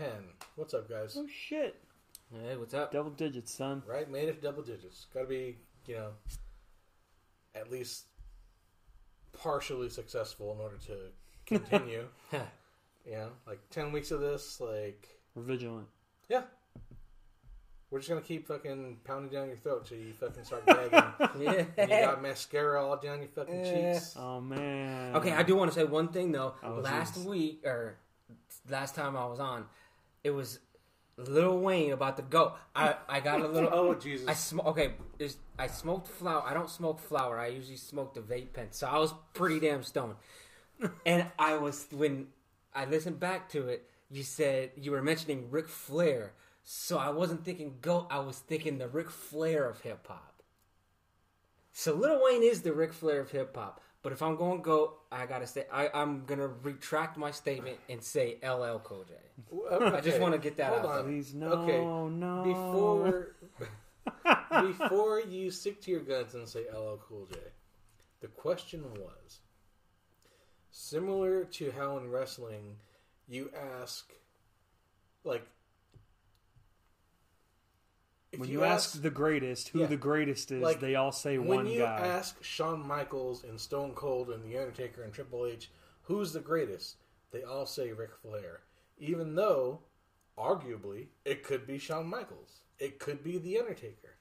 All right, episode ten. What's up, guys? Oh shit! Hey, what's up? Double digits, son. Right, made it double digits. Got to be, you know, at least partially successful in order to continue. yeah, like ten weeks of this, like We're vigilant. yeah. We're just gonna keep fucking pounding down your throat till you fucking start gagging. yeah. and you got mascara all down your fucking Yeah. cheeks. Oh man. Okay, I do want to say one thing though. Oh, last jeez. week or last time I was on, it was Lil Wayne about to go. I I got a little. Oh Jesus! I sm- okay. I smoked flower. I don't smoke flower. I usually smoke the vape pen. So I was pretty damn stoned. And I was when I listened back to it. You said you were mentioning Ric Flair. So I wasn't thinking goat. I was thinking the Ric Flair of hip hop. So Lil Wayne is the Ric Flair of hip hop. But if I'm going to go, I gotta say I, I'm gonna retract my statement and say LL Cool J. I just want to get that Hold out. on. Please no, Okay, no. Before before you stick to your guns and say LL Cool J, the question was similar to how in wrestling you ask, like, if when you, ask, the greatest, who Yeah. the greatest is, Like, they all say when one you guy. ask Shawn Michaels and Stone Cold and The Undertaker and Triple H, who's the greatest? They all say Ric Flair, even though arguably it could be Shawn Michaels, it could be The Undertaker,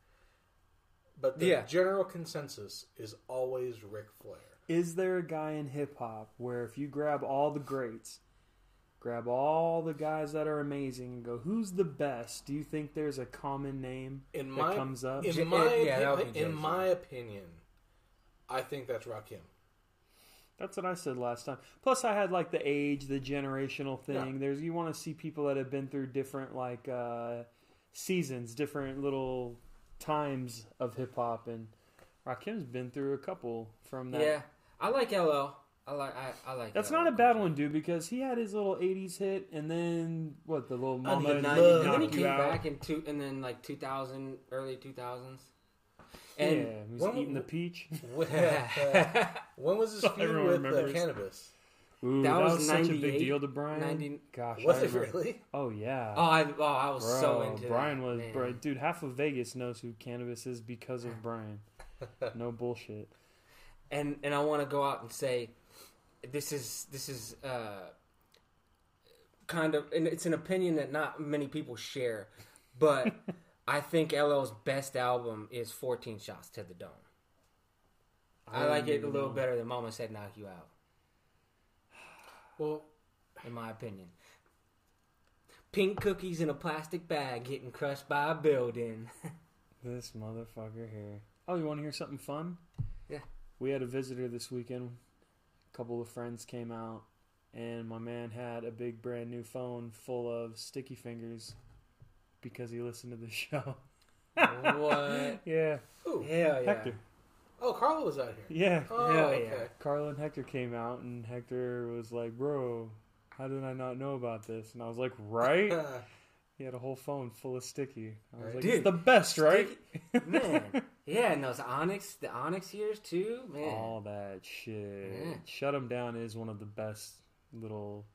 but the Yeah. general consensus is always Ric Flair. is there a guy in hip hop where if you grab all the greats, grab all the guys that are amazing, and go, who's the best? Do you think there's a common name In that my comes up? in J- my yeah, that would opi- be in my opinion, I think that's Rakim. That's what I said last time. Plus, I had like the age, the generational thing. Yeah. There's you want to see people that have been through different like uh, seasons, different little times of hip hop, and Rakim's been through a couple from that. Yeah, I like LL. I like I, I like. That's LL not a bad one, dude, because he had his little '80s hit, and then what? The little I mama need and love. And then he came out. back in two, and then like 2000, early 2000s. yeah, And he was when- eating the peach. when was this feud with uh, Canibus? Ooh, That that, was was, such a big deal to Brian. 90 Gosh, Was I it remember. really? Oh yeah. oh, I oh I was Bro, so into Brian that, was, man. bro, dude. Half of Vegas knows who Canibus is because of Brian. No bullshit. and and I want to go out and say, this is this is uh, kind of, and it's an opinion that not many people share, but I think LL's best album is 14 Shots to the Dome. I, don't like it a little know. better than Mama Said Knock You Out, Well, in my opinion. Pink cookies in a plastic bag getting crushed by a building. This motherfucker here. Oh, you want to hear something fun? Yeah. We had a visitor this weekend. A couple of friends came out, and my man had a big brand new phone full of Sticky Fingaz because he listened to the show. what? Yeah, ooh. Hell yeah. Hector. Oh, Carla was out here. Yeah. Oh, Hell okay. yeah. Carla and Hector came out, and Hector was like, "Bro, how did I not know about this?" And I was like, "Right." He had a whole phone full of sticky. I was Right. like, Dude, "It's the best, right?" Man. Yeah, and those Onyx, the Onyx years too, man. All that shit. Yeah. Shut 'em down is one of the best little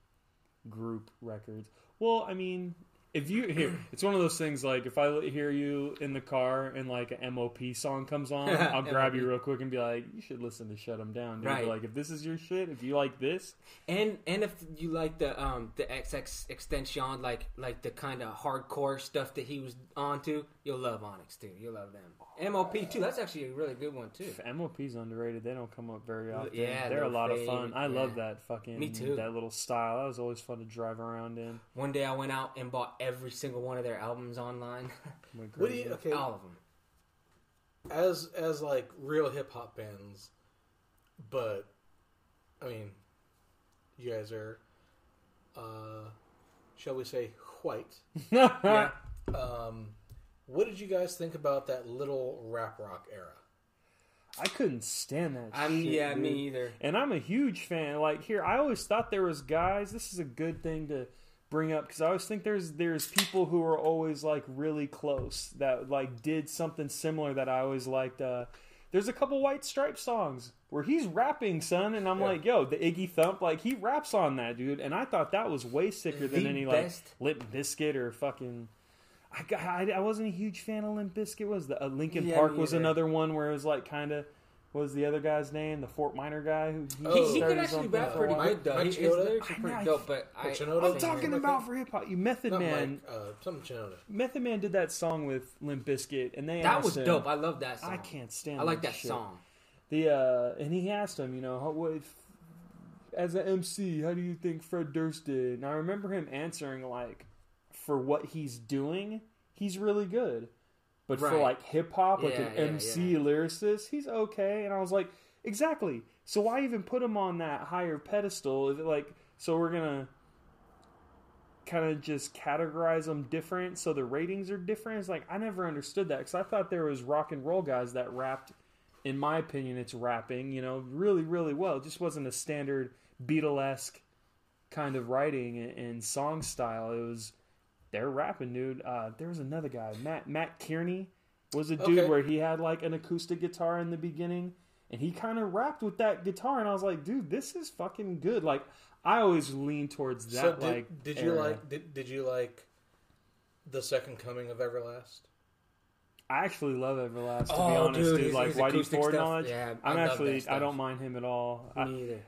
group records. Well, I mean, if you here, it's one of those things. Like if I hear you in the car and like an MOP song comes on, I'll grab you real quick and be like, "You should listen to Shut 'Em Down." Dude. Right. Like if this is your shit, if you like this, And and if you like the um the XX extension, like like the kind of hardcore stuff that he was onto, you'll love Onyx too. You'll love them. MOP too. That's actually a really good one too. if MOP's underrated. They don't come up very often. Yeah, they're a lot of fun. I love that fucking Me too. that little style. That was always fun to drive around in. One day I went out and bought every single one of their albums online, What do you? Okay, all of them. as as like real hip hop bands, but I mean, you guys are, uh, shall we say, white. Yeah. Um, what did you guys think about that little rap rock era? I couldn't stand that. I'm shit, yeah, dude. me either. And I'm a huge fan. Like here, I always thought there was guys. This is a good thing to bring up because I always think there's there's people who are always like really close that like did something similar that I always liked. Uh, there's a couple White Stripe songs where he's rapping, son, and I'm Yeah. like, yo, the Icky Thump, like he raps on that, dude, and I thought that was way sicker than The any like best- Limp Bizkit or fucking. I, I I wasn't a huge fan of Limp Bizkit. Was the uh, Linkin Yeah, Park was either. another one where it was like kind of. What was the other guy's name? The Fort Minor guy who he, Oh. He, he could actually own rap thing. pretty Mike- good though. Mike He, his Chioda? lyrics I pretty know. dope, but I, Chioda? I'm talking about for hip hop. You Method Not Man. Mike, uh, something Shinoda. Method Man did that song with Limp Bizkit, and they that asked was him, dope. I love that song. I can't stand. I like that shit. song. The uh, and he asked him, you know, how, what, if, as an MC, how do you think Fred Durst did? And I remember him answering like, for what he's doing, he's really good, but for like hip hop, like Yeah, an yeah, MC yeah. lyricist, he's okay. And I was like, exactly. So why even put him on that higher pedestal? Is it like so we're gonna kind of just categorize them different so the ratings are different. It's like I never understood that because I thought there was rock and roll guys that rapped. In my opinion, it's rapping, you know, really, really well. It just wasn't a standard Beatlesque kind of writing and, and song style. It was they're rapping, dude. Uh, there was another guy, Mat Mat Kearney, was a dude Okay. where he had like an acoustic guitar in the beginning, and he kind of rapped with that guitar, and I was like, dude, this is fucking good. Like I always lean towards that. So did, like, did you era. like did, did you like the second coming of Everlast? I actually love Everlast to be Oh, honest, dude, dude. like Whitey Ford stuff, that. yeah, I I'm actually. I don't mind him at all. I, Me either.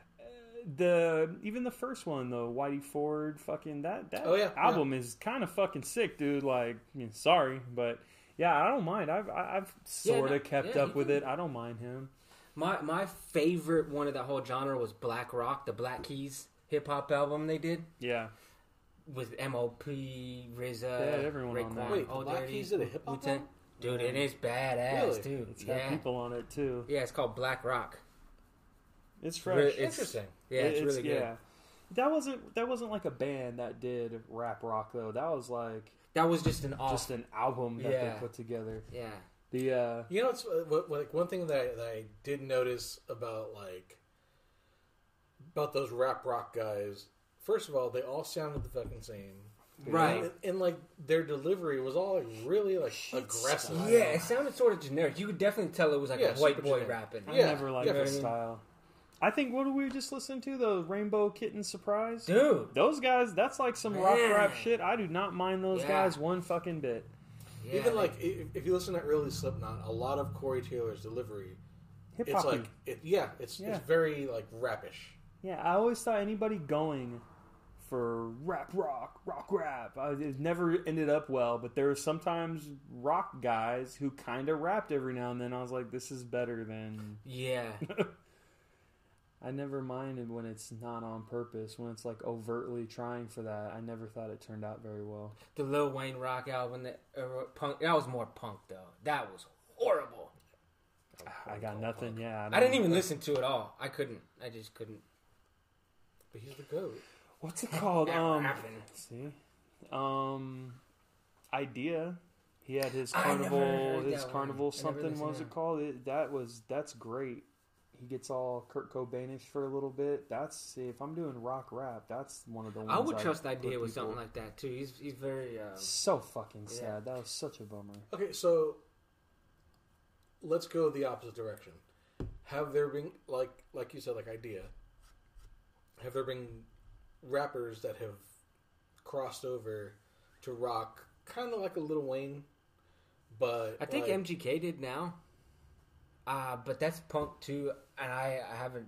The even the first one the Whitey Ford, fucking that that Oh, yeah, album is kind of fucking sick, dude. Like, I mean, sorry, but yeah, I don't mind. I've I- I've sort of no, kept yeah, up with can- it. I don't mind him. My my favorite one of that whole genre was Blakroc, the Black Keys hip hop album they did Yeah, with M.O.P. RZA, Yeah, everyone on that. Wait, the Old Black Dirty, Keys did a hip hop Wu-Tang. Dude, it is badass, Really? dude. it's got yeah, people on it too. yeah, it's called Blakroc. It's Re- fresh. It's- Interesting. Yeah, it's, really good. Yeah. That wasn't that wasn't like a band that did rap rock though. That was like That was just an off. just an album that Yeah. they put together. yeah, The uh You know, it's uh, what, what, like one thing that I, that I did notice about like about those rap rock guys. First of all, they all sounded the fucking same, right. And, and, like their delivery was all like really like Shit aggressive. style. Yeah, it sounded sort of generic. You could definitely tell it was like Yeah, a white boy generic. rapping. I Yeah, never liked yeah, that I mean- style. I think what did we just listen to? The Rainbow Kitten Surprise? Dude, Those guys, that's like some rock Man. rap shit. I do not mind those Yeah. guys one fucking bit. yeah, Even like if, if you listen to early Slipknot, a lot of Corey Taylor's delivery, Hip it's like it, yeah, it's Yeah. it's very like rapish. Yeah, I always thought anybody going for rap rock, rock rap, I, it never ended up well. But there were sometimes rock guys who kind of rapped every now and then. I was like, this is better than. yeah, I never minded when it's not on purpose, when it's like overtly trying for that. I never thought it turned out very well. the Lil Wayne rock album that uh, punk. That was more punk though. That was horrible. I got nothing. Yeah, I didn't even listen to it all. I couldn't. I just couldn't. But he's the goat. What's it called? That Um, rapping. see, um, idea. He had his carnival. His carnival one. Something. What was it called? It, that was that's great. He gets all Kurt Cobainish for a little bit. That's see if I'm doing rock rap. That's one of the ones I would I'd trust put idea with people- something like that too. He's he's very. Uh, So fucking Yeah. sad. That was such a bummer. Okay, so let's go the opposite direction. Have there been like like you said like idea? Have there been rappers that have crossed over to rock, kind of like a Little Wayne, but I think like, MGK did now. Uh, but that's punk too, and I, I haven't.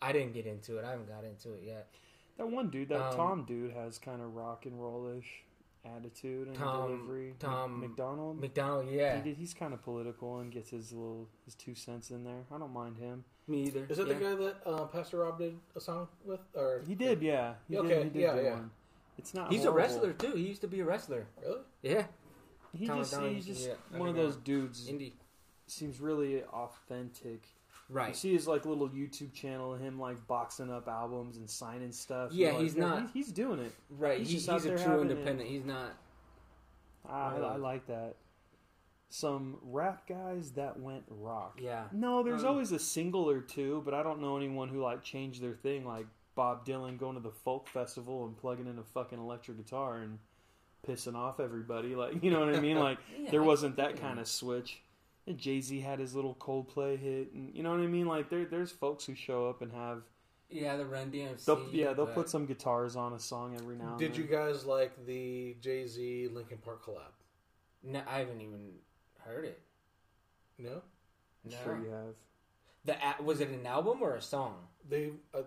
I didn't get into it. I haven't got into it yet. That one dude, that Um, Tom dude, has kind of rock and rollish attitude and Tom- delivery. Tom MacDonald. MacDonald, yeah, He he's kind of political and gets his little his two cents in there. I don't mind him. me either. Is that yeah. the guy that uh, Pastor Rob did a song with? Or He did, yeah. He Okay, did, he did yeah, yeah. one. It's not. He's horrible. a wrestler too. He used to be a wrestler. Really? Yeah, He Tom just MacDonald, he's just yeah, one of those dudes. indie. Seems really authentic. You Right. see his like little YouTube channel, him like boxing up albums and signing stuff. Yeah, like, he's not- he- he's doing it. Right. He's He's, just out he's a there true having it. independent. He's not. I, Really? I like that. Some rap guys that went rock. Yeah. No, there's Um, always a single or two, but I don't know anyone who like changed their thing, like Bob Dylan going to the folk festival and plugging in a fucking electric guitar and pissing off everybody. Like, you know what I mean? Like, Yeah, there wasn't that kind of switch. And Jay Z had his little Coldplay hit, and you know what I mean. Like there, there's folks who show up and have. Yeah, the Run DMC. They'll, yeah, they'll but- put some guitars on a song every now. and then. Did then. you guys like the Jay Z Linkin Park collab? No, I haven't even heard it. No, No. Sure, you have. The was it an album or a song? they. Uh,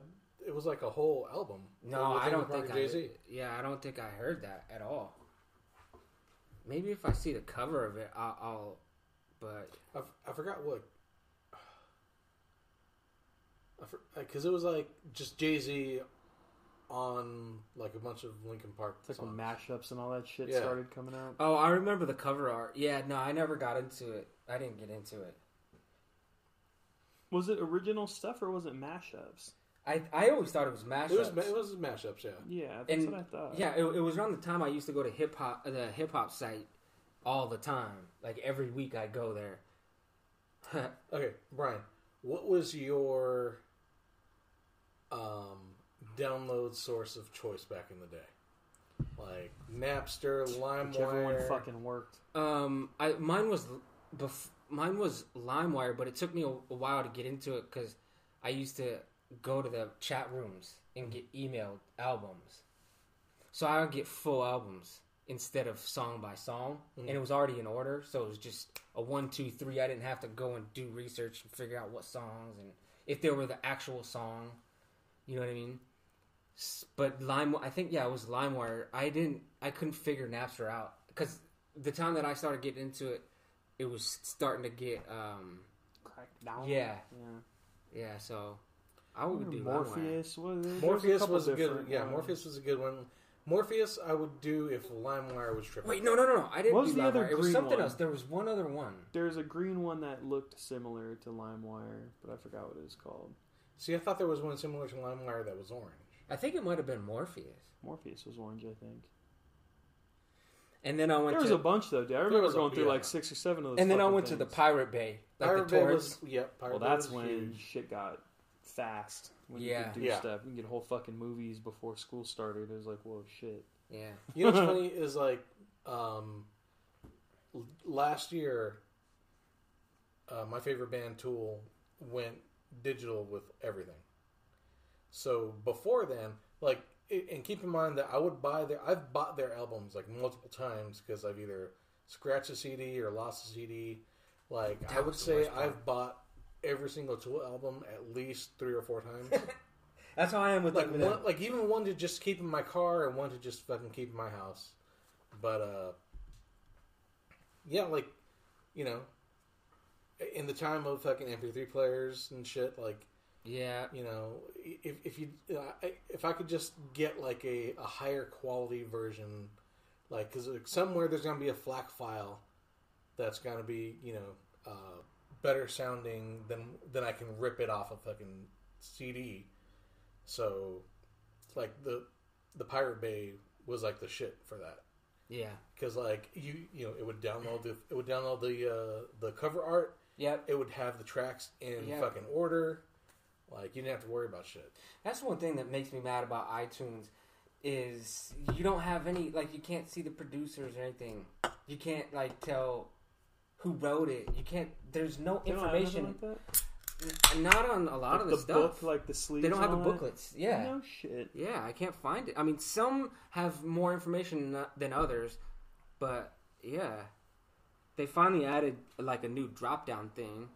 it was like a whole album. No, I don't think I. Jay-Z. Yeah, I don't think I heard that at all. Maybe if I see the cover of it, I'll. I'll but I, f- I forgot what. Because it was like just Jay Z on like a bunch of Linkin Park It's like when songs. mashups and all that shit Yeah. started coming out. oh, I remember the cover art. Yeah, no, I never got into it. I didn't get into it. Was it original stuff or was it mashups? I I always thought it was mashups. It was ma- it was mashups, yeah. Yeah, that's And- what I thought. Yeah, it, it was around the time I used to go to hip hop, the hip hop site, all the time. Like every week, I go there. Okay, Brian, what was your um, download source of choice back in the day? Like Napster, whichever one LimeWire. fucking worked. um, I mine was bef- mine was LimeWire, but it took me a, a while to get into it because I used to go to the chat rooms and get emailed albums. So I would get full albums instead of song by song, and it was already in order. So it was just a one, two, three. I didn't have to go and do research and figure out what songs and if they were the actual song. You know what I mean? But Lime, I think yeah, it was LimeWire. I didn't, I couldn't figure Napster out because the time that I started getting into it, it was starting to get, um, Cracked down. Yeah. Yeah. yeah. So I would do Morpheus. Was, there's Morpheus couple was a good. Yeah, ones. Morpheus was a good one. Morpheus, I would do if LimeWire was triple. Wait, no, no, no, no. I didn't What was do the other LimeWire. It was green something one? else. There was one other one. There's a green one that looked similar to LimeWire, but I forgot what it was called. See, I thought there was one similar to LimeWire that was orange. I think it might have been Morpheus. Morpheus was orange, I think. And then I went There was to a bunch though, dude. I remember was a- going through yeah. like six or seven of those. and then I fucking went to the things. Pirate Bay, like Pirate the Bay torrents. was yep. Pirate Well, Bay that's was when huge. shit got fast. When you Yeah. could do Yeah. stuff. You can get whole fucking movies before school started. It was like, whoa, shit. Yeah. You know what's funny is like um, last year, uh, my favorite band Tool went digital with everything. So before then, like, and keep in mind that I would buy their, I've bought their albums like multiple times because I've either scratched a CD or lost a CD. Like, I would say. I've bought every single Tool album at least three or four times. That's how I am with like one, like even one to just keep in my car and one to just fucking keep in my house. But uh yeah, like you know, in the time of fucking MP3 players and shit, like Yeah. you know, if if you I- if I could just get like a, a higher quality version, like because somewhere there's gonna be a FLAC file that's gonna be you know uh, better sounding than than I can rip it off a fucking CD. So, like the the Pirate Bay was like the shit for that Yeah. because like you you know it would download the it would download the uh, the cover art. Yep. It would have the tracks in Yeah. fucking order. Like you didn't have to worry about shit. That's one thing that makes me mad about iTunes is you don't have any like you can't see the producers or anything. You can't like tell who wrote it. You can't. There's no They don't have nothing information. like Not on a lot Like of the the, stuff. book, like the sleeves. they don't have the and all that? booklets. Yeah. No shit. Yeah, I can't find it. I mean, some have more information than- than others, but yeah, they finally added like a new drop down thing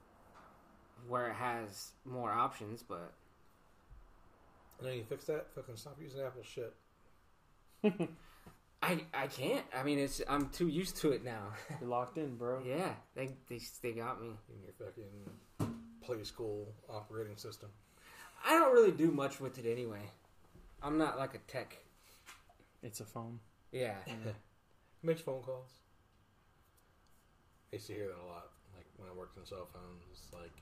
where it has more options. But And then you fix that. Fucking stop using Apple shit. I I can't. I mean, it's I'm too used to it now. You're locked in, bro. yeah, they they they got me. in your fucking play school operating system. I don't really do much with it anyway. I'm not like a tech. It's a phone. Yeah, Makes phone calls. I used to hear that a lot. Like when I worked in cell phones, it's like,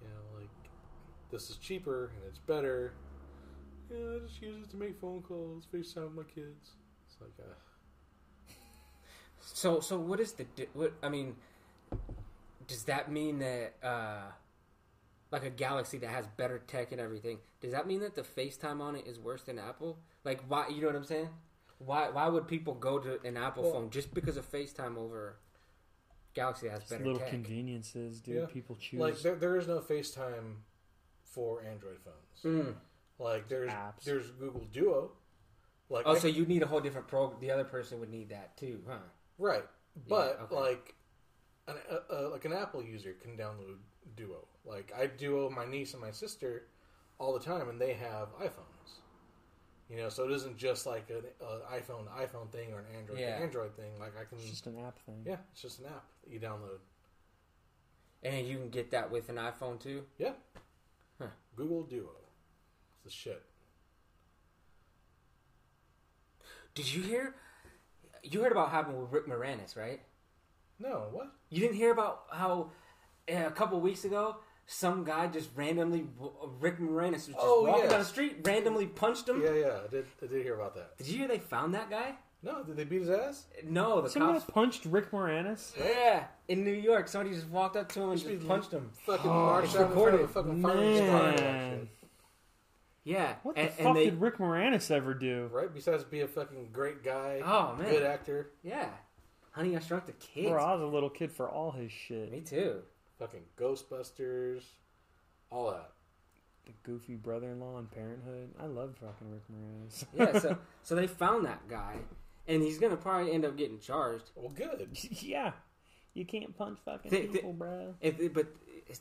you know, like this is cheaper and it's better. Yeah, I just use it to make phone calls, FaceTime with my kids. It's like, uh, So, so what is the? di- What I mean, does that mean that uh, like a Galaxy that has better tech and everything? Does that mean that the FaceTime on it is worse than Apple? Like, why? You know what I'm saying? Why? Why would people go to an Apple Well- phone just because of FaceTime over? Galaxy has better little tech. conveniences, dude. Yeah. People choose Like there, there is no FaceTime for Android phones. Mm. Like there's Apps. there's Google Duo. Like Oh, I- so you need a whole different program. The other person would need that too, huh? right, but okay. like an uh, uh, like an Apple user can download Duo. Like I duo my niece and my sister all the time, and they have iPhones. You know, so it isn't just like an uh, iPhone to iPhone thing or an Android Yeah. to Android thing. Like I can, it's just an app thing. yeah, it's just an app that you download. And you can get that with an iPhone too. Yeah, Huh. Google Duo. It's the shit. Did you hear? You heard about what happened with Rick Moranis, right? No, what? You didn't hear about how uh, a couple weeks ago some guy just randomly Rick Moranis was just Oh, walking yes. down the street, randomly punched him. Yeah, yeah, I did. I did hear about that. Did you hear they found that guy? No, did they beat his ass? No, the Somebody cops. punched Rick Moranis. Yeah, in New York, somebody just walked up to him and just punched him. Fucking Oh, marched out in front of a recorded. fucking firing squad. and that Man. shit. Yeah, What and, the and fuck they. did Rick Moranis ever do? Right? Besides be a fucking great guy, Oh man, good actor, yeah. Honey, I Shrunk the Kids. Bro, I was a little kid for all his shit. Me too. fucking Ghostbusters, all that. The goofy brother-in-law in Parenthood. I love fucking Rick Moranis. Yeah, so so they found that guy, and he's gonna probably end up getting charged. Well, good. yeah, you can't punch fucking Th- th- people, bro. If, but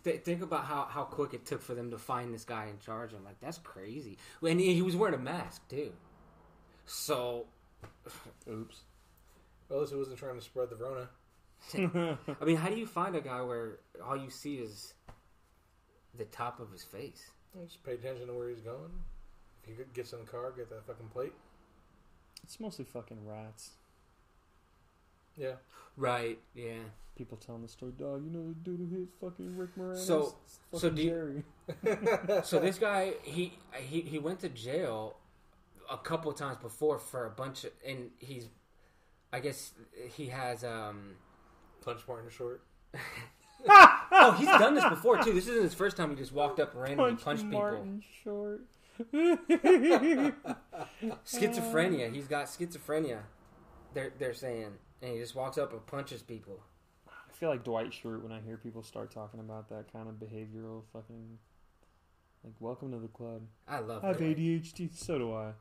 th- think about how, how quick it took for them to find this guy and charge him. Like that's crazy. And he he was wearing a mask too. So Oops. Well, at least he wasn't trying to spread the Rona. I mean, how do you find a guy where all you see is the top of his face? Just pay attention to where he's going. If he gets in the car, get that fucking plate. It's mostly fucking rats. Yeah. Right. Yeah. People telling the story, dog. You know the dude who hit fucking Rick Moranis. So- It's so fucking do you- Jerry. So this guy he he he went to jail a couple times before for a bunch of and he's I guess he has um Punch Martin short. oh he's done this before too. This isn't his first time. He just walked up and randomly Punch punched people. Martin Short. Schizophrenia. He's got schizophrenia. They're they're saying, and he just walks up and punches people. I feel like Dwight Schrute when I hear people start talking about that kind of behavioral fucking. Like, welcome to the club. I love that. I have that. ADHD, so do I.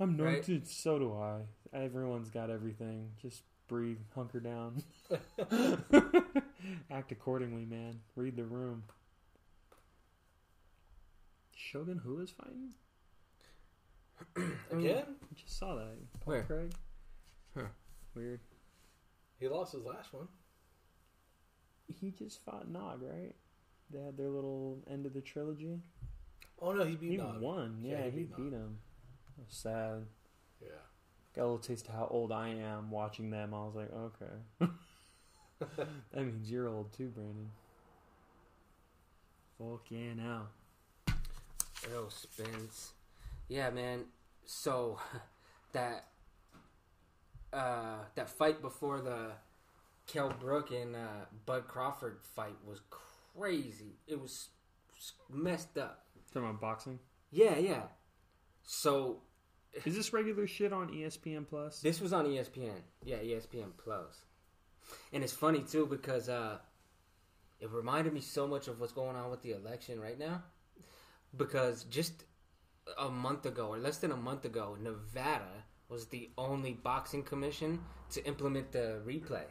I'm Right. noted, so do I. Everyone's got everything. Just breathe, hunker down. Act accordingly, man. Read the room. Shogun who is fighting? Oh, Again? I just saw that. Paul Where? Craig? Huh. Weird. He lost his last one. He just fought Nog, right? They had their little end of the trilogy. Oh no, he beat He Nog. won. Yeah, Yeah, he he, beat beat, him. It was sad. Yeah. Got a little taste of how old I am watching them. I was like, okay. that means you're old too, Brandon. Fuck yeah, now. Errol Spence. Yeah, man. So that uh, that fight before the Kell Brook and uh, Bud Crawford fight was crazy. It was messed up. Talking about boxing. Yeah, yeah. So Is this regular shit on ESPN Plus? this was on ESPN. Yeah, ESPN Plus. And it's funny too because uh, it reminded me so much of what's going on with the election right now. Because just a month ago, or less than a month ago, Nevada was the only boxing commission to implement the replay.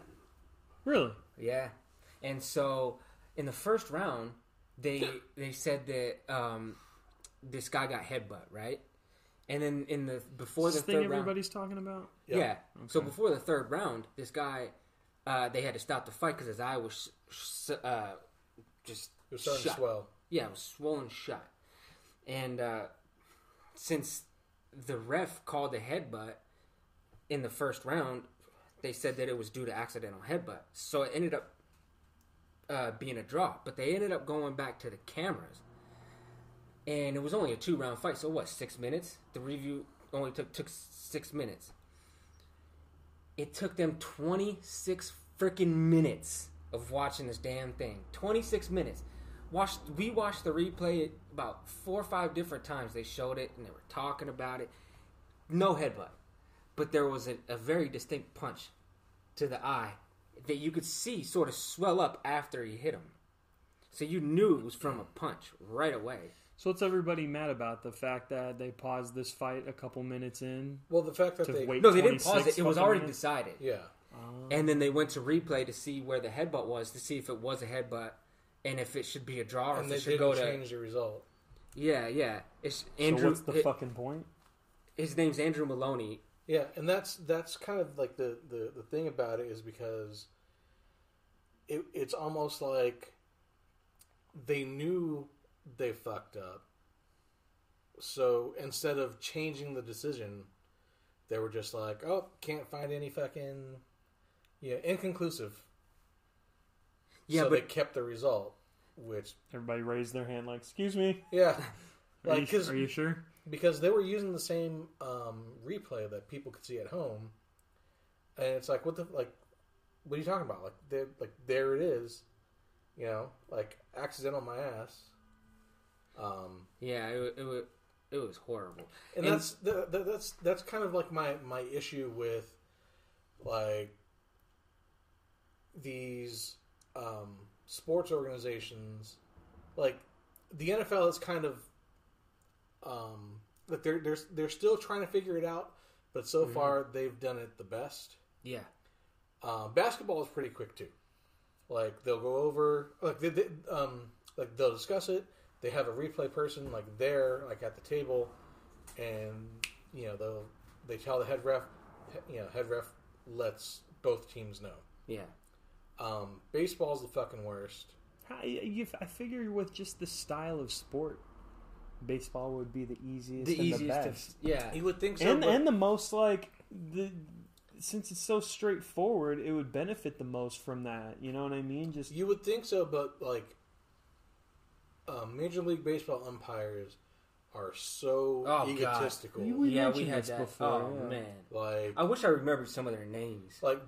Really? Yeah, and so in the first round, they they said that um, this guy got headbutt, right? And then in the before this the thing third round, everybody's talking about? Yep. yeah. So before the third round, this guy, uh, they had to stop the fight because his eye was sh- sh- uh, just It was starting shut. to swell. Yeah, it was swollen shut. And uh, since the ref called the headbutt in the first round, they said that it was due to accidental headbutt. So it ended up uh, being a draw. But they ended up going back to the cameras. And it was only a two round fight. So what, six minutes? The review only took, took six minutes. It took them 26 freaking minutes of watching this damn thing. 26 minutes watched we watched the replay about four or five different times they showed it and they were talking about it no headbutt but there was a, a very distinct punch to the eye that you could see sort of swell up after he hit him. So you knew it was from a punch right away. So what's everybody mad about? The fact that they paused this fight a couple minutes in Well, the fact that to they wait. No, they didn't pause it. It was already minutes? decided. yeah. Oh. And then they went to replay to see where the headbutt was to see if it was a headbutt and if it should be a draw or and if it should didn't go to. change the result. Yeah, yeah. It's So Andrew. what's the it- fucking point? his name's Andrew Moloney. Yeah, and that's that's kind of like the the, the thing about it is because it, it's almost like they knew they fucked up. So instead of changing the decision, they were just like, "Oh, can't find any fucking yeah, inconclusive." Yeah, so but they kept the result, which Everybody raised their hand like, "Excuse me." yeah, Are, like you, because are you sure? because they were using the same um, replay that people could see at home, and it's like, what the like, what are you talking about? Like, like there it is, you know, like accident on my ass. Um, yeah, it, it was it was horrible. and, And- that's th- th- that's that's kind of like my my issue with like these um, sports organizations, like the NFL is kind of um, like they're they're they're still trying to figure it out, but so far they've done it the best. Yeah, Um, basketball is pretty quick too. Like they'll go over, like they, they, um, like they'll discuss it. They have a replay person like there, like at the table, and you know they'll they tell the head ref, you know head ref lets both teams know. yeah. Um, baseball's the fucking worst. I, you, I figure with just the style of sport, baseball would be the easiest The and easiest, the to, best, yeah, You would think so, and but and the most like the since it's so straightforward, it would benefit the most from that. You know what I mean? Just you would think so, but like um, Major League Baseball umpires are so Oh, God. egotistical. You- we yeah. We had this that. before, oh yeah. man, like I wish I remembered some of their names. Like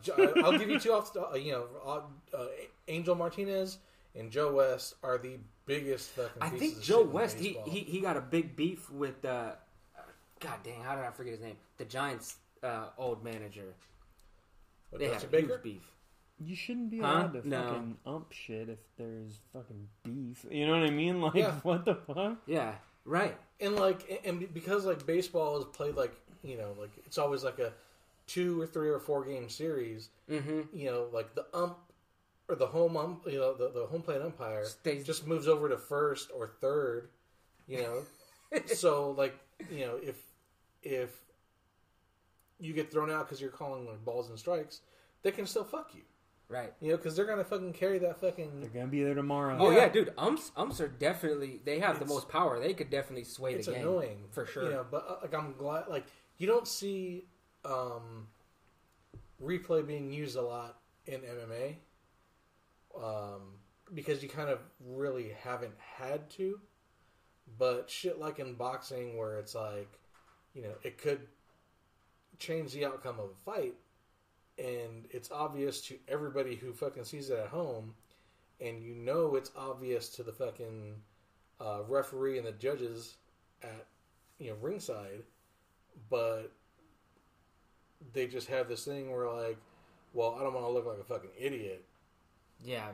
I'll give you two off. The, uh, you know, uh, uh, Angel Martinez and Joe West are the biggest fucking. I pieces think of Joe shit West he, he he got a big beef with uh, God dang how did I forget his name? The Giants uh, old manager. With They had Dusty a Baker. huge beef. you shouldn't be Huh? allowed to No. fucking ump shit if there's fucking beef. You know what I mean? Like Yeah. what the fuck? Yeah, right. and like and because like baseball is played like you know like it's always like a two or three or four game series. Mm-hmm. You know, like the ump or the home ump, you know, the, the home plate umpire Stays just moves over to first or third. You know, so like you know if if you get thrown out because you're calling like balls and strikes, they can still fuck you. Right. You know, because they're gonna fucking carry that fucking. They're gonna be there tomorrow. Oh Yeah. yeah, dude. Umps umps are definitely they have the most power. They could definitely sway the game It's annoying for sure. You know, but uh, like I'm glad like you don't see um, replay being used a lot in MMA um, because you kind of really haven't had to. But shit like in boxing, where it's like, you know, it could change the outcome of a fight, and it's obvious to everybody who fucking sees it at home, and you know it's obvious to the fucking uh, referee and the judges at you know ringside, but they just have this thing where like, well, I don't want to look like a fucking idiot. yeah,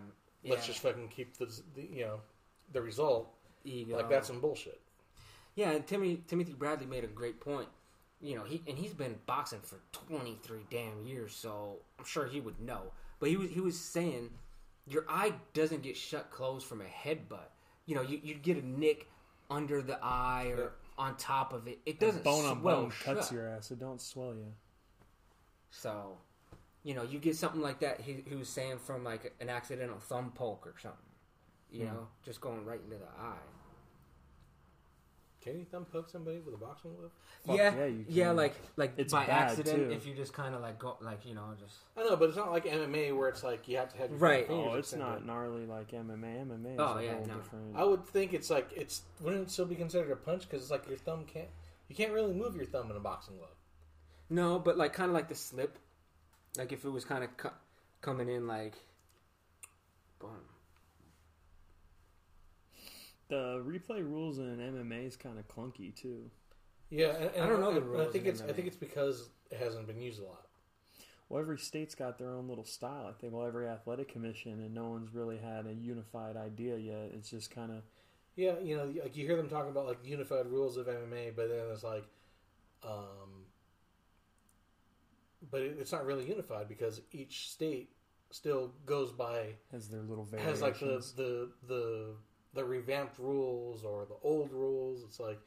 yeah. Let's just fucking keep the, the you know the result. ego. Like that's some bullshit. Yeah, and Timmy Timothy Bradley made a great point. You know, he and he's been boxing for twenty three damn years, so I'm sure he would know. But he was he was saying your eye doesn't get shut closed from a headbutt. You know, you you get a nick under the eye or on top of it. It doesn't bone on bone cuts your ass. It don't swell you. So, you know, you get something like that. He, he was saying from like an accidental thumb poke or something. You Hmm. know, just going right into the eye. Can you thumb poke somebody with a boxing glove? Fuck yeah, yeah, you yeah, like like It's by bad, accident too. if you just kind of like go like you know just I know, but it's not like MMA where it's like you have to have your Right. fingers Oh, it's extended. not gnarly like MMA. MMA is Oh, a yeah, whole no. different. I would think it's like it's wouldn't it still be considered a punch because it's like your thumb can't you can't really move your thumb in a boxing glove. no, but like kind of like the slip, like if it was kind of cu- coming in like, boom. The replay rules in MMA is kind of clunky too. Yeah, and, and I don't know the and I think in it's I think it's because it hasn't been used a lot. well, every state's got their own little style. I think well, every athletic commission, and no one's really had a unified idea yet. It's just kind of Yeah, you know, like you hear them talking about like unified rules of MMA, but then it's like, um, but it, it's not really unified because each state still goes by has their little variations. has like the the the the revamped rules or the old rules. It's like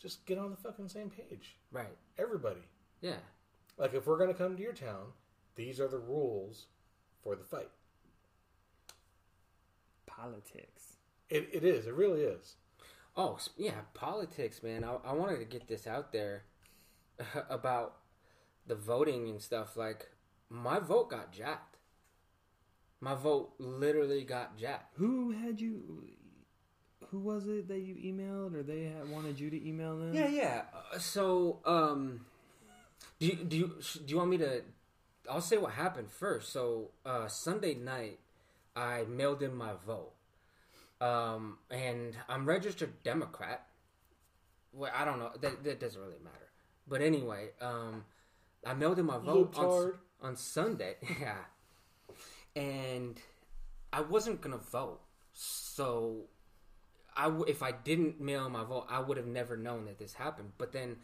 just get on the fucking same page, Right. everybody. Yeah. Like if we're gonna come to your town, these are the rules for the fight. politics. It, it is. It really is. Oh yeah, politics, man. I, I wanted to get this out there about the voting and stuff. Like my vote got jacked. My vote literally got jacked. Who had you? Who was it that you emailed, or they had wanted you to email them? Yeah, yeah. Uh, so, um, do you, do you do you want me to? I'll say what happened first. So, uh, Sunday night, I mailed in my vote, um, and I'm registered Democrat. Well, I don't know. That that doesn't really matter. But anyway, um, I mailed in my vote on, on Sunday. Yeah, and I wasn't gonna vote, so I w- if I didn't mail my vote, I would have never known that this happened. But then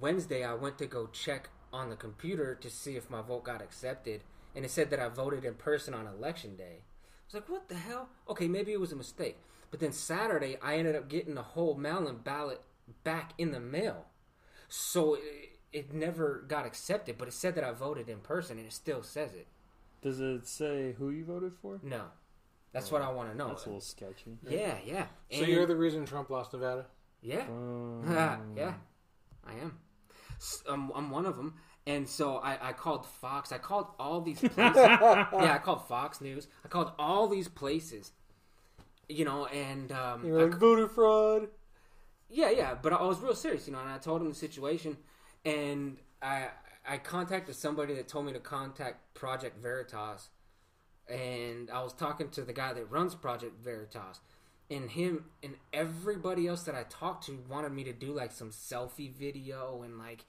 Wednesday, I went to go check on the computer to see if my vote got accepted, and it said that I voted in person on election day. I was like, "What the hell?" Okay, maybe it was a mistake. But then Saturday, I ended up getting the whole mail-in ballot back in the mail, so it, it never got accepted. But it said that I voted in person, and it still says it. Does it say who you voted for? No, that's what I want to know. That's a little sketchy. Yeah, yeah. So you're the reason Trump lost Nevada. yeah. Um, yeah, I am. S- Um, I'm one of them. And so I, I called Fox. I called all these places. yeah, I called Fox News. I called all these places. You know, and um, You're like voter fraud. yeah, yeah, but I was real serious, you know, and I told him the situation, and I I contacted somebody that told me to contact Project Veritas, and I was talking to the guy that runs Project Veritas, and him and everybody else that I talked to wanted me to do like some selfie video and like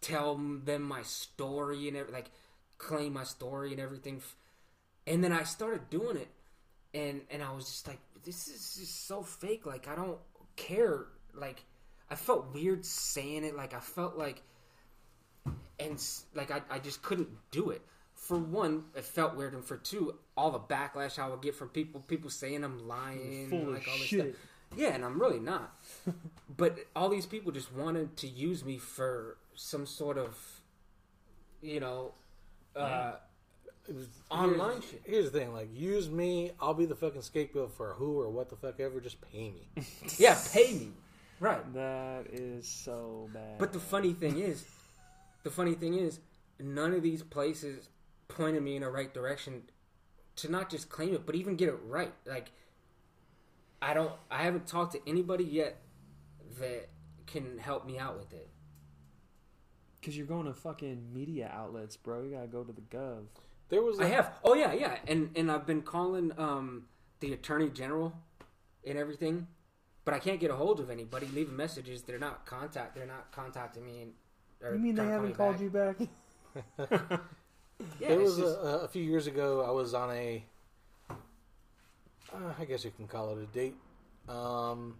tell them my story and every, like claim my story and everything, and then I started doing it, and and I was just like, this is just so fake. Like I don't care. Like I felt weird saying it. Like I felt like, and like I I just couldn't do it. For one, it felt weird, and for two, all the backlash I would get from people, people saying I'm lying, Full of like all this shit. stuff. Yeah, and I'm really not. but all these people just wanted to use me for some sort of, you know, uh, It was- Online here's, shit. Here's the thing: like, use me. I'll be the fucking scapegoat for who or what the fuck ever. Just pay me. yeah, pay me, right? That is so bad. But the funny thing is, the funny thing is, none of these places pointed me in the right direction to not just claim it, but even get it right. Like, I don't, I haven't talked to anybody yet that can help me out with it. because you're going to fucking media outlets, bro. You gotta go to the gov. There was. I a- have, oh yeah, yeah, and and I've been calling um the attorney general and everything, but I can't get a hold of anybody. Leaving messages, they're not contact, they're not contacting me. And, or You mean they trying to call haven't me called back. you back? Yeah, it's was just- a, a few years ago. I was on a. Uh, I guess you can call it a date. Um,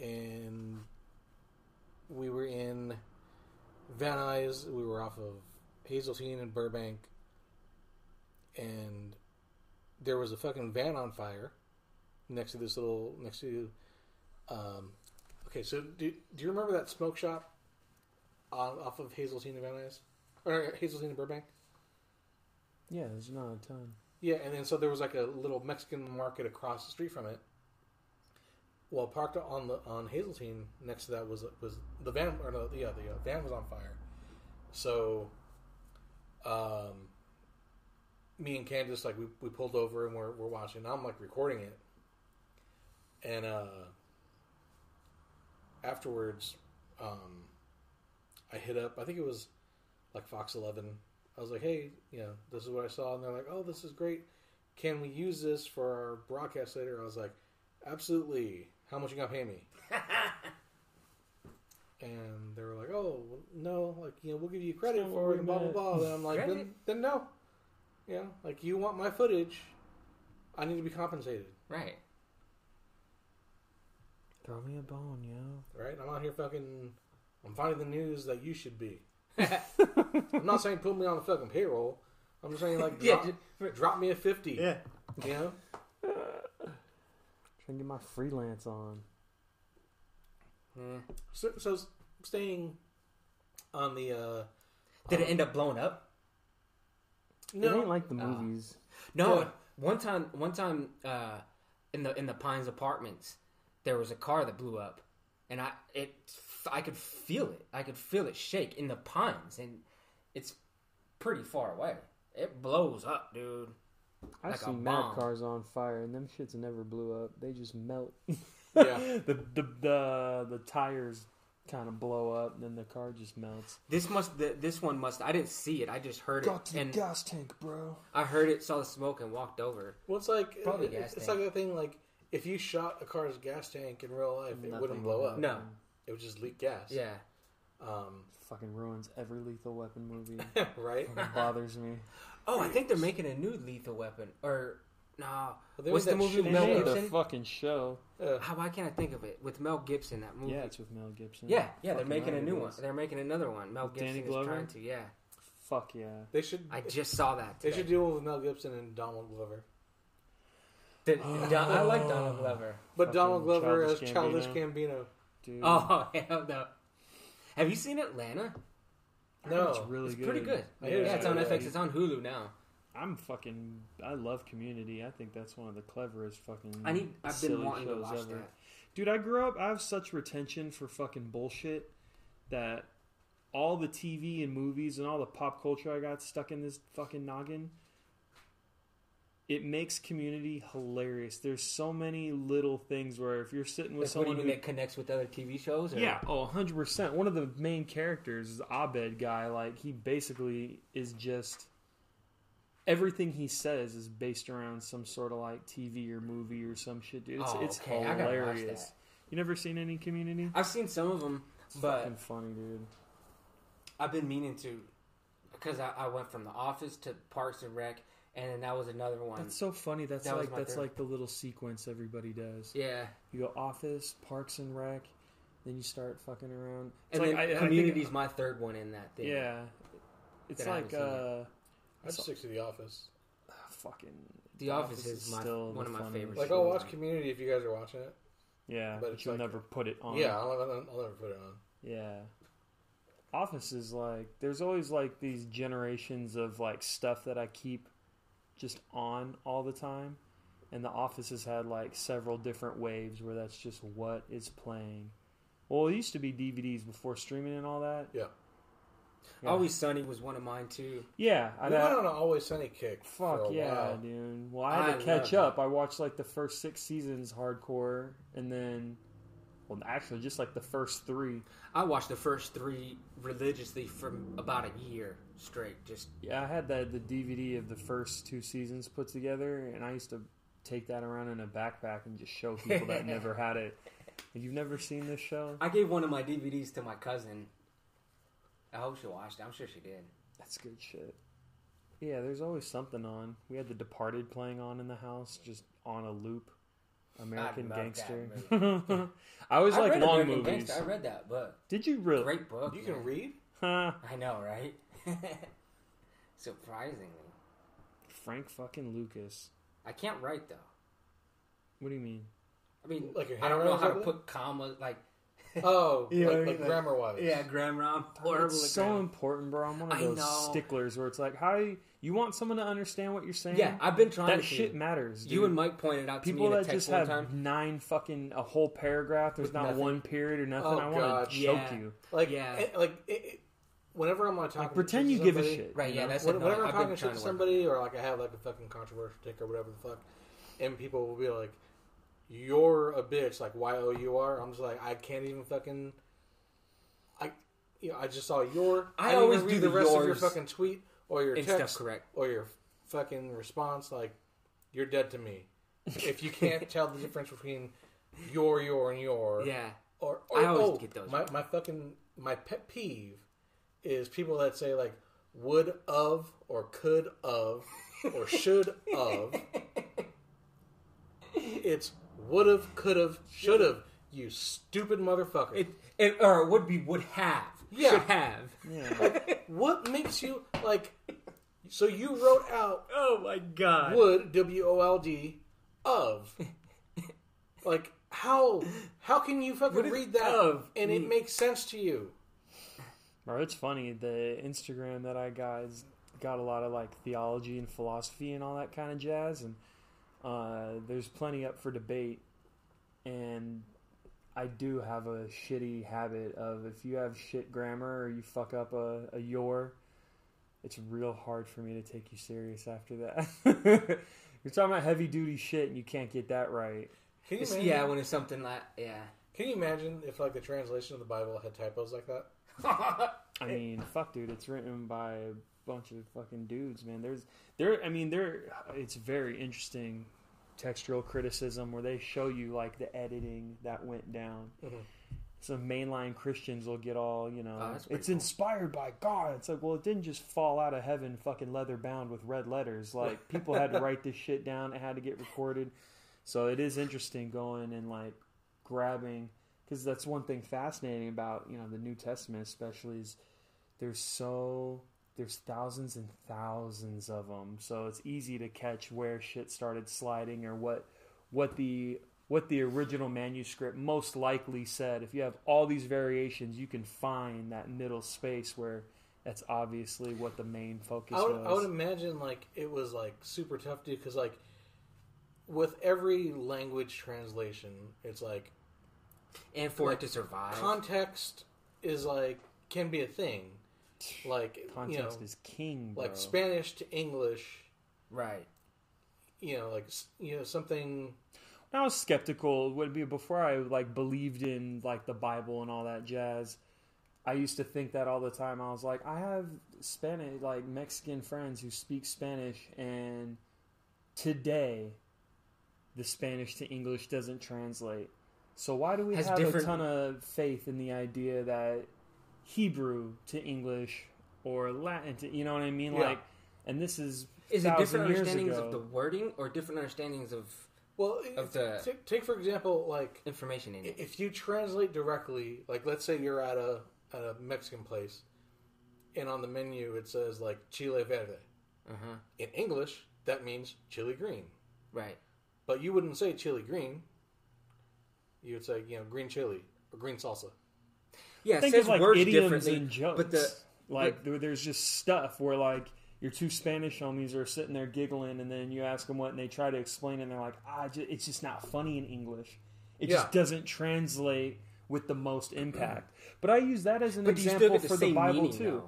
and we were in Van Nuys. We were off of Hazeltine and Burbank, and there was a fucking van on fire next to this little next to. Um, okay, so do, do you remember that smoke shop on, off of Hazeltine and Van Nuys, or Hazeltine and Burbank? Yeah, there's not a ton. Yeah, and then so there was like a little Mexican market across the street from it. Well, parked on the on Hazeltine next to that was was the van or no, yeah the uh, van was on fire. So, um, me and Candace like we, we pulled over and we're we're watching. I'm like recording it, and uh, afterwards, um, I hit up. I think it was like Fox 11. I was like, hey, you know, this is what I saw, and they're like, oh, this is great. Can we use this for our broadcast later? I was like, absolutely. How much you gonna pay me? and they were like, oh, well, no, like you know, we'll give you credit not for it, and blah blah blah. Then I'm like, then, then no, you know, like you want my footage, I need to be compensated, Right. Throw me a bone, yo. right? I'm out here fucking, I'm finding the news that you should be. I'm not saying put me on the fucking payroll. I'm just saying like Yeah, drop, just- drop me a fifty. Yeah. You know, Trying to get my freelance on. Yeah. so, so staying on the. uh Did it end up blowing up? It No, ain't like the Ah. movies. No. Yeah. One time, one time, uh, in the in the Pines apartments, there was a car that blew up, and I it I could feel it. I could feel it shake in the Pines, and it's pretty far away. It blows up, dude. I've Like a seen mad cars on fire, and them shits never blew up. They just melt. yeah. the the the the tires kind of blow up, and then the car just melts. This must the, this one must. I didn't see it. I just heard it, and gas tank, bro. I heard it, saw the smoke, and walked over. Well, it's like uh, Probably it- gas it's tank. like that thing like if you shot a car's gas tank in real life, it wouldn't blow up. No. It would just leak gas. Yeah. Um, Fucking ruins every Lethal Weapon movie. right. It bothers me. Oh, I think they're making a new Lethal Weapon, or no? But there What's was the movie with Mel Gibson? the fucking show. Uh, How why can't I think of it with Mel Gibson? That movie. Yeah, it's with Mel Gibson. yeah, yeah. They're making a new it one. They're making another one. Mel With Gibson Danny is trying to. Yeah, Fuck yeah. they should. I just saw that. They should do one with Mel Gibson and Donald Glover. The- Don- I like Donald Glover. But Fucking Donald Glover as Childish Childish Gambino. Gambino. Dude. Oh hell no! Have you seen Atlanta? No, It's really good. It's good. pretty good. I Yeah, hear it's on yeah. FX. It's on Hulu now. I'm fucking. I love Community. I think that's one of the cleverest fucking. I need. I've been wanting to watch ever. that. Dude, I grew up. I have such retention for fucking bullshit that all the TV and movies and all the pop culture I got stuck in this fucking noggin. It makes Community hilarious. There's so many little things where if you're sitting with Like, what do you someone who that connects with other TV shows? Or? Yeah, oh, 100%. One of the main characters is Abed guy. Like, he basically is just. Everything he says is based around some sort of like TV or movie or some shit, dude. It's, Oh, it's okay. Hilarious. You never seen any community? I've seen some of them, It's but fucking funny, dude. I've been meaning to because I, I went from The Office to Parks and Rec, and then that was another one. That's so funny. That's That was like my that's third. like the little sequence everybody does. yeah, You go Office, Parks and Rec, then you start fucking around. It's and like then I- I think- Community's my third one in that thing. yeah, it's That I like haven't seen uh, I'd stick to The Office. fucking. The Office is my- still one of my funniest favorites. Like show I'll watch Community if you guys are watching it. Yeah, but but, it's you'll like- never put it on. Yeah, I'll, I'll, I'll never put it on. Yeah. Office is like there's always like these generations of like stuff that I keep just on all the time. And the Office has had like several different waves where that's just what is playing. Well, it used to be DVDs before streaming and all that. Yeah. Yeah. Always Sunny was one of mine too. Yeah, We I'd went have, on an Always Sunny kick. for fuck a yeah, while. dude. Well, I had I to catch love up. I watched like the first six seasons hardcore, and then, well, actually just like the first three. I watched the first three religiously for about a year straight. Just Yeah, I had that the DVD of the first two seasons put together, and I used to take that around in a backpack and just show people that never had it. You've never seen this show? I gave one of my DVDs to my cousin. I hope she watched it. I'm sure she did. That's good shit. Yeah, there's always something on. We had The Departed playing on in the house, just on a loop. American love Gangster. I always I like read long American movies. Gangster. I read that book. Did you really? Great book. You can read? Huh. I know, right? Surprisingly, Frank fucking Lucas. I can't write though. What do you mean? I mean, Like I don't know how to ugly? put commas. Like, Oh, You know like, mean? like Like- grammar wise. yeah, grammar. I'm horrible it's at so grammar. important, bro. I'm one of those sticklers where it's like, how you, you want someone to understand what you're saying? Yeah, I've been trying that to. shit matters. Dude. You and Mike pointed out to people me in a that text just one have time. nine fucking a whole paragraph. There's With not nothing. one period or nothing. Oh, I want God. to choke Yeah. you. Like, Yeah. eh, like it, it, whenever I'm on talking Like to pretend you give a shit. Right, yeah, know? that's When- annoying. whenever I'm I've talking shit to to work on somebody, or like I have like a fucking controversial take or whatever the fuck, and people will be like, "You're a bitch," like Y O U R. I'm just like, I can't even fucking. I, you know, I just saw your. I didn't always do read the the rest of your fucking tweet or your and stuff text correct. or your fucking response. Like, you're dead to me. if you can't tell the difference between your, your, and your, Yeah, or, or I always oh, get those. My, my fucking my pet peeve is people that say like would of or could of or should of. It's would have, could have, should have. You stupid motherfucker. It, it or it would be would have. Yeah. Should have. Yeah. what makes you like? So you wrote out Oh my god. would W O L D of. Like how how can you fucking What read that of and it makes sense to you? Bro, it's funny. The Instagram that I got has got a lot of like theology and philosophy and all that kind of jazz, and uh, there's plenty up for debate. And I do have a shitty habit of if you have shit grammar or you fuck up a, a your, it's real hard for me to take you serious after that. You're talking about heavy duty shit and you can't get that right. Can you It's- imagine? yeah, when it's something like yeah. Can you imagine if like the translation of the Bible had typos like that? I mean, fuck, dude, it's written by a bunch of fucking dudes, man. There's there, I mean, there. It's very interesting textual criticism where they show you like the editing that went down. Mhm. Some mainline Christians will get all, you know, Oh, it's cool. inspired by God. It's like, well, it didn't just fall out of heaven, fucking leather bound with red letters. Like people had to write this shit down. It had to get recorded. So it is interesting going and like grabbing because that's one thing fascinating about you know the New Testament, especially is there's so there's thousands and thousands of them, so it's easy to catch where shit started sliding or what what the what the original manuscript most likely said. If you have all these variations, you can find that middle space where that's obviously what the main focus I would, was. I would imagine like it was like super tough to because like with every language translation, it's like and for Like, it to survive. context is like can be a thing. Like Context you know, is king, bro. like Spanish to English, right. you know, like you know something. I was skeptical. Would be before I like believed in like the Bible and all that jazz. I used to think that all the time. I was like, I have Spanish, like Mexican friends who speak Spanish, and today the Spanish to English doesn't translate. So why do we Has have a ton of faith in the idea that Hebrew to English or Latin to you know what I mean? Yeah. Like, and this is Is it different years understandings ago. of the wording or different understandings of Well, Of the- take, take for example, like information in i- it? if you translate directly, like let's say you're at a at a Mexican place, and on the menu it says like chile verde. Uh huh. In English, that means chili green. Right. But you wouldn't say chili green. You would say, you know, green chili or green salsa. Yeah, think of like idioms and jokes. but the like there- there's just stuff where like your two Spanish homies are sitting there giggling, and then you ask them what, and they try to explain, and they're like, ah, ju- it's just not funny in English. It Yeah. just doesn't translate with the most impact. But I use that as an but do you still example the for the Bible too.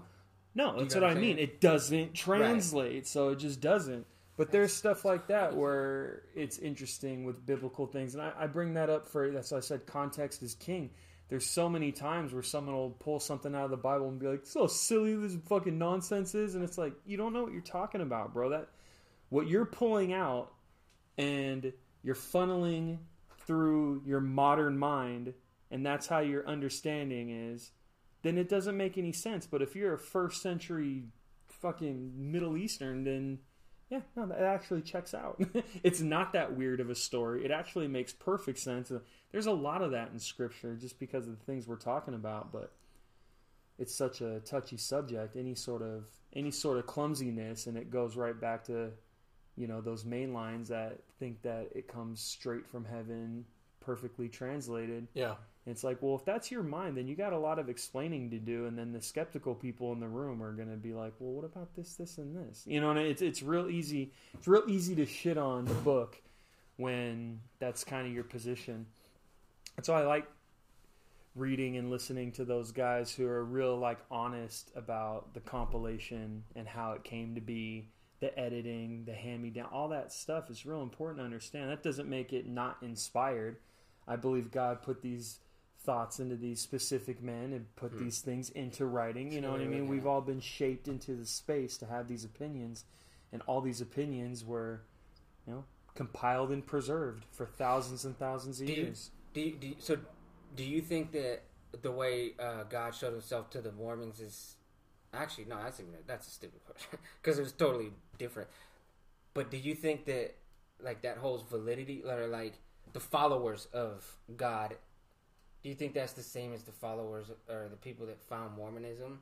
No, you that's know what what I mean. It doesn't translate, so it just doesn't. But there's stuff like that where it's interesting with biblical things, and I, I bring that up for that's why I said context is king. There's so many times where someone will pull something out of the Bible and be like, "So silly this fucking nonsense is," and it's like you don't know what you're talking about, bro. That what you're pulling out and you're funneling through your modern mind, and that's how your understanding is then it doesn't make any sense. But if you're a first century fucking Middle Eastern, then yeah, no, that actually checks out. it's not that weird of a story. It actually makes perfect sense. Uh, there's a lot of that in scripture just because of the things we're talking about, but it's such a touchy subject. Any sort of any sort of clumsiness, and it goes right back to you know those main lines that think that it comes straight from heaven, perfectly translated. Yeah. It's like, well, if that's your mind, then you got a lot of explaining to do, and then the skeptical people in the room are going to be like, well, what about this, this, and this? You know, and it's it's real easy. It's real easy to shit on the book when that's kind of your position. That's why I like reading and listening to those guys who are real like honest about the compilation and how it came to be the editing the hand me down all that stuff is real important to understand that doesn't make it not inspired i believe god put these thoughts into these specific men and put these things into writing you know what i mean yeah. we've all been shaped into the space to have these opinions and all these opinions were you know compiled and preserved for thousands and thousands of Do years Do you, do you, so? Do you think that the way uh, God showed Himself to the Mormons is Actually, no, that's even that's a stupid question because it was totally different. But do you think that like that holds validity, or like the followers of God? Do you think that's the same as the followers or the people that found Mormonism?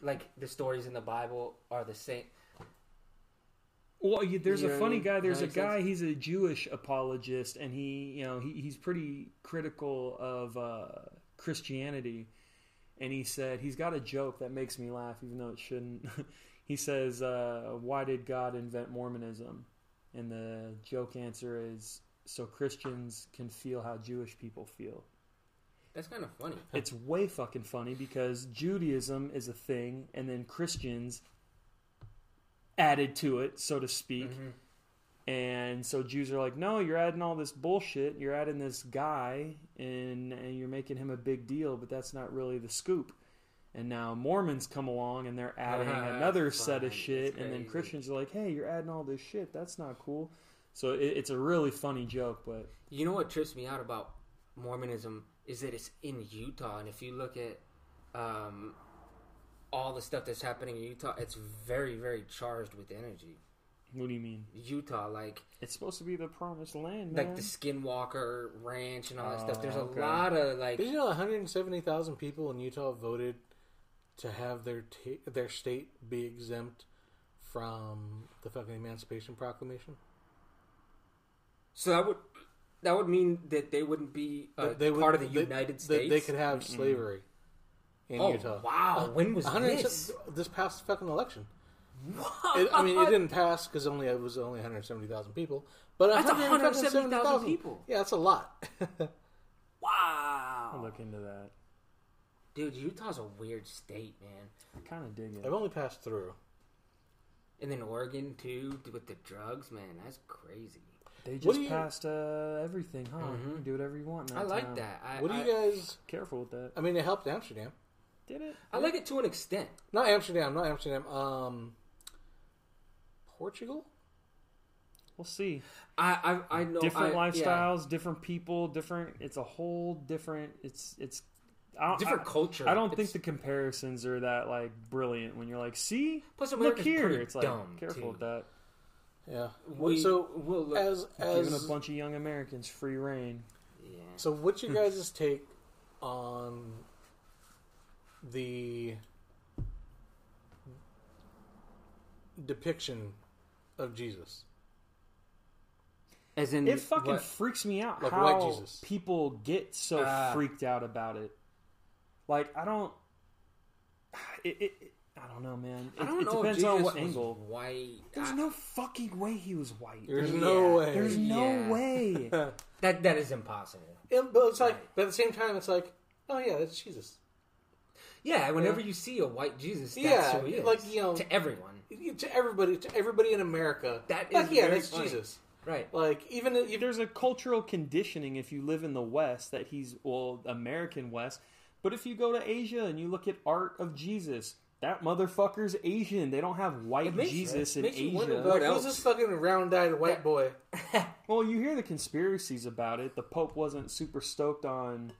Like the stories in the Bible are the same. Well, you, there's You a know I funny mean? guy. There's a Does that make guy. He's a Jewish apologist, and he, you know, he, he's pretty critical of uh, Christianity. And he said he's got a joke that makes me laugh, even though it shouldn't. he says, uh, "Why did God invent Mormonism?" And the joke answer is so Christians can feel how Jewish people feel. That's kind of funny. It's way fucking funny because Judaism is a thing, and then Christians added to it, so to speak. Mhm. And so Jews are like, no, you're adding all this bullshit. You're adding this guy, and, and you're making him a big deal, but that's not really the scoop. And now Mormons come along and they're adding Ah, another set of shit, and then. Christians are like, hey, you're adding all this shit. That's not cool. So it, it's a really funny joke, but You know what trips me out about Mormonism is that it's in Utah, and if you look at um, all the stuff that's happening in Utah, it's very, very charged with energy. what do you mean? Utah, like It's supposed to be the promised land, man. like the Skinwalker Ranch and all that Oh, stuff. There's a lot of like Did you know 170,000 people in Utah voted to have their ta their state be exempt from the fucking Emancipation Proclamation? So that would that would mean that they wouldn't be uh, they would- part of the they- United States. They could have slavery in oh Utah. wow! When was 100 this? this past fucking election. What? It, I mean, it didn't pass because only it was only 170,000 people. But That's 170,000 170,000 people. Yeah, that's a lot. Wow, I'll look into that. dude, Utah's a weird state, man. I kind of dig it. I've only passed through. And then Oregon too, with the drugs, man, that's crazy. They just you- passed uh, everything, huh? Mhm. You can do whatever you want. In I like town. that. I, What do I, you guys? Careful with that. I mean, it helped Amsterdam. Did it? I like it to an extent. Not Amsterdam. Not Amsterdam. Um, Portugal. We'll see. I I, I know different I, lifestyles, different people, different. It's a whole different. It's it's. I different I, culture. I don't think the comparisons are that like brilliant. When you're like, see, plus look here. It's like dumb, careful too. with that. Yeah. We, so we'll look, as Giving a bunch of young Americans free reign. yeah. so, what's your guys' take on the depiction of Jesus? As in It fucking what- freaks me out Like how white Jesus. people get so Ah. freaked out about it. Like I don't. It, it, it- I don't know, man. It, I don't it know depends if Jesus on what was angle. White. There's I- no fucking way he was white. There's Yeah. no way. There's no Yeah. way. that that is impossible. Yeah, but it's like, Right. but at the same time, it's like, oh yeah, that's Jesus. Yeah, whenever Yeah. you see a white Jesus, that's Yeah, who he is. like, you know- to everyone, To everybody, to everybody in America, That like, yeah, very that's funny. Jesus. right? Like even if There's a cultural conditioning if you live in the West that he's well American West, but if you go to Asia and you look at art of Jesus, that motherfucker's Asian. They don't have white makes- Jesus in makes you wonder Asia. what like, else? who's this fucking round-eyed white That- boy? Well, you hear the conspiracies about it. The Pope wasn't super stoked on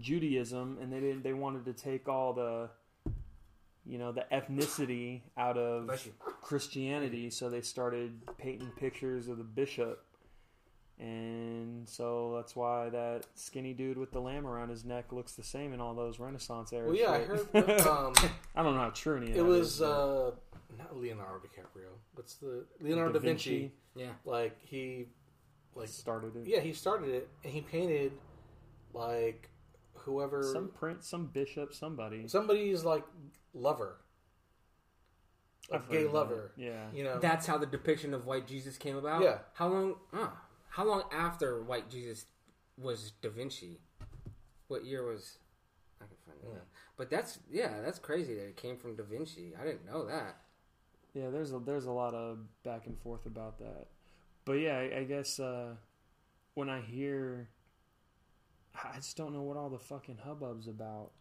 Judaism, and they didn't. They wanted to take all the, you know, the ethnicity out of Bless you. Christianity. So they started painting pictures of the bishop, and so that's why that skinny dude with the lamb around his neck looks the same in all those Renaissance era. Well, yeah, I heard. That, um, I don't know how true any of it that was is, but uh, not Leonardo DiCaprio. What's the Leonardo da Vinci? Yeah, Like he, like started it. yeah, he started it and he painted like whoever Some prince, some bishop, somebody. somebody's like lover, like I've gay heard that. lover. Yeah. You know, that's how the depiction of white Jesus came about. Yeah. How long? Uh, how long after white Jesus was Da Vinci? What year was? I can find it. Yeah. out. But that's yeah, that's crazy that it came from Da Vinci. I didn't know that. Yeah, there's a there's a lot of back and forth about that, but yeah, I, I guess uh, when I hear, I just don't know what all the fucking hubbub's about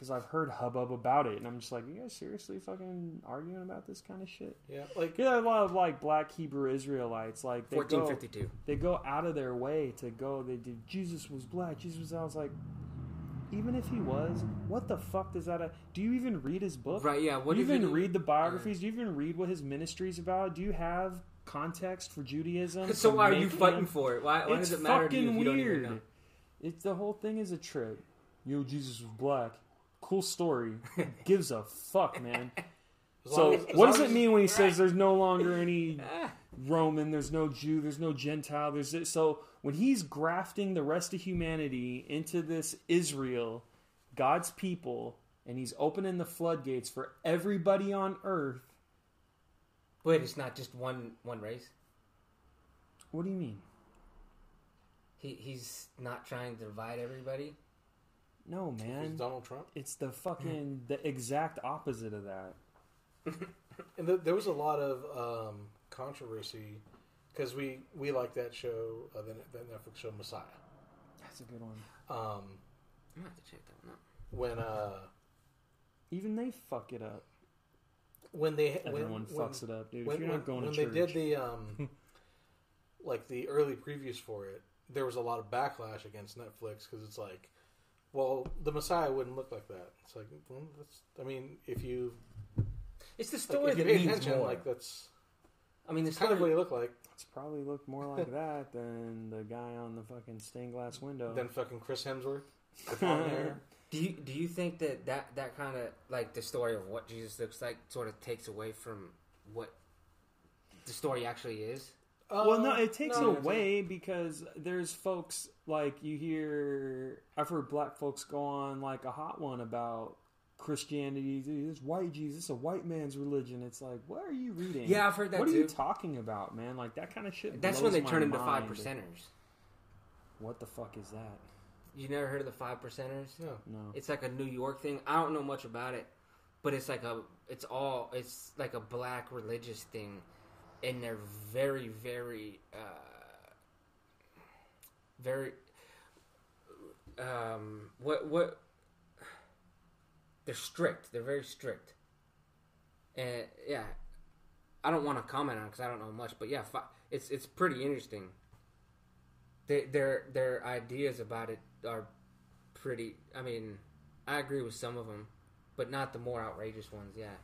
because I've heard hubbub about it, and I'm just like, you guys seriously fucking arguing about this kind of shit? yeah, like Yeah, a lot of like black Hebrew Israelites, like they Fourteen go they go out of their way to go. They did Jesus was black. Jesus was. I was like, even if he was, what the fuck does that? Uh, do you even read his book? Right, yeah, what do you even you- read the biographies? Do you even read what his ministry's about? Do you have context for Judaism? So why are you fighting him? for it? Why, why it's does it matter to fucking you you don't weird. It's the whole thing is a trip. Yo, Jesus was black. Cool story. Gives a fuck, man. So, as- as what does it mean when he says there's no longer any. Roman, there's no Jew, there's no Gentile, there's this. so when he's grafting the rest of humanity into this Israel, God's people, and he's opening the floodgates for everybody on earth. Wait, it's not just one one race. What do you mean? He he's not trying to divide everybody. No, He's man. Donald Trump. It's the fucking the exact opposite of that. And th- there was a lot of um, controversy because we we like that show, uh, that, that Netflix show Messiah. That's a good one. Um, I'm gonna have to check that one out. when uh, Even they fuck it up. when they Everyone when, fucks it up, dude. when, if you're not going when to they church, did the um, like the early previews for it, there was a lot of backlash against Netflix because it's like, well, the Messiah wouldn't look like that. It's like, well, that's. I mean, if you It's the like, story if you that pay means attention, more. like that's I mean, the it's kind of what story. he looked like. it's probably looked more like that than the guy on the fucking stained glass window. Then fucking Chris Hemsworth. with long hair. Do you do you think that that that kind of like the story of what Jesus looks like sort of takes away from what the story actually is? Well, no, Uh, it takes no, it away because there's folks like you hear. I've heard black folks go on like a hot one about Christianity. This white Jesus, a white man's religion. It's like, what are you reading? Yeah, I've heard that What are you talking about, man? Like that kind of shit. That's blows when they my turn into five percenters. What the fuck is that? You never heard of the five percenters? No. No. It's like a New York thing. I don't know much about it, but it's like a it's all it's like a black religious thing, and they're very very uh, very um what what they're strict. They're very strict, and yeah, I don't want to comment on because I don't know much, but yeah, it's it's pretty interesting. They, their their ideas about it are pretty. I mean, I agree with some of them, but not the more outrageous ones. Yeah,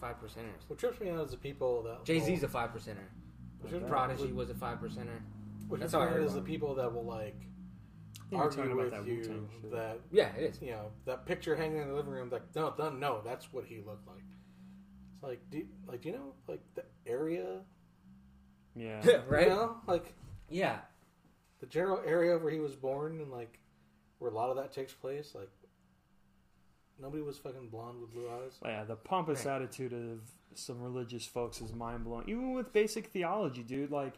five percenters. What trips me out is the people that Jay Z's will, a five percenter. What trips- Prodigy was a five percenter. What That's trips how I me out heard is the people that will like Yeah, argue about with that you Wu-Tang shit. that Yeah, it is. you know that picture hanging in the living room. Like no, no, no, that's what he looked like. It's like, do like do you know like the area, Yeah. right? You know, like Yeah. the general area where he was born and like where a lot of that takes place. Like nobody was fucking blonde with blue eyes. Yeah, the pompous Right. attitude of some religious folks is mind blowing. Even with basic theology, dude. Like,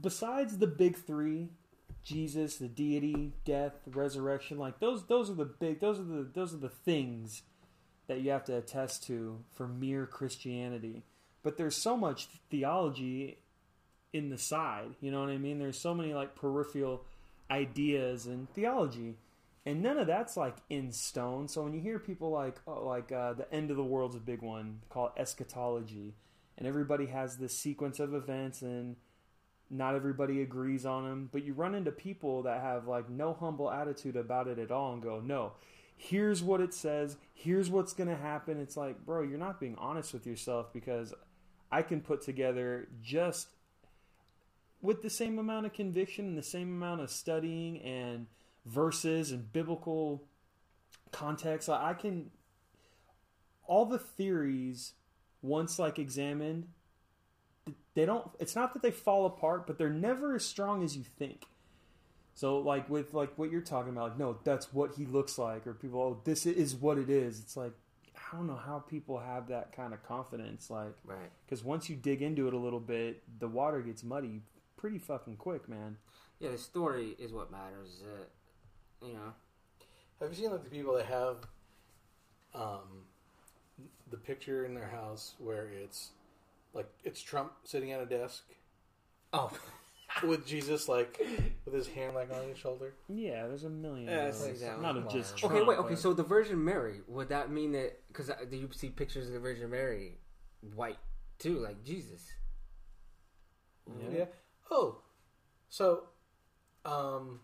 besides the big three, Jesus, the deity, death, resurrection, like those, those are the big, those are the, those are the things that you have to attest to for mere Christianity. But there's so much theology in the side. You know what I mean? There's so many like peripheral ideas and theology and none of that's like in stone. So when you hear people like oh, like uh, the end of the world's a big one called eschatology, and everybody has this sequence of events, and not everybody agrees on them, but you run into people that have like no humble attitude about it at all, and go no. Here's what it says. Here's what's to happen. It's like, bro, you're not being honest with yourself because I can put together just with the same amount of conviction and the same amount of studying and verses and biblical context i can all the theories once like examined they don't it's not that they fall apart but they're never as strong as you think so like with like what you're talking about like no that's what he looks like or people oh this is what it is it's like i don't know how people have that kind of confidence like Right. because once you dig into it a little bit the water gets muddy pretty fucking quick man Yeah, the story is what matters. Uh, you know. Have you seen like the people that have um, the picture in their house where it's like it's Trump sitting at a desk Oh. with Jesus like with his hand like on his shoulder? Yeah, there's a million. Yeah, of it's those. like that Not of just Okay, wait. Okay, but- so the Virgin Mary would that mean that? Because do you see pictures of the Virgin Mary white too, like Jesus? Yeah. Yeah. Oh, so um,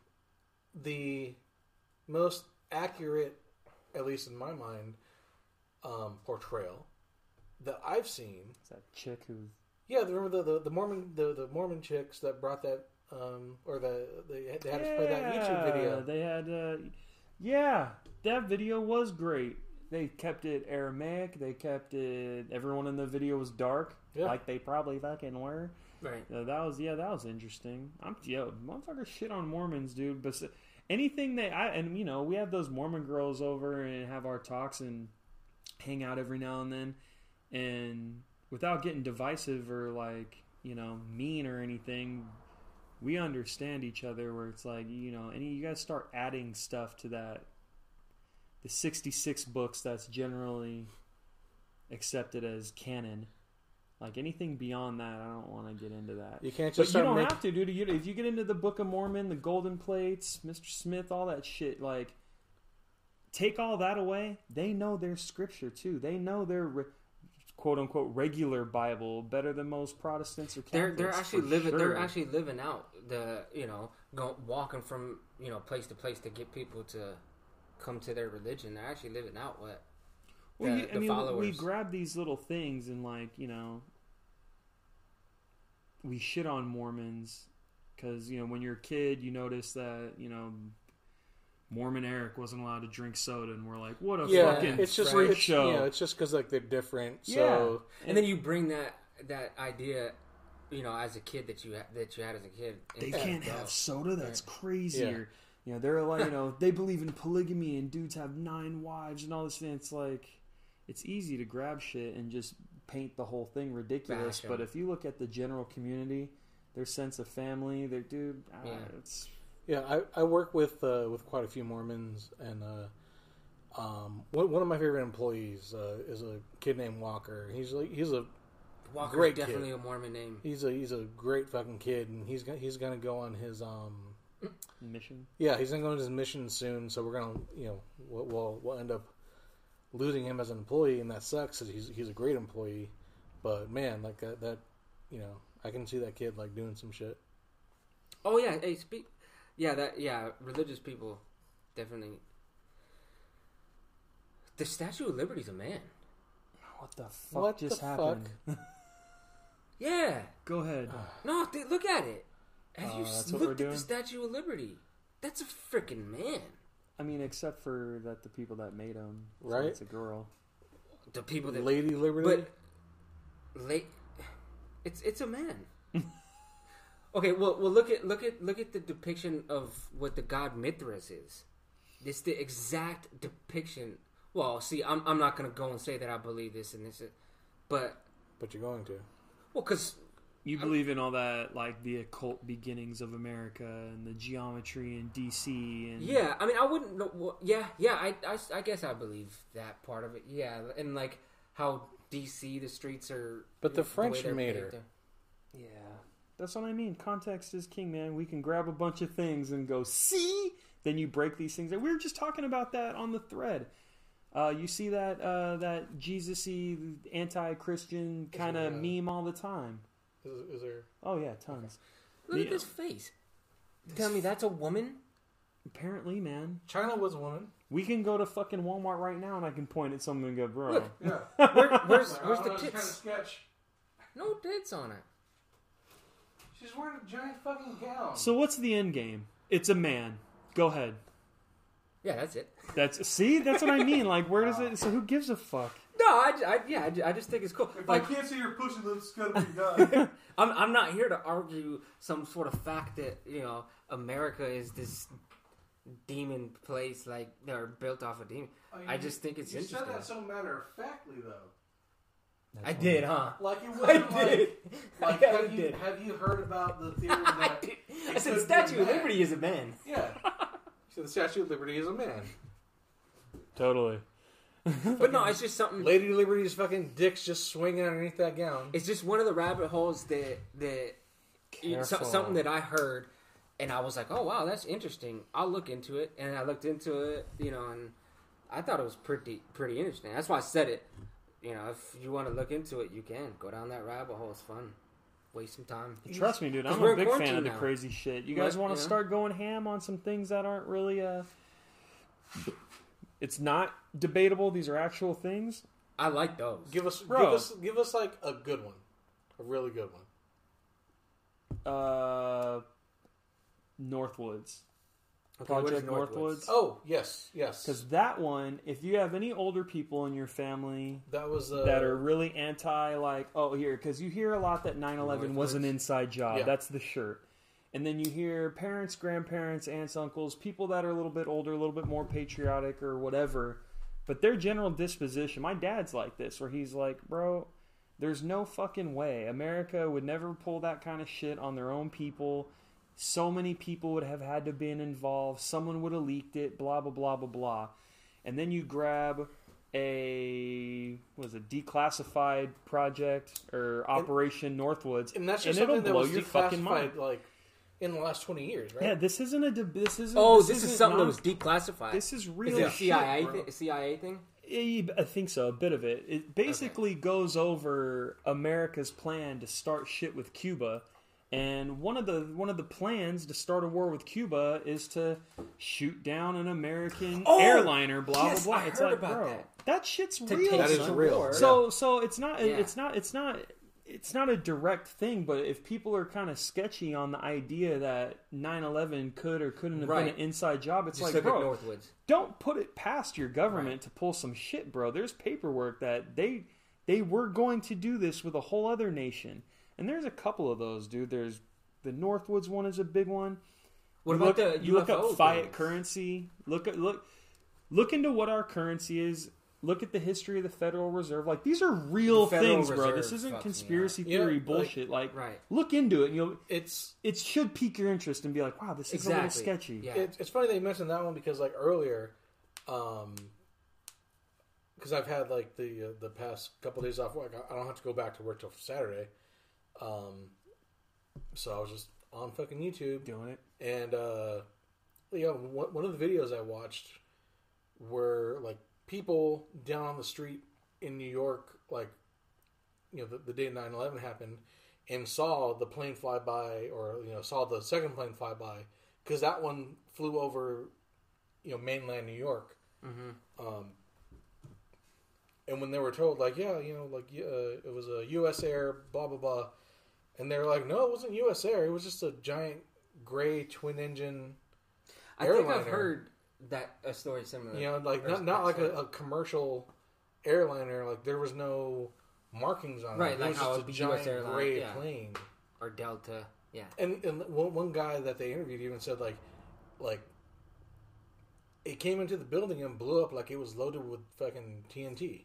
the most accurate, at least in my mind, um, portrayal that I've seen. It's that chick who Yeah, remember the, the, the Mormon the, the Mormon chicks that brought that um, or the they, had- they had us play that YouTube video. They had, uh, yeah, that video was great. They kept it Aramaic. They kept it. Everyone in the video was dark, Yeah. like they probably fucking were. Right. Uh, that was yeah, that was interesting. I'm yo, motherfucker, shit on Mormons, dude. But s- anything they, I and you know, we have those Mormon girls over and have our talks and hang out every now and then, and without getting divisive or like you know mean or anything, we understand each other. Where it's like you know, and you guys start adding stuff to that. The sixty-six books that's generally accepted as canon. Like anything beyond that, I don't want to get into that. You can't But just you don't making- have to, dude. You, if you get into the Book of Mormon, the Golden Plates, Mr. Smith, all that shit, like, take all that away. They know their scripture too. They know their re- quote unquote regular Bible better than most Protestants or They're Catholics. they're actually for living. sure. They're actually living out the you know go, walking from you know place to place to get people to come to their religion. They're actually living out what Well, the- you, I the mean, we grab these little things and like you know, we shit on Mormons because you know when you're a kid, you notice that you know Mormon Eric wasn't allowed to drink soda, and we're like, what a yeah, fucking it's just freak it's, show. You know, it's just because like they're different. Yeah. So and then you bring that that idea you know as a kid that you ha- that you had as a kid. they can't adult. have soda. That's Yeah. crazy. Or, you know, they're like, you know, they believe in polygamy and dudes have nine wives and all this. And it's like, it's easy to grab shit and just paint the whole thing ridiculous. Bash 'em. But if you look at the general community, their sense of family, their dude, uh, Yeah. it's yeah, I, I work with uh, with quite a few Mormons, and uh, um, one, one of my favorite employees uh, is a kid named Walker. He's like he's a Walker's Great kid. definitely a Mormon name. he's a he's a great fucking kid, and he's go- he's gonna go on his um mission. yeah he's gonna go on his mission soon. So we're gonna you know we'll we'll, we'll end up losing him as an employee, and that sucks. 'cause he's he's a great employee, but man, like that, that you know I can see that kid like doing some shit. Oh yeah, hey, speak. Yeah, that yeah, religious people definitely. The Statue of Liberty's a man. What the fuck What just the happened? Yeah, Go ahead. Ah. no, th- look at it. Have Oh, you that's s- what we're looked at doing? the Statue of Liberty? That's a freaking man. I mean, except for that the people that made him, so Right. It's a girl. The people that, Lady Liberty. but late, it's it's a man. okay, well, well, look at look at look at the depiction of what the god Mithras is. It's the exact depiction. Well, see, I'm I'm not gonna go and say that I believe this and this, but but you're going to. well, because You believe in all that, like the occult beginnings of America and the geometry in DC and Yeah, I mean, I wouldn't know. Well, yeah, yeah, I, I, I guess I believe that part of it. Yeah, and like how DC the streets are. But the French they're made paved her. Yeah. That's what I mean. Context is king, man. We can grab a bunch of things and go, see? Then you break these things. And we were just talking about that on the thread. Uh, you see that uh, that Jesus-y, anti-Christian kind of Yeah. meme all the time. Is, is there? Oh, yeah, tons. Look at Yeah. this uh, face. Tell me that's a woman. Apparently, man. China was a woman. We can go to fucking Walmart right now and I can point at someone and go, bro. Look. Yeah. Where, where's where's the Kind of tits? sketch. No tits on it. She's wearing a giant fucking gown. So what's the end game? It's a man. Go ahead. Yeah, that's it. That's see, that's what I mean. Like, where does it? So who gives a fuck? No, I, I yeah, I, I just think it's cool. if Like, I can't see your pussy lips, it's gotta be done. I'm I'm not here to argue some sort of fact that you know America is this demon place like they're built off a demon. I just think it's you interesting. said that so matter of factly though. I did, huh? Like it I wasn't like, did. like I have you did. have you heard about the theory I that did. I said could be Statue of? Liberty is a man. Yeah. So the Statue of Liberty is a man. Totally. But no, it's just something. Lady Liberty's fucking dick's just swinging underneath that gown. It's just one of the rabbit holes that that you so- something that I heard, and I was like, oh wow, that's interesting. I'll look into it, and I looked into it, you know, and I thought it was pretty pretty interesting. That's why I said it. You know, if you want to look into it, you can go down that rabbit hole. It's fun. Waste some time. Trust me, dude. I'm a big fan of the now. crazy shit. You guys want to you know? start going ham on some things that aren't really uh It's not debatable. These are actual things. I like those. Give us, Bro. give us, give us like a good one, a really good one. Uh, Northwoods. Okay, what is Project Northwoods. Oh yes, yes. Because that one, if you have any older people in your family that was uh, that are really anti, like, oh, here, because you hear a lot that 9 11 was an inside job. Yeah. That's the shirt. And then you hear parents, grandparents, aunts, uncles, people that are a little bit older, a little bit more patriotic or whatever. But their general disposition, my dad's like this, where he's like, bro, there's no fucking way. America would never pull that kind of shit on their own people. So many people would have had to been involved. Someone would have leaked it, blah, blah, blah, blah, blah. And then you grab a what was it declassified project or Operation Northwoods, and that's and just it'll something that blow was your fucking mind. declassified like in the last twenty years, right? Yeah, this isn't a. de- This isn't. Oh, this, is isn't something that was declassified. This is is real. it a shit, CIA thi- CIA thing? I think so. A bit of it. It basically goes over America's plan to start shit with Cuba, and one of the one of the plans to start a war with Cuba is to shoot down an American Oh! airliner. Blah Yes, blah blah. I it's heard like, about bro, that. shit's To real. That is real. So so it's not Yeah. it's not it's not it's not a direct thing, but if people are kind of sketchy on the idea that 9/11 could or couldn't have Right. been an inside job, it's Just like, bro, Northwoods. don't put it past your government Right. to pull some shit, bro. There's paperwork that they they were going to do this with a whole other nation, and there's a couple of those, dude. There's the Northwoods one is a big one. What you about look, the you look up fiat currency. Look at look look into what our currency is. Look at the history of the Federal Reserve. Like these are real The Federal things, bro. This isn't conspiracy up. Yeah, theory like- bullshit. Like, Right. look into it, and you'll It's it should pique your interest and be like, wow, this is a little sketchy. Yeah. it's, it's funny that you mentioned that one because like earlier, um, because I've had like the uh, the past couple days off work. I, I don't have to go back to work till Saturday, um, so I was just on fucking YouTube Doing it. and uh, you know one, one of the videos I watched were like people down on the street in New York, like you know the, the day 9-11 happened, and saw the plane fly by, or you know saw the second plane fly by, because that one flew over, you know mainland New York. Mm-hmm. Um, and when they were told, like, yeah, you know, like uh, it was a U.S. Air, blah blah blah, and they were like, no, it wasn't U.S. Air. It was just a giant gray twin engine. I think I've Airliner. heard that a story similar. You know, like not not like a, a commercial airliner. Like there was no markings on Right, it. It like was how a be giant airline, gray yeah. plane. or Delta. Yeah. And and one, one guy that they interviewed even said like like it came into the building and blew up like it was loaded with fucking TNT.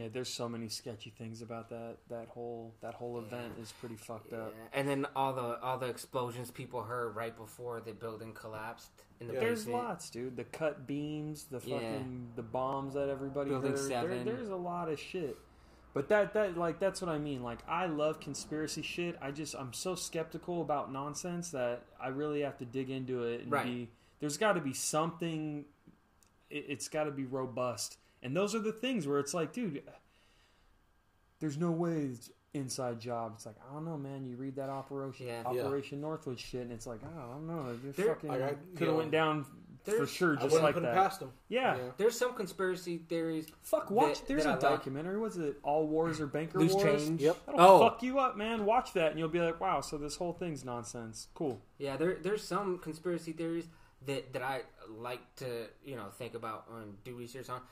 Yeah, there's so many sketchy things about that. That whole that whole event is pretty fucked Yeah. up. And then all the all the explosions people heard right before the building collapsed in the Yeah. There's lots, dude. The cut beams, the Yeah. fucking the bombs that everybody Building heard. There- seven. there's a lot of shit. But that that like that's what I mean. Like I love conspiracy shit. I just I'm so skeptical about nonsense that I really have to dig into it and Right. be. There's got to be something. It, it's got to be robust, and those are the things where it's like, dude, there's no way it's inside job. It's like I don't know, man. You read that operation Yeah. Yeah. Operation Northwood shit, and it's like oh, I don't know. It just There- fucking Like, I- you could have know, went down for sure, just wouldn't like put that. it past him. Yeah. Yeah. There's some conspiracy theories. Fuck, watch. that- There's that a I like. documentary. Was it All Wars or Banker Loose Wars? change. Yep. That'll Oh. fuck you up, man. Watch that, and you'll be like, wow. So this whole thing's nonsense. Cool. Yeah, there there's some conspiracy theories that that I like to you know think about and do research on,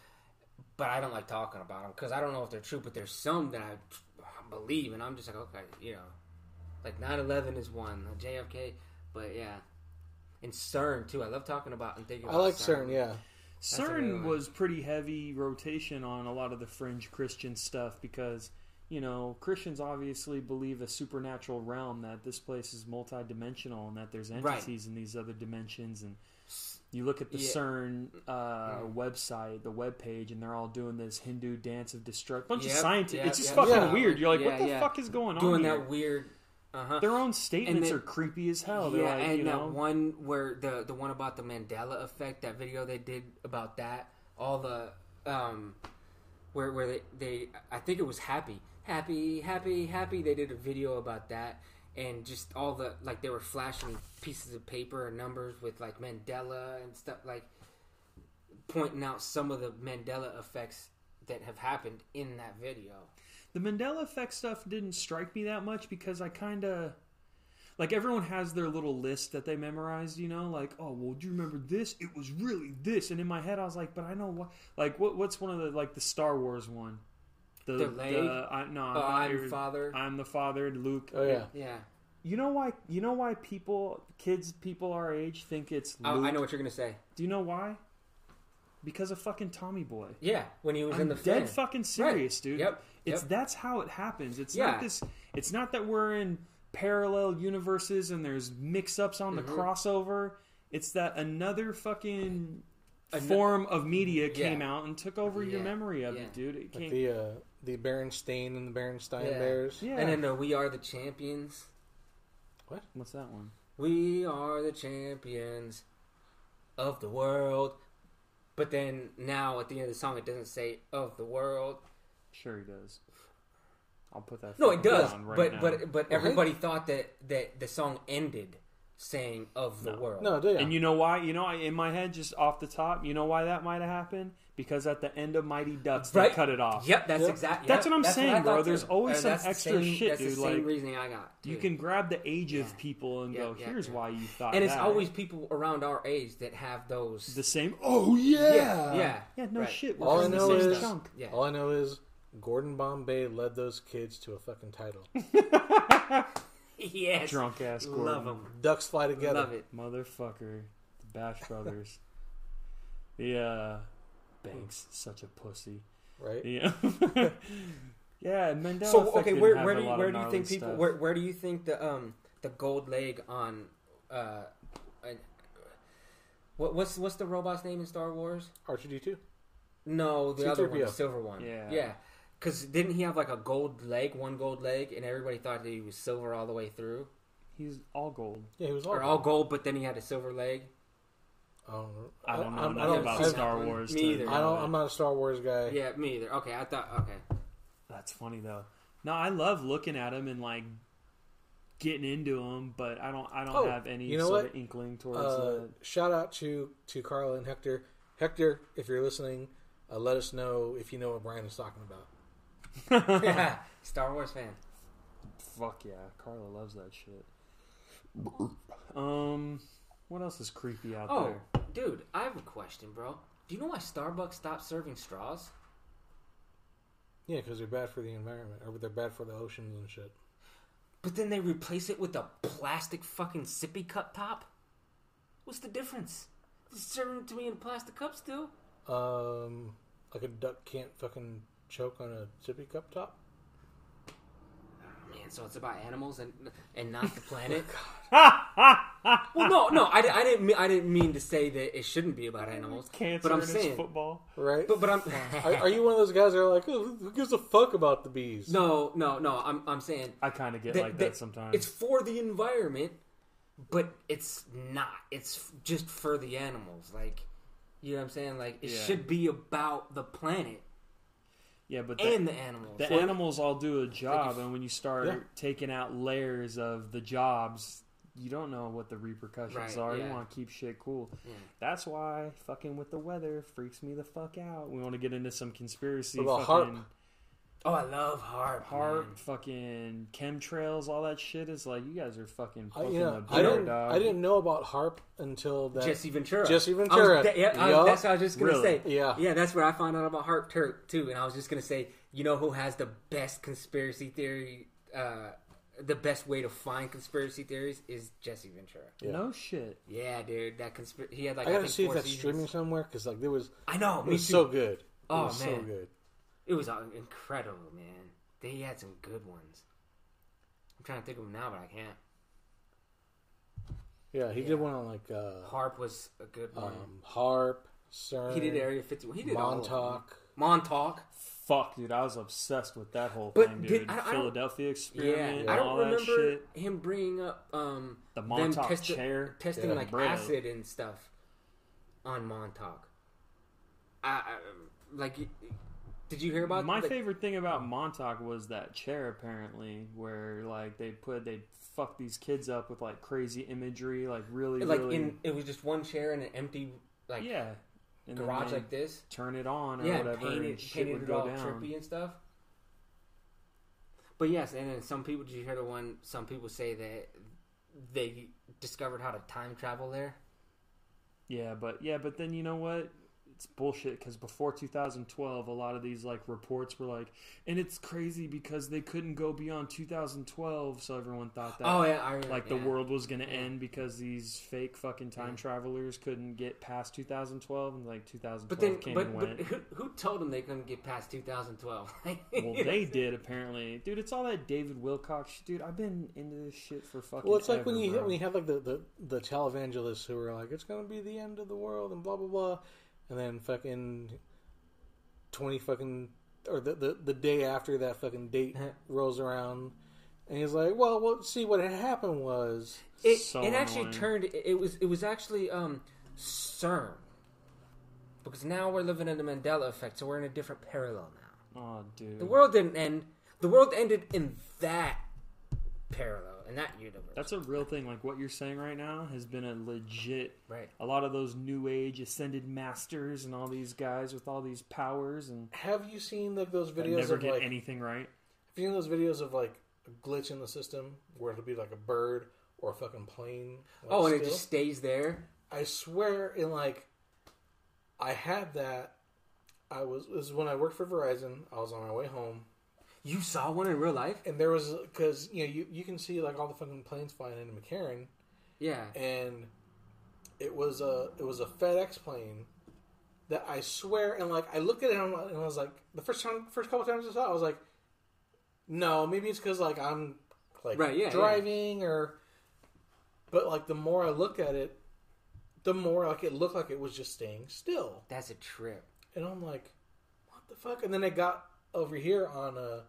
but I don't like talking about them because I don't know if they're true. But there's some that I believe, and I'm just like, okay, you know, like 9/11 is one, JFK, but yeah, and CERN too. I love talking about and thinking. I about like CERN. Yeah, a CERN was pretty heavy rotation on a lot of the fringe Christian stuff because you know Christians obviously believe a supernatural realm that this place is multidimensional and that there's Right. entities in these other dimensions and. You look at the Yeah. CERN uh, Mhm. website, the web page, and they're all doing this Hindu dance of destruction. Bunch of scientists. yep, it's just yep. fucking Yeah. weird. You're like, Yeah, what the yeah. fuck is going on? doing here? that weird. Uh huh. Their own statements then- are creepy as hell. They're yeah, like, and you that one where the the one about the Mandela effect, that video they did about that, all the um, where where they they I think it was happy, happy, happy, happy. They did a video about that, and just all the like they were flashing pieces of paper and numbers with like Mandela and stuff like. pointing out some of the Mandela effects that have happened in that video. The Mandela effect stuff didn't strike me that much because I kind of like everyone has their little list that they memorized, you know, like oh well, do you remember this? It was really this, and in my head I was like, but I know what. Like what? What's one of the like the Star Wars one? The, The leg? I, no, Oh, not I'm your- father. I'm the father. Luke. Oh yeah. Yeah, You know why? You know why people, kids, people our age think it's I, Luke. I know what you're gonna say. Do you know why? Because of fucking Tommy Boy. Yeah, when he was in I'm the dead fan. fucking serious, dude. Yep, It's yep. that's how it happens. It's Yeah. not this. It's not that we're in parallel universes and there's mix-ups on the Mm-hmm. crossover. It's that another fucking Ano- form of media Yeah. came out and took over your Yeah, memory of yeah. it, dude. It Like came. the uh, the Berenstain and the Berenstain Yeah. Bears. yeah. And then the "We Are the Champions." What? What's that one? We are the champions of the world. But then now at the end of the song, it doesn't say "of the world." Sure, he does. I'll put that. No, it fucking does. down right but now. but but everybody thought that that the song ended saying "of the No. world." No, yeah. And you know why? You know, I- in my head, just off the top, you know why that might have happened? Because at the end of Mighty Ducks, they cut it off. Yep, that's Yep. exactly. That's what I'm I saying, bro. thought, There's too. always Uh, some extra same- shit, that's dude, The same like, reasoning I got. You can grab the age Yeah. of people and Yeah, go, yeah, "Here's yeah. why you thought." and it's that." always people around our age that have those. the same. Oh yeah, yeah, yeah, yeah. No right. shit. We're All I from the know same is- chunk. Yeah. All I know is Gordon Bombay led those kids to a fucking title. yes, Drunk ass Gordon. love them, Ducks fly together. love it. motherfucker. The Bash Brothers. the uh, Banks, such a pussy. Right? Yeah. yeah, Mandela So okay, where where do you, where do you gnarly think people stuff. where where do you think the um the gold leg on uh, uh what what's what's the robot's name in Star Wars? R2D2. No, the other one, the silver one. Yeah. yeah. Because didn't he have like a gold leg, one gold leg, and everybody thought that he was silver all the way through, He's all gold. Yeah, he was all. or all gold, but then he had a silver leg. I don't, I don't know I'm- enough don't- about I've- Star Me Wars. either. to I know don't. it. I'm not a Star Wars guy. Yeah, me either. Okay, I thought okay. That's funny though. No, I love looking at them and like getting into them, but I don't. I don't Oh, have any you know sort what? of inkling towards Uh, shout out to to Carla and Hector. Hector, if you're listening, uh, let us know if you know what Brian is talking about. that. Star Wars fan. Fuck yeah, Carla loves that shit. Um, what else is creepy out Oh, there? Dude, I have a question, bro. Do you know why Starbucks stopped serving straws? Yeah, because they're bad for the environment, or they're bad for the oceans and shit. But then they replace it with a plastic fucking sippy cup top? What's the difference? They're serving it to me in a plastic cup still. Um, like a duck can't fucking choke on a sippy cup top. Man, so it's about animals and and not the planet. Oh, well, no, no, I, I didn't mean, I didn't mean to say that it shouldn't be about animals. Cancer but I'm and saying, football. Right? but but I'm are, are you one of those guys that are like, oh, who gives a fuck about the bees? no, no, no. I'm I'm saying I kind of get that- like that that sometimes. It's for the environment, but it's not. It's just for the animals. Like, you know what I'm saying? Like, it Yeah. should be about the planet yeah, but the, and the animals. the animals all do a job, if- and when you start Yeah. taking out layers of the jobs, you don't know what the repercussions Right, are. You want to keep shit cool. Yeah. That's why fucking with the weather freaks me the fuck out. We want to get into some conspiracy. What about fucking HARP? Oh, I love harp. HARP, man. fucking chemtrails, all that shit is like you guys are fucking I, poking you know, I didn't. dog. I didn't know about harp until that. Jesse Ventura. Jesse I was- Ventura. that- yeah, I- Yup. that's what I was just gonna Really? say. Yeah. yeah, that's where I found out about harp Turk too. And I was just gonna say, you know who has the best conspiracy theory? Uh, the best way to find conspiracy theories is Jesse Ventura. Yeah. No shit. Yeah, dude, that conspiracy. He had like I I, gotta think see if that's seasons. streaming somewhere because like there was. I know, It me was too. so good. It Oh, was so man. good. It was uh, incredible, man. They had some good ones. I'm trying to think of them now, but I can't. Yeah, he Yeah. did one on like uh, Harp was a good one. um, harp, CERN, he did Area 51. He did all of them. Montauk. Montauk. Fuck, dude, I was obsessed with that whole But thing, did- dude. I- I don't- Philadelphia Yeah, experiment, I all don't that remember shit. him bringing up um The them Montauk testi- chair. testing Yeah, like bro. acid and stuff on Montauk. I, I like. Y- Did you hear about My like, favorite thing about Montauk was that chair, apparently, where like they put they fuck these kids up with like crazy imagery, like really, Like really, in it was just one chair in an empty like yeah, and garage they like this. turn it on or yeah, whatever, painted, and shit painted would it go all down. trippy and stuff. But yes, and then some people. Did you hear the one? Some people say that they discovered how to time travel there. Yeah, but yeah, but then you know what? It's bullshit because before 2012, a lot of these like reports were like, and it's crazy because they couldn't go beyond 2012, so everyone thought that oh yeah, I remember, like yeah. the world was gonna Yeah. end because these fake fucking time Yeah. travelers couldn't get past 2012, and like 2012 But then, came but, and but went. who, who told them they couldn't get past 2012? well, they did apparently, dude. It's all that David Wilcock, dude. I've been into this shit for fucking. Well, it's like when you bro. when you have like the, the the televangelists who are like, it's gonna be the end of the world and blah blah blah, and then fucking twenty fucking or the the, the day after that fucking date rolls around, and he's like, well, well, see what had happened was it, So it actually annoying. turned. It, it was it was actually um CERN because now we're living in the Mandela effect, so we're in a different parallel now. oh, dude. The world didn't end. The world ended in that parallel in that universe. That's a real thing. Like what you're saying right now has been a legit. right. A lot of those new age ascended masters and all these guys with all these powers and Have you seen like those videos never of get like? anything right. Have you seen those videos of like a glitch in the system where it'll be like a bird or a fucking plane? like, Oh, and it just stays there. I swear, in like, I had that. I was this is when I worked for Verizon. I was on my way home, You saw one in real life? and there was because you know you, you can see like all the fucking planes flying into McCarran, Yeah. and it was a it was a FedEx plane that I swear and like I looked at it and I was like the first time first couple times I saw it I was like no maybe it's because like I'm like Right, yeah, driving or but like the more I look at it the more like it looked like it was just staying still That's a trip. and I'm like what the fuck and then it got over here on uh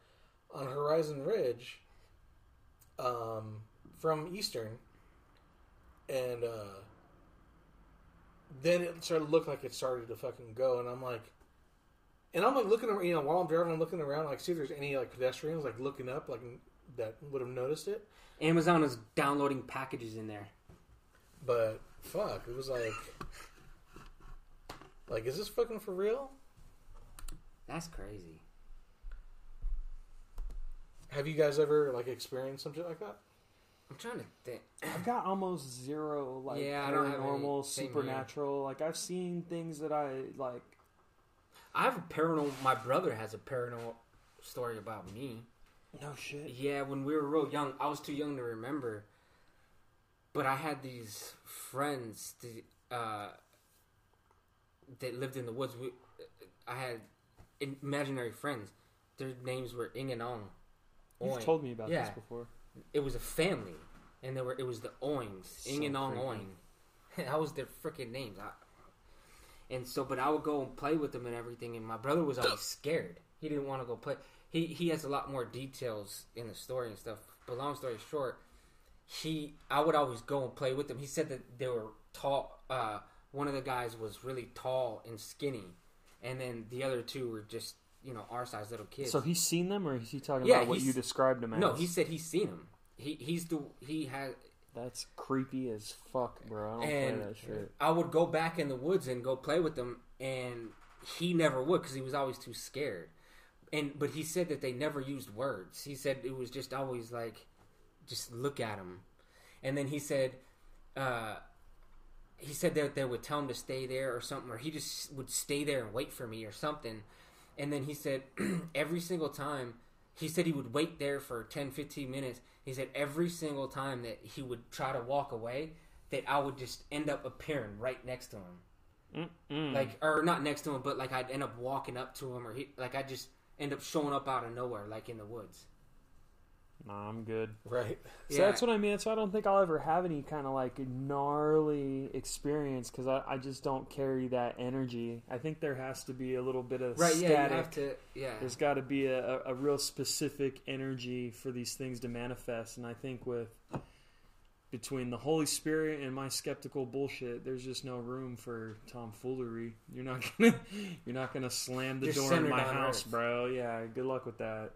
on Horizon Ridge um from Eastern and uh then it started to look like it started to fucking go and I'm like and I'm like looking around you know while I'm driving I'm looking around like see if there's any like pedestrians like looking up like that would have noticed it Amazon is downloading packages in there. but fuck it was like like is this fucking for real That's crazy. Have you guys ever like experienced something like that I'm trying to think. I've got almost zero like Yeah, I don't have any- paranormal, here. supernatural. Like I've seen things that I like. I have a paranormal. My brother has a paranormal story about me. No shit. Yeah, when we were real young, I was too young to remember. But I had these friends that, uh, that lived in the woods. We, I had imaginary friends. Their names were Ing and Ong. You've told me about Yeah. this before. It was a family, and there were it was the Oings, Ing So and Ong. Oing. that was their freaking names. I, and so, but I would go and play with them and everything. And my brother was always scared. He didn't want to go play. He he has a lot more details in the story and stuff. But long story short, he I would always go and play with them. He said that they were tall. Uh, one of the guys was really tall and skinny, and then the other two were just you know our size little kids. So he's seen them, or is he talking Yeah, about what you described him as? no, he said he's seen them. He he's the he had That's creepy as fuck, bro. I don't and play that shit. I would go back in the woods and go play with them, and he never would because he was always too scared. And but he said that they never used words. He said it was just always like, just look at him, and then he said, uh, he said that they would tell him to stay there or something, or he just would stay there and wait for me or something. And then he said every single time, he said he would wait there for 10, 15 minutes. He said every single time that he would try to walk away, that I would just end up appearing right next to him. Mm. Like, or not next to him, but like I'd end up walking up to him, or he, like I'd just end up showing up out of nowhere, like in the woods. Nah, I'm good. right So Yeah. that's what I mean. So I don't think I'll ever have any kind of like gnarly experience because I, I just don't carry that energy. I think there has to be a little bit of Right, yeah, static. you have to, yeah. There's got to be a, a, a real specific energy for these things to manifest, and I think with between the Holy Spirit and my skeptical bullshit, there's just no room for tomfoolery. You're not gonna you're not gonna slam the Just door in my house, earth. bro. Yeah, good luck with that.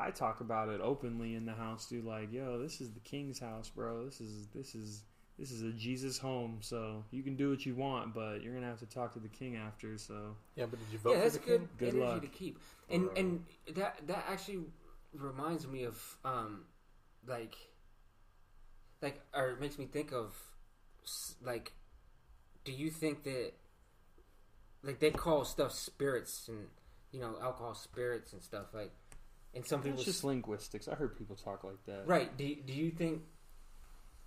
I talk about it openly in the house, dude. Like, yo, this is the king's house, bro. This is this is this is a Jesus home, so you can do what you want, but you're gonna have to talk to the king after. So Yeah, but did you vote yeah, for that's the good, king? Good energy luck. to keep. And and that that actually reminds me of um like like or it makes me think of like do you think that like they call stuff spirits and you know alcohol spirits and stuff like and some people it's just linguistics. I heard people talk like that. right do, do you think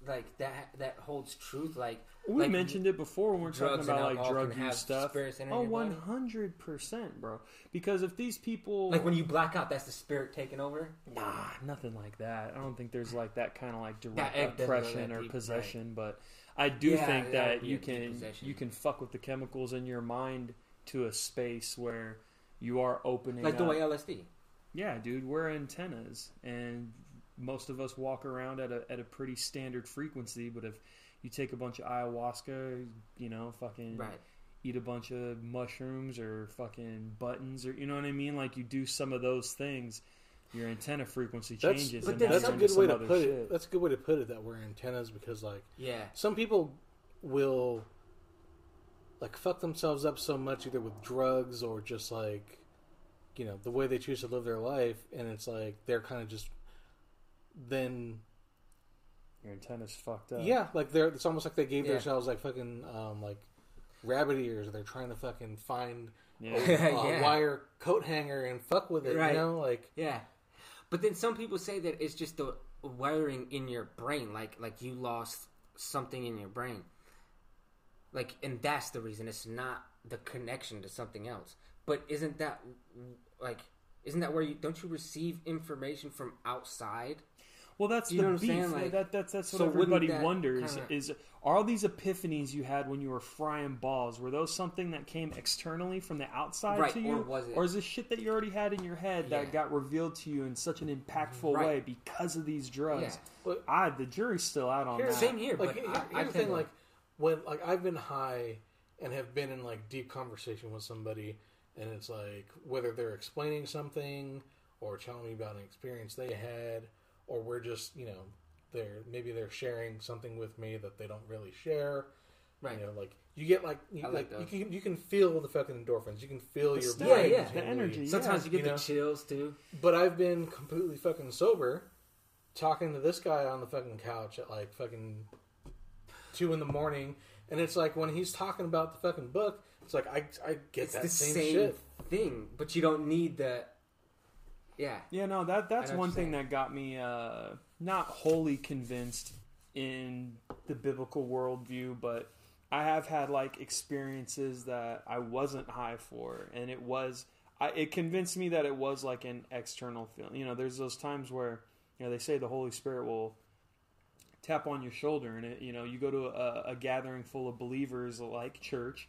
like that that holds truth like We like, mentioned it before when we're talking drugs and about like alcohol drug can use stuff. spirits in Oh, your body? one hundred percent, bro. Because if these people like when you black out that's the spirit taking over Nah, nothing like that. I don't think there's like that kind of like direct That doesn't go oppression that or deep, possession, but I do Yeah, think that would be you a deep can possession. you can fuck with the chemicals in your mind to a space where you are opening like the up. way LSD Yeah, dude, we're antennas, and most of us walk around at a at a pretty standard frequency. But if you take a bunch of ayahuasca, you know, fucking right eat a bunch of mushrooms or fucking buttons, or you know what I mean, like you do some of those things, your antenna frequency That's, changes. but and that's a you're some- into good way to put shit. it. That's a good way to put it. That we're antennas because like yeah some people will like fuck themselves up so much either with drugs or just like you know the way they choose to live their life and it's like they're kind of just then Your antenna's fucked up. yeah like they're it's almost like they gave Yeah. themselves like fucking um like rabbit ears they're trying to fucking find yeah. a, Yeah. wire coat hanger and fuck with it Right. you know like Yeah, but then some people say that it's just the wiring in your brain, like like you lost something in your brain, like, and that's the reason. It's not the connection to something else. But isn't that like? Isn't that where you don't you receive information from outside? Well, that's You the know what I'm beef. Like- that, that's that's what So everybody that wonders kinda- is are these epiphanies you had when you were frying balls were those something that came externally from the outside Right, to you, or was it- is this shit that you already had in your head Yeah. that got revealed to you in such an impactful Right. way because of these drugs? Yeah. But- I the jury's still out on Here- that. Same here, like but here- I, here's I the thing like when like I've been high and have been in like deep conversation with somebody and it's like whether they're explaining something or telling me about an experience they had or we're just you know they're maybe they're sharing something with me that they don't really share right. you know like you get like you, I like like you can you can feel the fucking endorphins you can feel The your stuff, brain yeah, the tingly. energy. Sometimes yeah. you get you the chills too. But I've been completely fucking sober, talking to this guy on the fucking couch at like fucking two in the morning, and it's like when he's talking about the fucking book, it's like I I get It's that the same, same shit. thing, but you don't need the. Yeah, Yeah, no, that that's one what you're thing that got me uh, not wholly convinced in the biblical worldview, but I have had like experiences that I wasn't high for, and it was I, it convinced me that it was like an external feeling. You know, there's those times where you know they say the Holy Spirit will tap on your shoulder, and it, you know you go to a, a gathering full of believers like church,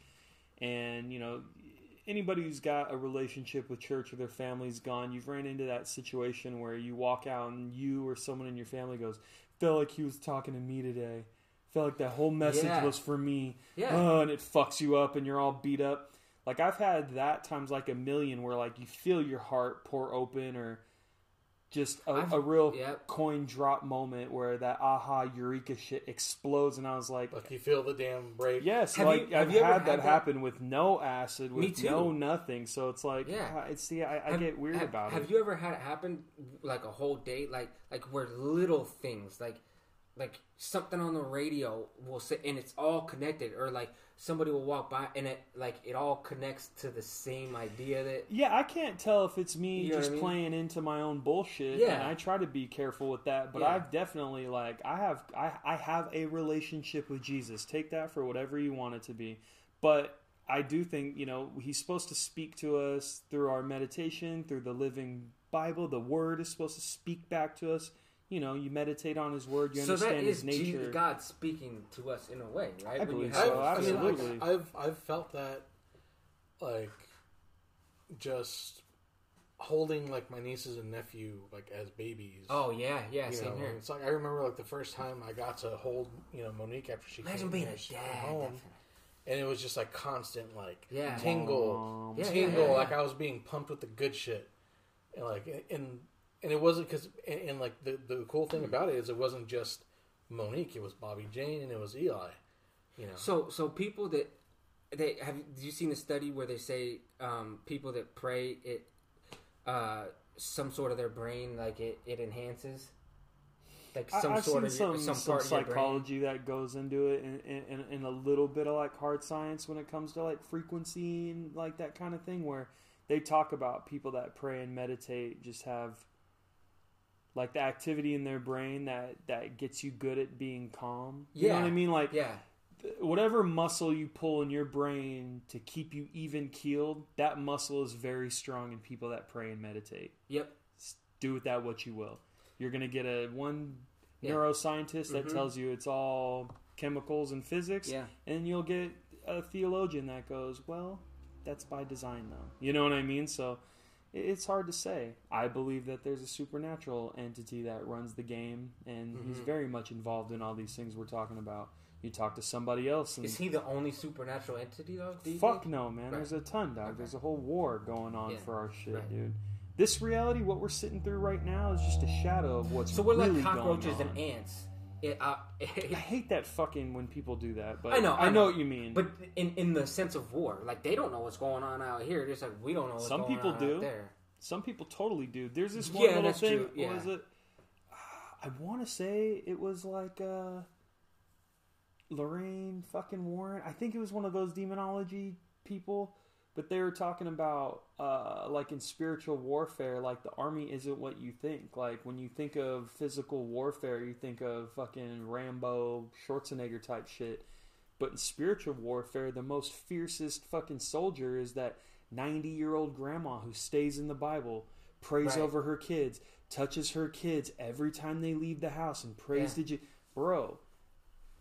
and you know anybody who's got a relationship with church or their family's gone, you've ran into that situation where you walk out and you or someone in your family goes, "Felt like he was talking to me today. Felt like that whole message Yeah. was for me." yeah. Oh, and it fucks you up, and you're all beat up. Like I've had that times like a million, where like you feel your heart pour open, or just a, I've- a real yep. coin drop moment where that aha eureka shit explodes, and I was like, Like you feel the damn break. Yes, Have like you- I've you had, had that, that? happen with no acid, Me with too. no nothing. So it's like, Yeah. yeah, it's the I, I Have- get weird have, about have it. Have you ever had it happen like a whole day, like like where little things, like like something on the radio will say, and it's all connected, or like somebody will walk by and it like it all connects to the same idea that yeah, I can't tell if it's me You know just I mean? playing into my own bullshit. Yeah. and I try to be careful with that. But Yeah. I've definitely like I have I I have a relationship with Jesus. Take that for whatever you want it to be, but. I do think, you know, he's supposed to speak to us through our meditation, through the living Bible. The word is supposed to speak back to us. You know, you meditate on his word, you so understand is his nature. Jesus, God speaking to us in a way, right? I When you believe have- so, I've, I mean, like, absolutely. I've I've felt that, like, just holding like my nieces and nephew like as babies. Oh yeah, yeah, you same know, here. it's like I remember like the first time I got to hold you know Monique after she Imagine came being a dad. home, and it was just like constant like Yeah. tingle, Um, Yeah, yeah, tingle, yeah, like. I was being pumped with the good shit, and like and and it wasn't because and, and like the the cool thing about it is it wasn't just Monique, it was Bobby Jane, and it was Eli. You know, So so people that they have you seen the study where they say um, people that pray it uh, some sort of their brain like it, it enhances like some I've sort seen of some, some, some part of your brain. psychology that goes into it, and, and, and, and a little bit of like hard science when it comes to like frequency and like that kind of thing, where they talk about people that pray and meditate just have like the activity in their brain that that gets you good at being calm. You know what I mean? Like Yeah, whatever muscle you pull in your brain to keep you even keeled, that muscle is very strong in people that pray and meditate. yep, Do with that what you will. You're gonna get a one Yeah. neuroscientist that Mhm. tells you it's all chemicals and physics, yeah, and you'll get a theologian that goes, "Well, that's by design, though." You know what I mean? So it's hard to say. I believe that there's a supernatural entity that runs the game, and he's Mhm. very much involved in all these things we're talking about. You talk to somebody else, and is he the only supernatural entity though? Fuck think? no, man. Right. There's a ton, dog. Okay. There's a whole war going on Yeah. for our shit, Right. dude. This reality, what we're sitting through right now, is just a shadow of what's So we're really like cockroaches and ants. It, uh, I hate that fucking when people do that, but I know, I I know know. what you mean. but in in the sense of war, like they don't know what's going on out here, just like we don't know what's Some going people on do. out there. Some people totally do. There's this one Yeah, little thing. true, yeah. What was it? I want to say it was like uh, Lorraine fucking Warren. I think it was one of those demonology people, but they were talking about uh, like in spiritual warfare, like the army isn't what you think. Like when you think of physical warfare, you think of fucking Rambo, Schwarzenegger type shit. But in spiritual warfare, the most fiercest fucking soldier is that 90 year old grandma who stays in the Bible, prays Right. over her kids, touches her kids every time they leave the house, and prays Yeah. to Je- Bro,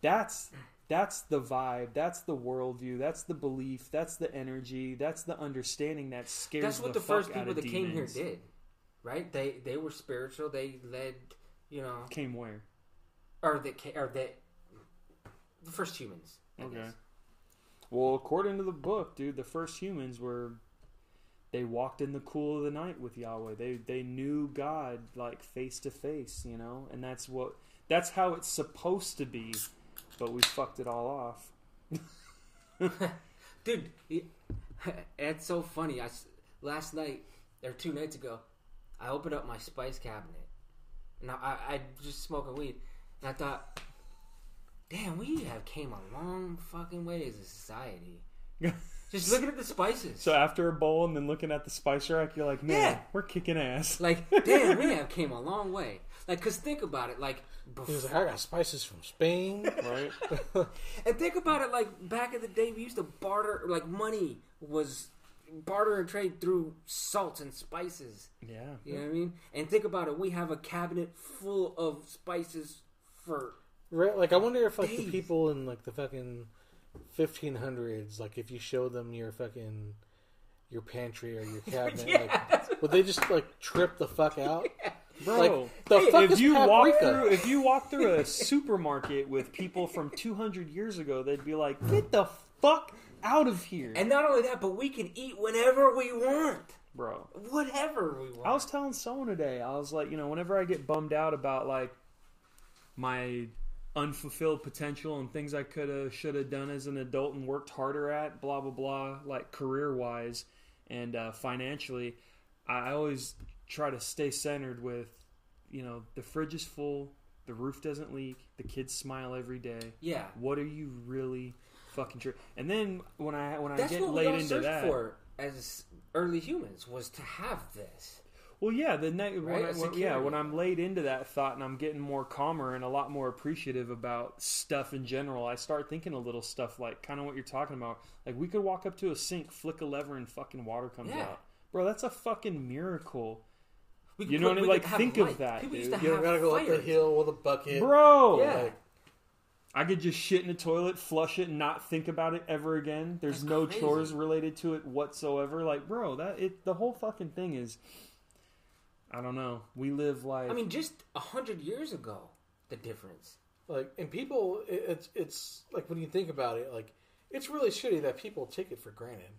that's. That's the vibe. That's the worldview. That's the belief. That's the energy. That's the understanding that scares That's what the, the, first people that came here did, right? They they were spiritual. They led, you know, Came where? or that or that the first humans. I Okay. guess. Well, according to the book, dude, the first humans were they walked in the cool of the night with Yahweh. They they knew God like face to face, you know, and that's what that's how it's supposed to be. But we fucked it all off. dude. it- It's so funny. I, last night or two nights ago, I opened up my spice cabinet, and I, I, I just smoking weed, and I thought, damn, we have came a long fucking way as a society. Just looking at the spices. So after a bowl and then looking at the spice rack, you're like, man, Yeah. we're kicking ass. Like, damn, we have came a long way. Like, cause think about it. Like, he was before, like, I got spices from Spain. Right? and think about it. Like back in the day, we used to barter. Like money was barter and trade through salts and spices. yeah. You know what I mean? And think about it. We have a cabinet full of spices for. Right? Like, I wonder if like the people in like the fucking 1500s, like if you show them your fucking your pantry or your cabinet, like, would they just like trip the fuck out? Bro, Like, the fuck if is you walk through if you walk through a supermarket with people from 200 years ago, they'd be like, "Get the fuck out of here." And not only that, but we can eat whenever we want, Bro, whatever we want. I was telling someone today, I was like, you know, whenever I get bummed out about like my unfulfilled potential and things I could have, should have done as an adult and worked harder at, blah blah blah, like career wise and uh, financially, I always try to stay centered with, you know, the fridge is full, the roof doesn't leak, the kids smile every day. yeah, What are you really fucking true? And then when I when I that's get what we laid all into that, for as early humans was to have this. Well, yeah, the night when, Right? I, A when yeah, when I'm laid into that thought and I'm getting more calmer and a lot more appreciative about stuff in general, I start thinking a little stuff like kind of what you're talking about. Like we could walk up to a sink, flick a lever, and fucking water comes Yeah. out, bro. That's a fucking miracle, We You know put- what I mean? Like, could have think of that, People dude. used to You have gotta go up the hill with a bucket, bro. Yeah. Like, I could just shit in a toilet, flush it, and not think about it ever again. There's That's no crazy. chores related to it whatsoever. Like, bro, that it the whole fucking thing is. I don't know. We live like I mean, just a hundred years ago, the difference. like, and people, it, it's it's like when you think about it, like it's really shitty that people take it for granted.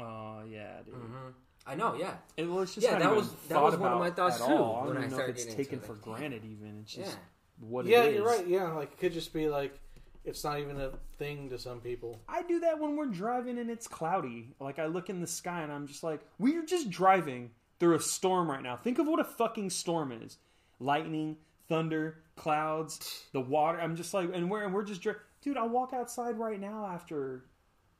Oh yeah, dude. Mm-hmm. I know, yeah. It, well, it's just Yeah, that was- that was one of my thoughts, too, all. I don't I even know if it's taken into for granted. Even it's just Yeah. what yeah, it is. you're right. Yeah, like it could just be like it's not even a thing to some people. I do that when we're driving and it's cloudy. Like I look in the sky and I'm just like, we're just driving through a storm right now. Think of what a fucking storm is: lightning, thunder, clouds, the water. I'm just like, and we're and we're just, dri- dude. I'll walk outside right now after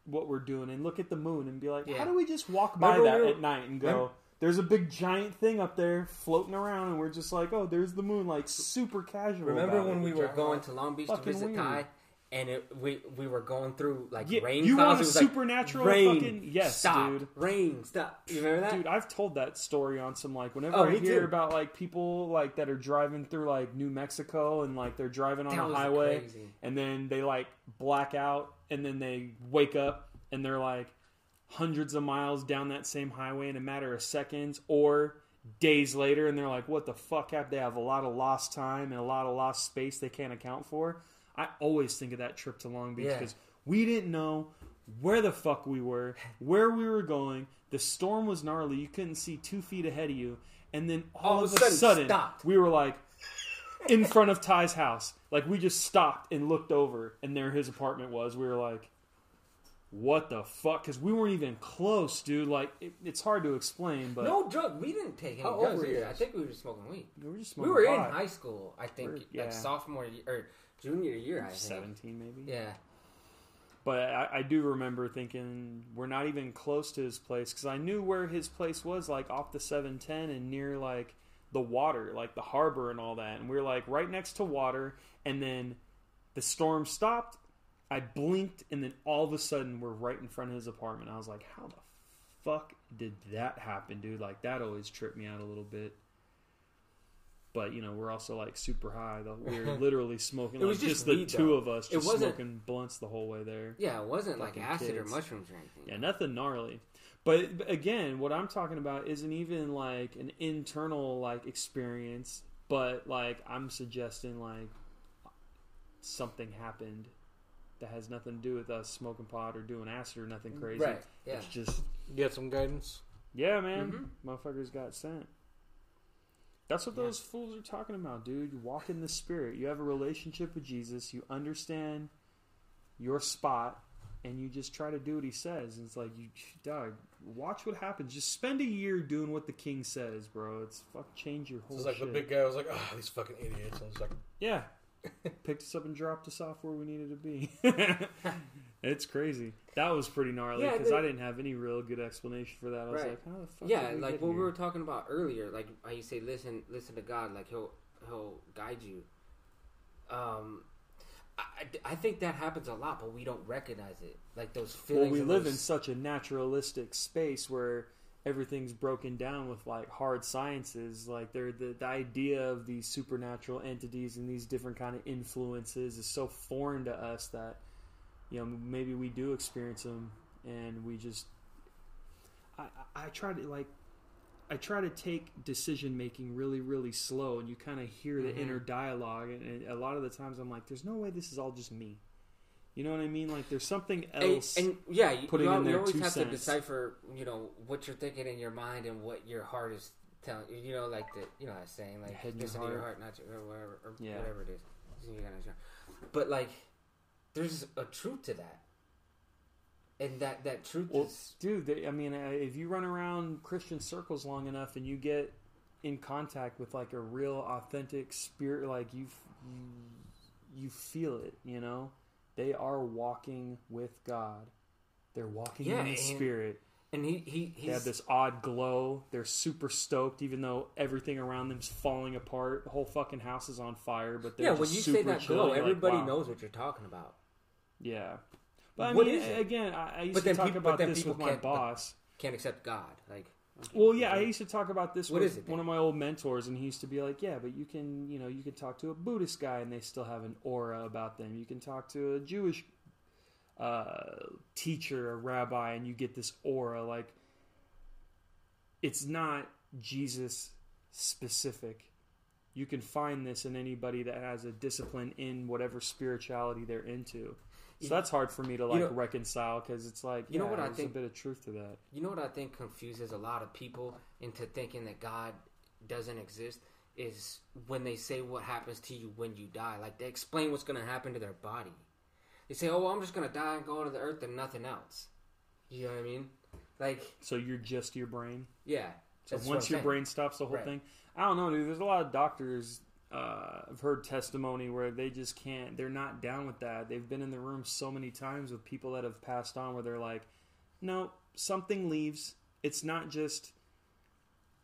what we're doing and look at the moon and be like, Yeah. how do we just walk by Remember that we were- at night and go? remember- There's a big giant thing up there floating around, and we're just like, "Oh, there's the moon!" Like super casual. Remember when it. we were going to Long Beach to visit weird. Ty, and it, we we were going through like Yeah, rain you clouds? want It a was like, supernatural rain, fucking- yes, stop, dude. rain, stop. You remember that? Dude, I've told that story on some like whenever Oh, I hear too. about like people like that are driving through like New Mexico and like they're driving on That a highway crazy. and then they like black out and then they wake up and they're like hundreds of miles down that same highway in a matter of seconds or days later and they're like what the fuck happened they have a lot of lost time and a lot of lost space they can't account for i always think of that trip to long beach Yeah. because we didn't know where the fuck we were where we were going the storm was gnarly you couldn't see two feet ahead of you and then all, of a sudden, stopped. we were like in front of ty's house like we just stopped and looked over and there his apartment was we were like what the fuck? Because we weren't even close, dude. Like it, it's hard to explain, but no drug. We didn't take any How old drugs were you. I think we were just smoking weed. we were just smoking. We smoking were in high school. I think We're- yeah. like sophomore year, or junior year. I think. seventeen maybe. Yeah. But I, I do remember thinking we're not even close to his place because I knew where his place was, like off the seven ten and near like the water, like the harbor and all that. And we were like right next to water, and then the storm stopped. I blinked, and then all of a sudden we're right in front of his apartment. I was like, "How the fuck did that happen, dude?" Like that always tripped me out a little bit. But you know, we're also like super high. though. We were literally smoking It like was just, just the weed, two though. of us, It just wasn't- smoking blunts the whole way there. Yeah, it wasn't like Fucking acid or mushrooms or anything. Yeah, nothing gnarly. But, but again, what I'm talking about isn't even like an internal like experience, but like I'm suggesting like something happened that has nothing to do with us smoking pot or doing acid or nothing crazy. Right. Yeah. It's just Get some guidance. yeah, man. Mhm. Motherfuckers got sent. That's what Yeah. those fools are talking about, dude. You walk in the spirit. You have a relationship with Jesus. You understand your spot, and you just try to do what he says. And it's like you, dog. Watch what happens. Just spend a year doing what the king says, bro. It's fuck change your whole. It's like shit. the big guy was like, "Oh, these fucking idiots." And it's like, Yeah. Picked us up and dropped us off where we needed to be. it's crazy. That was pretty gnarly because they- I didn't have any real good explanation for that. I was Right. like, how the fuck? yeah, like what we were talking about earlier. Like how you say, listen, listen to God. Like he'll he'll guide you. Um, I, I- I think that happens a lot, but we don't recognize it. Like those feelings. Well, we live those- in such a naturalistic space where everything's broken down with like hard sciences. Like they're the, the idea of these supernatural entities and these different kind of influences is so foreign to us that you know maybe we do experience them and we just. I I try to like. I try to take decision making really, really slow, and you kind of hear the Mhm. inner dialogue. And, and a lot of the times, I'm like, "There's no way this is all just me." You know what I mean? Like, there's something else. and yeah, you, putting you, in you always have cents. to decipher, you know, what you're thinking in your mind and what your heart is telling you. You know, like the, you know, that saying, like, and your listen to your heart. not your, or whatever, or Yeah. whatever it is. You gotta understand. But like, there's a truth to that, and that that truth Well, is dude, they, I mean, uh, if you run around Christian circles long enough and you get in contact with like a real, authentic spirit, like you, you, you feel it. You know, they are walking with God. They're walking Yeah, in the and- spirit. and he he They have this odd glow. They're super stoked, even though everything around them's falling apart. The whole fucking house is on fire. But they're yeah. When you super say that glow, You're like, everybody wow. knows what you're talking about. Yeah, but I What mean, is it? again, I, I used But to talk peop- but about this with my boss. Can't accept God, like. Well, yeah, I used to talk about this What with is it then? one of my old mentors, and he used to be like, "Yeah, but you can, you know, you can talk to a Buddhist guy, and they still have an aura about them. You can talk to a Jewish uh, teacher, a rabbi, and you get this aura. Like, it's not Jesus specific. You can find this in anybody that has a discipline in whatever spirituality they're into. So that's hard for me to you like know- reconcile because it's like, You know yeah, what I there's think- a bit of truth to that. You know what I think confuses a lot of people into thinking that God doesn't exist is when they say what happens to you when you die. Like they explain what's going to happen to their body. They say, "Oh, well, I'm just going to die and go to the earth and nothing else." You know what I mean? Like, So you're just your brain. yeah. So once your saying. brain stops, the whole Right. thing. I don't know, dude. There's a lot of doctors. Uh, I've heard testimony where they just can't. They're not down with that. They've been in the room so many times with people that have passed on, where they're like, "No, something leaves. It's not just.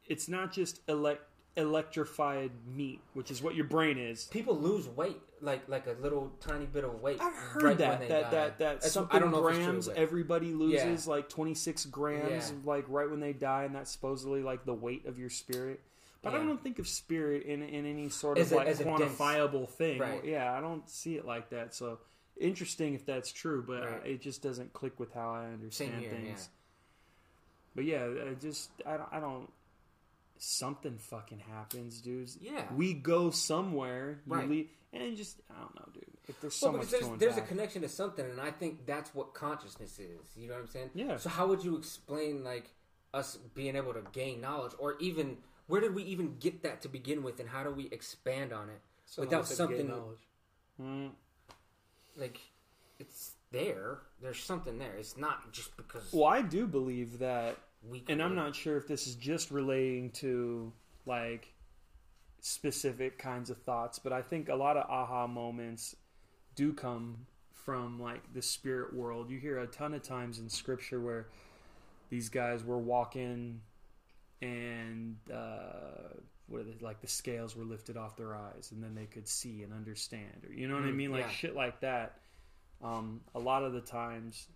It's not just elect electrified meat, which is what your brain is." people lose weight, like like a little tiny bit of weight. I've heard right when that they that, die. that that That's- something I don't know true, grams but- everybody loses like 26 grams Yeah. like right when they die and that's supposedly like the weight of your spirit but I don't think of spirit in in any sort As of a- like quantifiable thing Right. yeah I don't see it like that so interesting if that's true but Right. it just doesn't click with how I understand here, things yeah. but yeah I just I don't, I don't something fucking happens dudes Yeah. we go somewhere Right. leave, and just I don't know dude if there's so Well, much there's, there's a connection to something, and I think that's what consciousness is. You know what I'm saying? Yeah. So how would you explain like us being able to gain knowledge, or even where did we even get that to begin with, and how do we expand on it Someone without something knowledge. Mm. like it's there? There's something there. It's not just because Well, I do believe that, we. and I'm not sure if this is just relating to like specific kinds of thoughts, but I think a lot of aha moments do come from like the spirit world. You hear a ton of times in scripture where these guys were walking and uh, what are they, like the scales were lifted off their eyes and then they could see and understand or you know what I Mm, mean like yeah. shit like that. Um, a lot of the times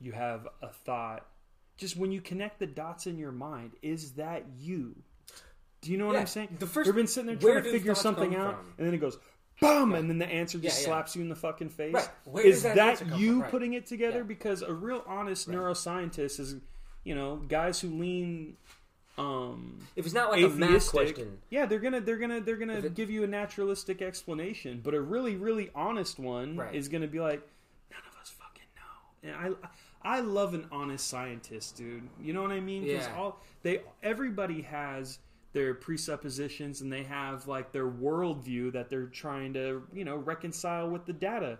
you have a thought just when you connect the dots in your mind is that you do you know what Yeah, i'm saying the first- you've been sitting there trying to figure something out from? and then it goes boom and then the answer just Yeah, yeah. slaps you in the fucking face Right. Is that that, you? Right. putting it together Yeah. because a real honest Right. neuroscientist is you know guys who lean um If it's not like a math question, yeah they're gonna they're gonna they're gonna it- give you a naturalistic explanation but a really really honest one Right. is gonna be like none of us fucking know. And i i love an honest scientist dude. You know what i mean? Yeah. all they everybody has their presuppositions and they have like their worldview that they're trying to you know reconcile with the data.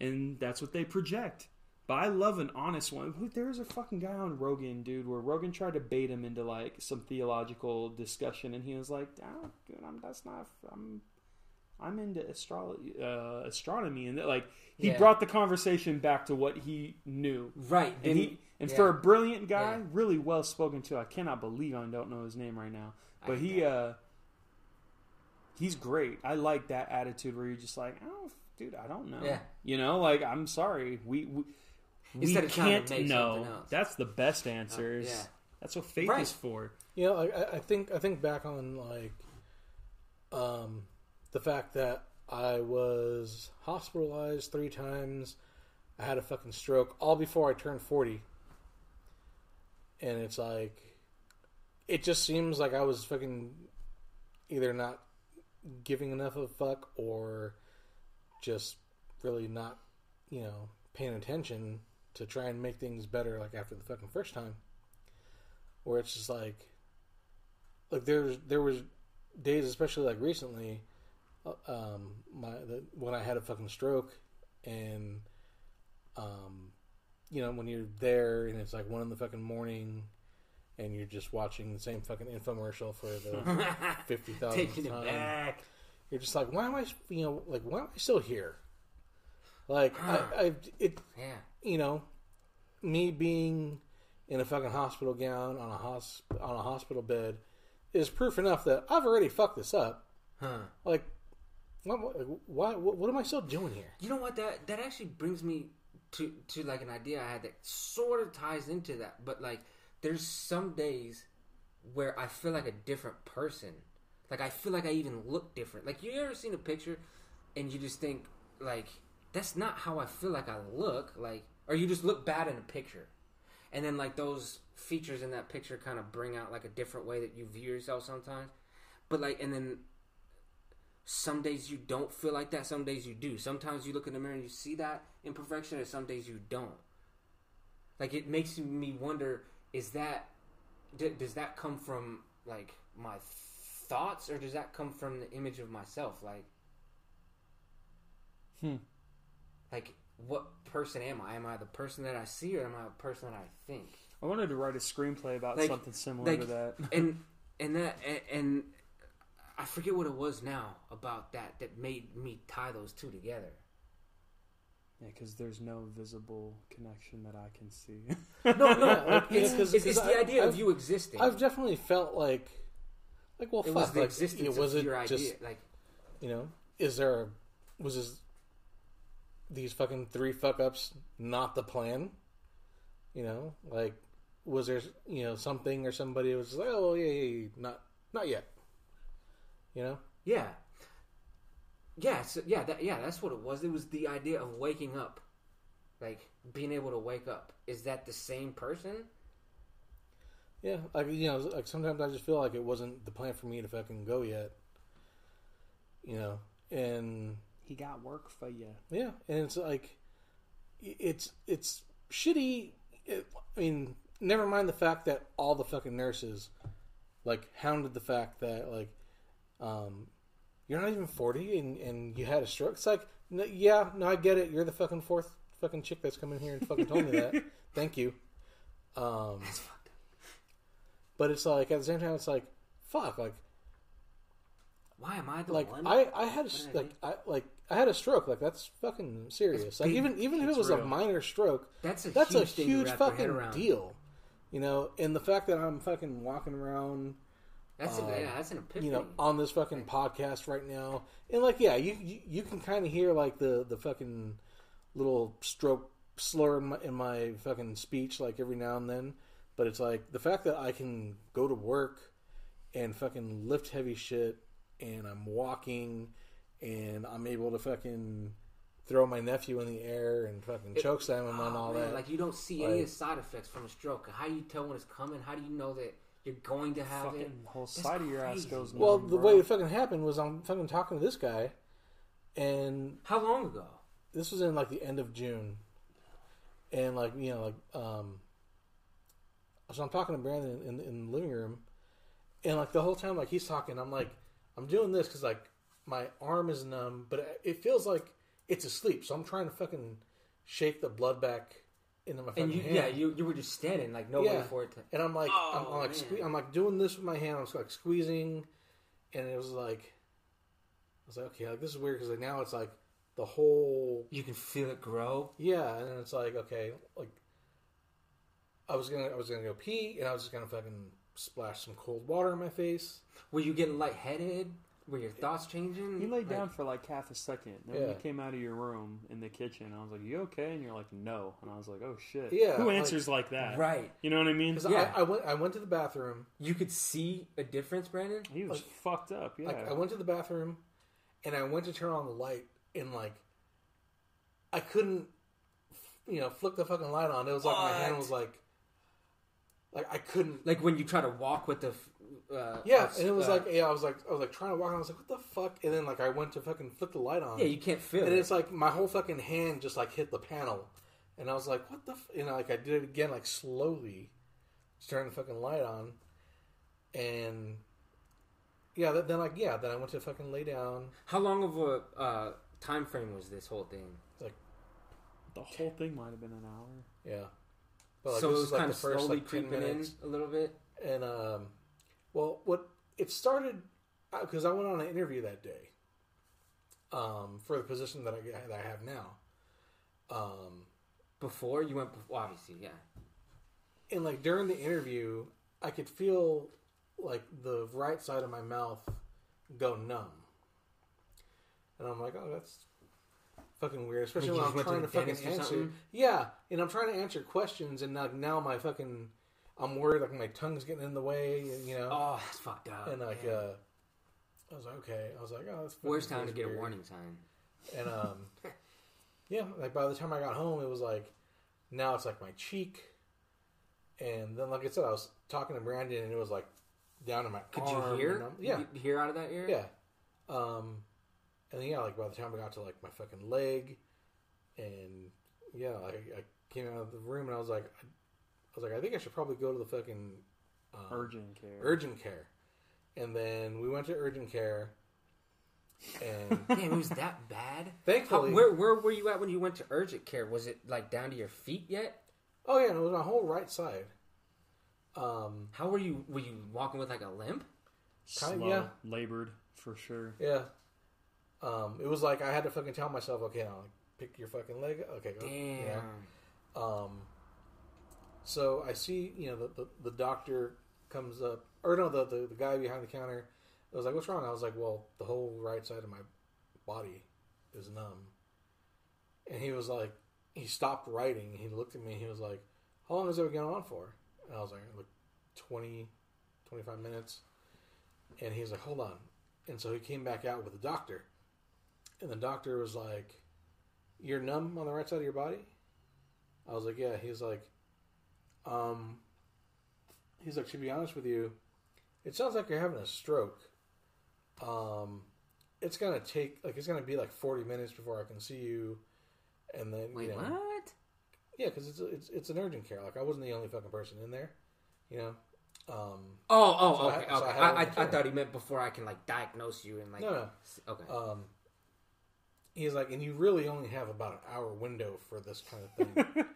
And that's what they project but I love an honest one. There was a fucking guy on Rogan, dude, where Rogan tried to bait him into like some theological discussion, and he was like, oh, dude, I'm that's not. I'm I'm into astrology, uh, astronomy, and that, like he Yeah. brought the conversation back to what he knew. right? And then- he and yeah. for a brilliant guy, Yeah. really well spoken too. I cannot believe I don't know his name right now, but I he uh he's great. I like that attitude where you're just like, oh, dude, I don't know. Yeah. You know, like I'm sorry, we, we Instead of can't make know. else. That's the best answers. is- yeah. That's what faith Right. is for. You know, I, I think I think back on like um, the fact that I was hospitalized three times. I had a fucking stroke all before I turned forty, and it's like it just seems like I was fucking either not giving enough of a fuck or just really not, you know, paying attention to try and make things better. Like after the fucking first time where it's just like like there's there was days especially like recently uh, um my the, when I had a fucking stroke and um you know when you're there and it's like one in the fucking morning and you're just watching the same fucking infomercial for the fifty thousand time back. you're just like why am I you know like why am I still here like I, I it Yeah. you know, me being in a fucking hospital gown on a hos- on a hospital bed is proof enough that I've already fucked this up. Huh. Like, why, what, what am I still doing here? You know what? That that actually brings me to to like an idea I had that sort of ties into that. But like, there's some days where I feel like a different person. Like I feel like I even look different. Like you ever seen a picture and you just think like that's not how I feel like I look. Like or you just look bad in a picture. And then like those features in that picture kind of bring out like a different way that you view yourself sometimes. But like and then some days you don't feel like that some days you do sometimes you look in the mirror and you see that imperfection and some days you don't like it makes me wonder is that does that come from like my thoughts, or does that come from the image of myself? Like, Hmm. Like what person am I? Am I the person that I see, or am I a person that I think? I wanted to write a screenplay about Like- something similar like- to that. and and that and, and I forget what it was now about that that made me tie those two together. Yeah, because there's no visible connection that I can see. No, no, like, yeah, it's, 'cause- it's, 'cause it's the I- idea of I've- you existing. I've definitely felt like, like, well, it fuck, was the like, existence it, was of it your idea. just, like, you know, is there, was this, these fucking three fuck ups not the plan? You know, like, was there, you know, something or somebody was like, oh yeah, yeah, yeah, not, not yet. You know, yeah, yeah, so, yeah, that, yeah. That's what it was. It was the idea of waking up, like being able to wake up. Is that the same person? yeah, like you know, like sometimes I just feel like it wasn't the plan for me to fucking go yet. You know, and he got work for you. Yeah, and it's like it's it's shitty. It, I mean, never mind the fact that all the fucking nurses like hounded the fact that like um you're not even 40 and, and you had a stroke. It's like, no, yeah, no, I get it. You're the fucking fourth fucking chick that's coming here and fucking told me that. Thank you. Um, but it's like at the same time, it's like, fuck, like Why am I the like one? I, I had a did I like I like I had a stroke. Like that's fucking serious. That's like big. even even if it was a minor stroke, that's a that's huge a huge to wrap your head fucking deal. You know, and the fact that I'm fucking walking around, That's Um, a, yeah, that's an epiphany. you know, on this fucking podcast right now, and like, yeah, you you, you can kind of hear like the the fucking little stroke slur in my, in my fucking speech, like every now and then. But it's like the fact that I can go to work and fucking lift heavy shit, and I'm walking, and I'm able to fucking throw my nephew in the air and fucking It- choke slam him and Oh, all man, that. Like you don't see any Like- of the side effects from a stroke. How do you tell when it's coming? How do you know that you're going to have Fucking it? whole That's side of your ass crazy. goes. well, numb, the bro. way it fucking happened was I'm fucking talking to this guy, and How long ago? this was in like the end of June, and like you know like um, so I'm talking to Brandon in, in the living room, and like the whole time like he's talking, I'm like I'm doing this because like my arm is numb, but it- it feels like it's asleep, so I'm trying to fucking shake the blood back into my fucking And you, hand. yeah, you you were just standing like no way for it to. And I'm like, I'm, Oh, I'm like, oh, sque- I'm like doing this with my hand. I was like squeezing, and it was like, I was like, okay, like this is weird because like now it's like the whole You can feel it grow. yeah, and it's like okay, like I was gonna I was gonna go pee, and I was just gonna fucking splash some cold water in my face. Were you getting lightheaded? Were your thoughts changing? You laid Like, down for like half a second. Then when Yeah. you came out of your room in the kitchen, I was like, "You okay?" And you're like, "No." And I was like, "Oh shit." Yeah, Who like- answers like that? right. You know what I mean? Because Yeah. I, I went I went to the bathroom. You could see a difference, Brandon. He was Like- fucked up. Yeah. Like I went to the bathroom, and I went to turn on the light, and like I couldn't, you know, flick the fucking light on. It was like my hand What? was like, like I couldn't Like when you try to walk with the. Uh, Yeah, and it was uh, like yeah, I was like I was like trying to walk, and I was like, what the fuck? And then like I went to fucking flick the light on, Yeah, you can't feel and it. it's like my whole fucking hand just like hit the panel, and I was like, what the? F-? You know, like I did it again, like slowly, just turn the fucking light on, and yeah, then, then like yeah, then I went to fucking lay down. How long of a uh, time frame was this whole thing? Like the whole thing might have been an hour. Yeah, but, like, so it this was like, kind the of first, slowly like, creeping in a little bit. and um, well, what it started because I went on an interview that day, um, for the position that I that I have now, um, Before you went, before, obviously, yeah. and like during the interview, I could feel like the right side of my mouth go numb, and I'm like, oh, that's fucking weird, especially when I'm went to trying to fucking answer. Yeah, and I'm trying to answer questions, and like now my fucking, I'm worried like my tongue's getting in the way, and you know. Oh, that's fucked up. and like man. uh I was like, okay. I was like, oh, that's worst time to get a warning sign. And um, yeah, like by the time I got home, it was like now it's like my cheek, and then like I said, I was talking to Brandon, and it was like down in my Could you hear? yeah, You hear out of that ear? yeah. Um, and then yeah, like by the time I got to like my fucking leg, and yeah, like I came out of the room, and I was like, I, I was like, I think I should probably go to the fucking um, Urgent care. urgent care, and then we went to urgent care, and Damn, it was that bad. How, thankfully, where where were you at when you went to urgent care? Was it like down to your feet yet? oh yeah, it was my whole right side. Um, How were you? Were you walking with like a limp? Kinda, Slow, yeah. labored for sure. yeah, um, it was like I had to fucking tell myself, okay, now like, pick your fucking leg. Okay, go. Damn. you know? Um, so I see, you know, the, the, the doctor comes up, or no, the, the, the guy behind the counter. I was like, what's wrong? I was like, well, the whole right side of my body is numb. And he was like, he stopped writing. He looked at me. He was like, how long has it been going on for? And I was like, like 20, 25 minutes. And he's like, hold on. And so he came back out with the doctor. And the doctor was like, you're numb on the right side of your body? I was like, yeah. He's like, um, he's like, to be honest with you, it sounds like you're having a stroke. Um, it's gonna take like it's gonna be like 40 minutes before I can see you, and then Wait, you know, what? yeah, because it's it's it's an urgent care. Like I wasn't the only fucking person in there, you know. Um, Oh, oh, So I- okay, so I okay. had I, I, I thought he meant before I can like diagnose you and like. no, no. Okay. Um, he's like, and you really only have about an hour window for this kind of thing.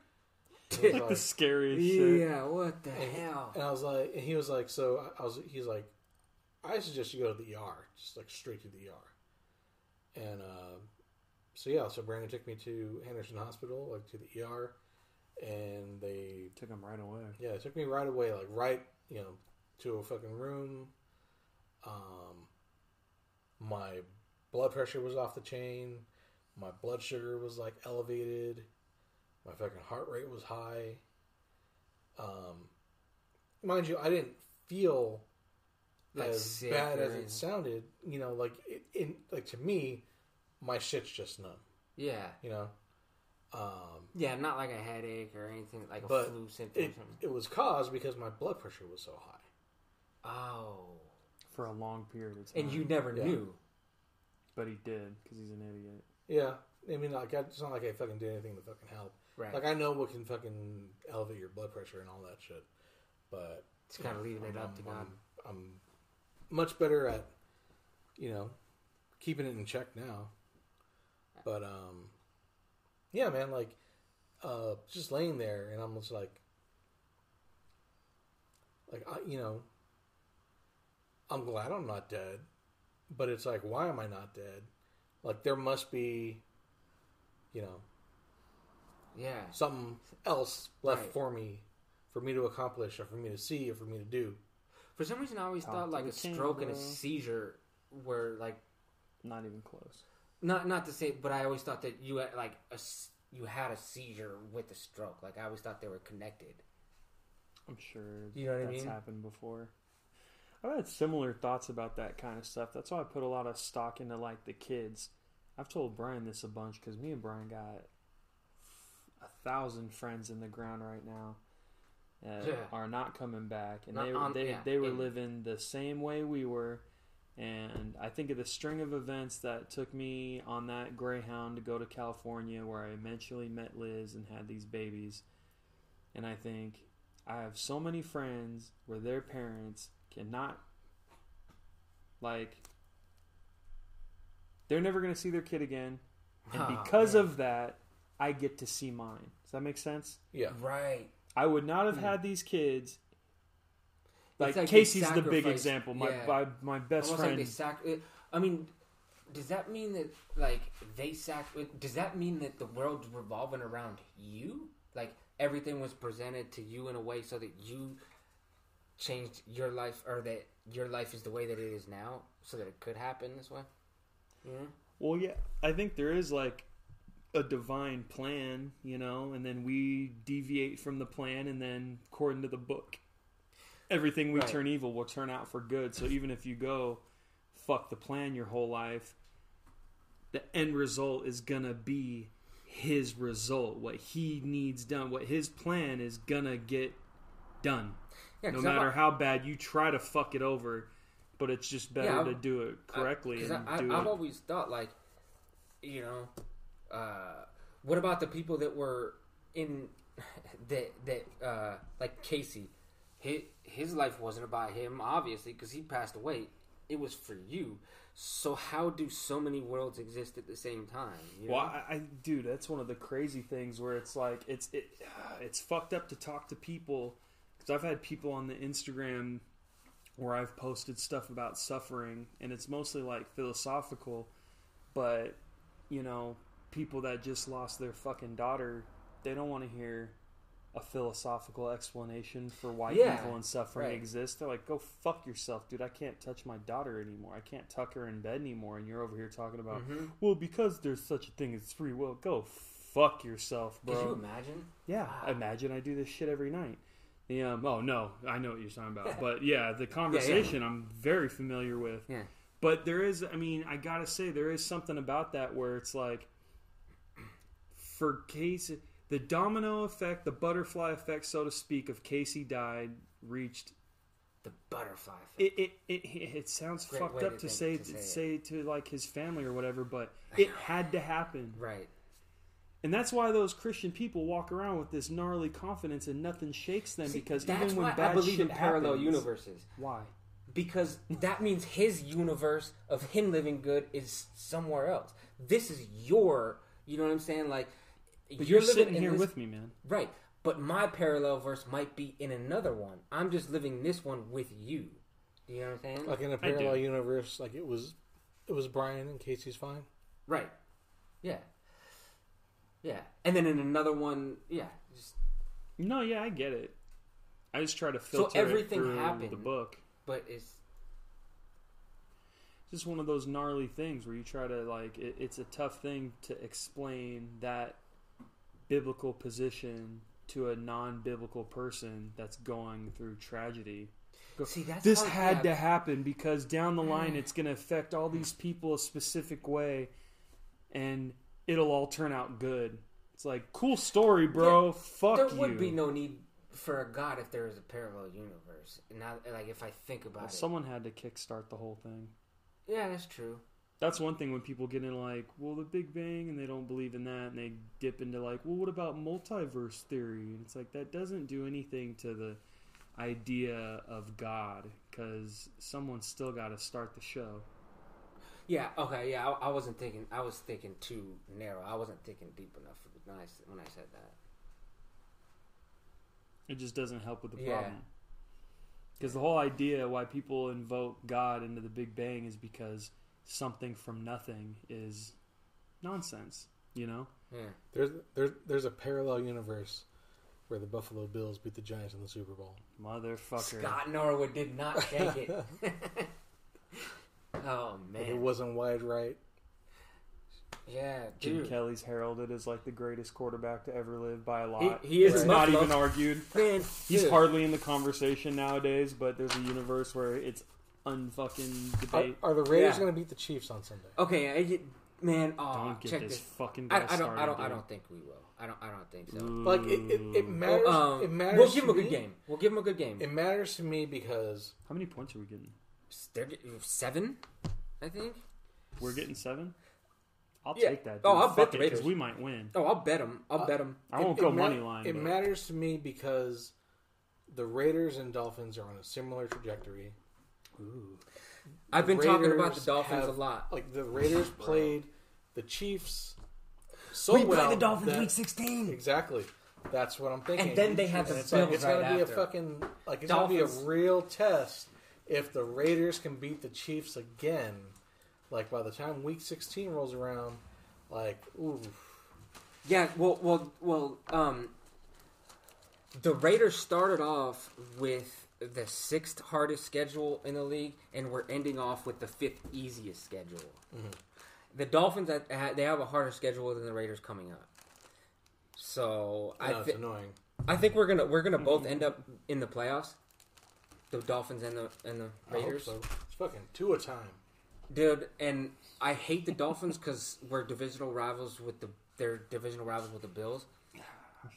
He like the like- scariest shit. yeah. What the And, hell? and I was like, and he was like, so I- I was, he's like, I suggest you go to the ER, just like straight to the ER. And uh, so yeah, so Brandon took me to Henderson Hospital, like to the ER, and they Took him right away. yeah, it took me right away, like right, you know, to a fucking room. Um, my blood pressure was off the chain. My blood sugar was like elevated. My fucking heart rate was high. Um, mind you, I didn't feel Like as sick bad or as it sounded. You know, like it, in like to me, my shit's just numb. Yeah. You know, um, Yeah, not like a headache or anything like a But flu symptom it it was caused because my blood pressure was so high. Oh. For a long period of time. And you never Yeah. knew. But he did, because he's an idiot. Yeah, I mean, like I, it's not like I fucking did anything to fucking help. Right. Like I know what can fucking elevate your blood pressure and all that shit, but it's kind of leaving it I'm, up to I'm- God. I'm, I'm much better at, you know, keeping it in check now. But um, yeah, man, like, uh, just laying there, and I'm just like, like I, you know, I'm glad I'm not dead, but it's like, why am I not dead? Like there must be, you know, Yeah. something else left Right. for me, for me to accomplish, or for me to see, or for me to do. For some reason, I always Talk thought like a king, stroke and a seizure were like Not even close. not not to say, but I always thought that you had like a you had a seizure with a stroke. Like I always thought they were connected. I'm sure You know what I that's mean? happened before. I've had similar thoughts about that kind of stuff. That's why I put a lot of stock into like the kids. I've told Brian this a bunch because me and Brian got a thousand friends in the ground right now that Yeah. are not coming back, and Not they on- they yeah, they were in- living the same way we were. And I think of the string of events that took me on that Greyhound to go to California, where I eventually met Liz and had these babies. And I think I have so many friends where their parents cannot, like, they're never going to see their kid again. And Oh, because man. of that, I get to see mine. Does that make sense? Yeah, Right. I would not have Hmm. had these kids. Like, like Casey's the big example. My yeah. my, my best Almost friend. like they sac. I mean, does that mean that like they sac? Does that mean that the world's revolving around you? Like everything was presented to you in a way so that you changed your life, or that your life is the way that it is now, so that it could happen this way. Yeah. Well, yeah, I think there is like a divine plan, you know, and then we deviate from the plan, and then according to the book, everything we Right. turn evil will turn out for good. So even if you go fuck the plan your whole life, the end result is gonna be his result. What he needs done, what his plan is gonna get done. Yeah. no matter how bad you try to fuck it over, but it's just better Yeah, to do it correctly Because and I, do I, I've always thought, like, you know, uh, what about the people that were in that that uh, like Casey, his, his life wasn't about him, obviously, because he passed away. It was for you. So how do so many worlds exist at the same time? you Well, know? I, I, dude, that's one of the crazy things where it's like it's it, it's fucked up to talk to people because I've had people on the Instagram where I've posted stuff about suffering, and it's mostly like philosophical, but you know, people that just lost their fucking daughter, they don't want to hear a philosophical explanation for why Yeah, evil and suffering right. exist. They're like, go fuck yourself, dude. I can't touch my daughter anymore. I can't tuck her in bed anymore. And you're over here talking about, Mhm. well, because there's such a thing as free will. Go fuck yourself, bro. Could you imagine? Yeah, Wow. imagine I do this shit every night. The, um, oh no, I know what you're talking about, but yeah, the conversation I'm very familiar with. Yeah. But there is, I mean, I gotta say, there is something about that where it's like, for Casey, the domino effect, the butterfly effect, so to speak, of Casey died reached. The butterfly effect. It it, it, it sounds Great fucked way up to to, think- say to to say say to like his family or whatever, but it had to happen. right. And that's why those Christian people walk around with this gnarly confidence and nothing shakes them See, because that's even when why bad I believe shit in parallel happens, universes. Why? because that means his universe of him living good is somewhere else. This is your, you know what I'm saying? Like But you're, living sitting in here this- with me, man. right? But my parallel verse might be in another one. I'm just living this one with you. Do you know what I'm saying? Like in a parallel universe, like it was, it was Brian and Casey's fine. right? Yeah, yeah. And then in another one, yeah. Just, No, yeah, I get it. I just try to filter so everything it through happened. the book. but it's It's just one of those gnarly things where you try to like. It, it's a tough thing to explain that biblical position to a non-biblical person that's going through tragedy. Go, See, that's this had to happen because down the line mm. it's going to affect all these people a specific way, and it'll all turn out good. It's like cool story, bro. Fuck there you. would be no need for a god if there was a parallel universe. And now, like if I think about Well, it, someone had to kickstart the whole thing. yeah, that's true. That's one thing when people get into like, well, the Big Bang, and they don't believe in that, and they dip into like, well, what about multiverse theory? And it's like that doesn't do anything to the idea of God because someone's still got to start the show. Yeah. Okay. Yeah. I, I wasn't thinking. I was thinking too narrow. I wasn't thinking deep enough when I s- when I said that. It just doesn't help with the Yeah. problem. Because the whole idea why people invoke God into the Big Bang is because something from nothing is nonsense. You know? Yeah. There's there's there's a parallel universe where the Buffalo Bills beat the Giants in the Super Bowl. Motherfucker. Scott Norwood did not shake it. oh Like, it wasn't wide right. Yeah, Jim. Kelly's heralded as like the greatest quarterback to ever live by a lot. He- he is It's in not even argued. Man, He's dude. hardly in the conversation nowadays, but there's a universe where it's unfucking Are, debate. are the Raiders Yeah. going to beat the Chiefs on Sunday? Okay, I get, man. Oh, don't get check this this. fucking guy I, I don't. started. I don't. I don't think we will. I don't. I don't think so. Like it, it, it matters. Well, um, it matters. we'll give him a good me- game. We'll give him a good game. It matters to me because How many points are we getting? They're get- seven, I think. We're getting seven. I'll Yeah. take that. Dude. Oh, I'll Fuck bet the it, 'cause Raiders. we might win. Oh, I'll bet them. I'll Uh, bet him. I won't it, go it ma- money line. It but matters to me because the Raiders and Dolphins are on a similar trajectory. Ooh. I've been talking about the Dolphins have- a lot. Like the Raiders played the Chiefs so we well. play the Dolphins that- week sixteen. Exactly. That's what I'm thinking. And then they have the And it's like, Bills it's gonna right be after. a fucking like it's gonna be a real test if the Raiders can beat the Chiefs again. Like by the time Week 16 rolls around, like ooh, Yeah, well, well, well. Um, the Raiders started off with the sixth hardest schedule in the league, and we're ending off with the fifth easiest schedule. Mm-hmm. The Dolphins, they have a harder schedule than the Raiders coming up. So I I, it's annoying. I think we're gonna we're gonna both end up in the playoffs. The Dolphins and the and the I hope Raiders, so. It's fucking two a time. dude. And I hate the Dolphins because we're divisional rivals with the they're divisional rivals with the Bills.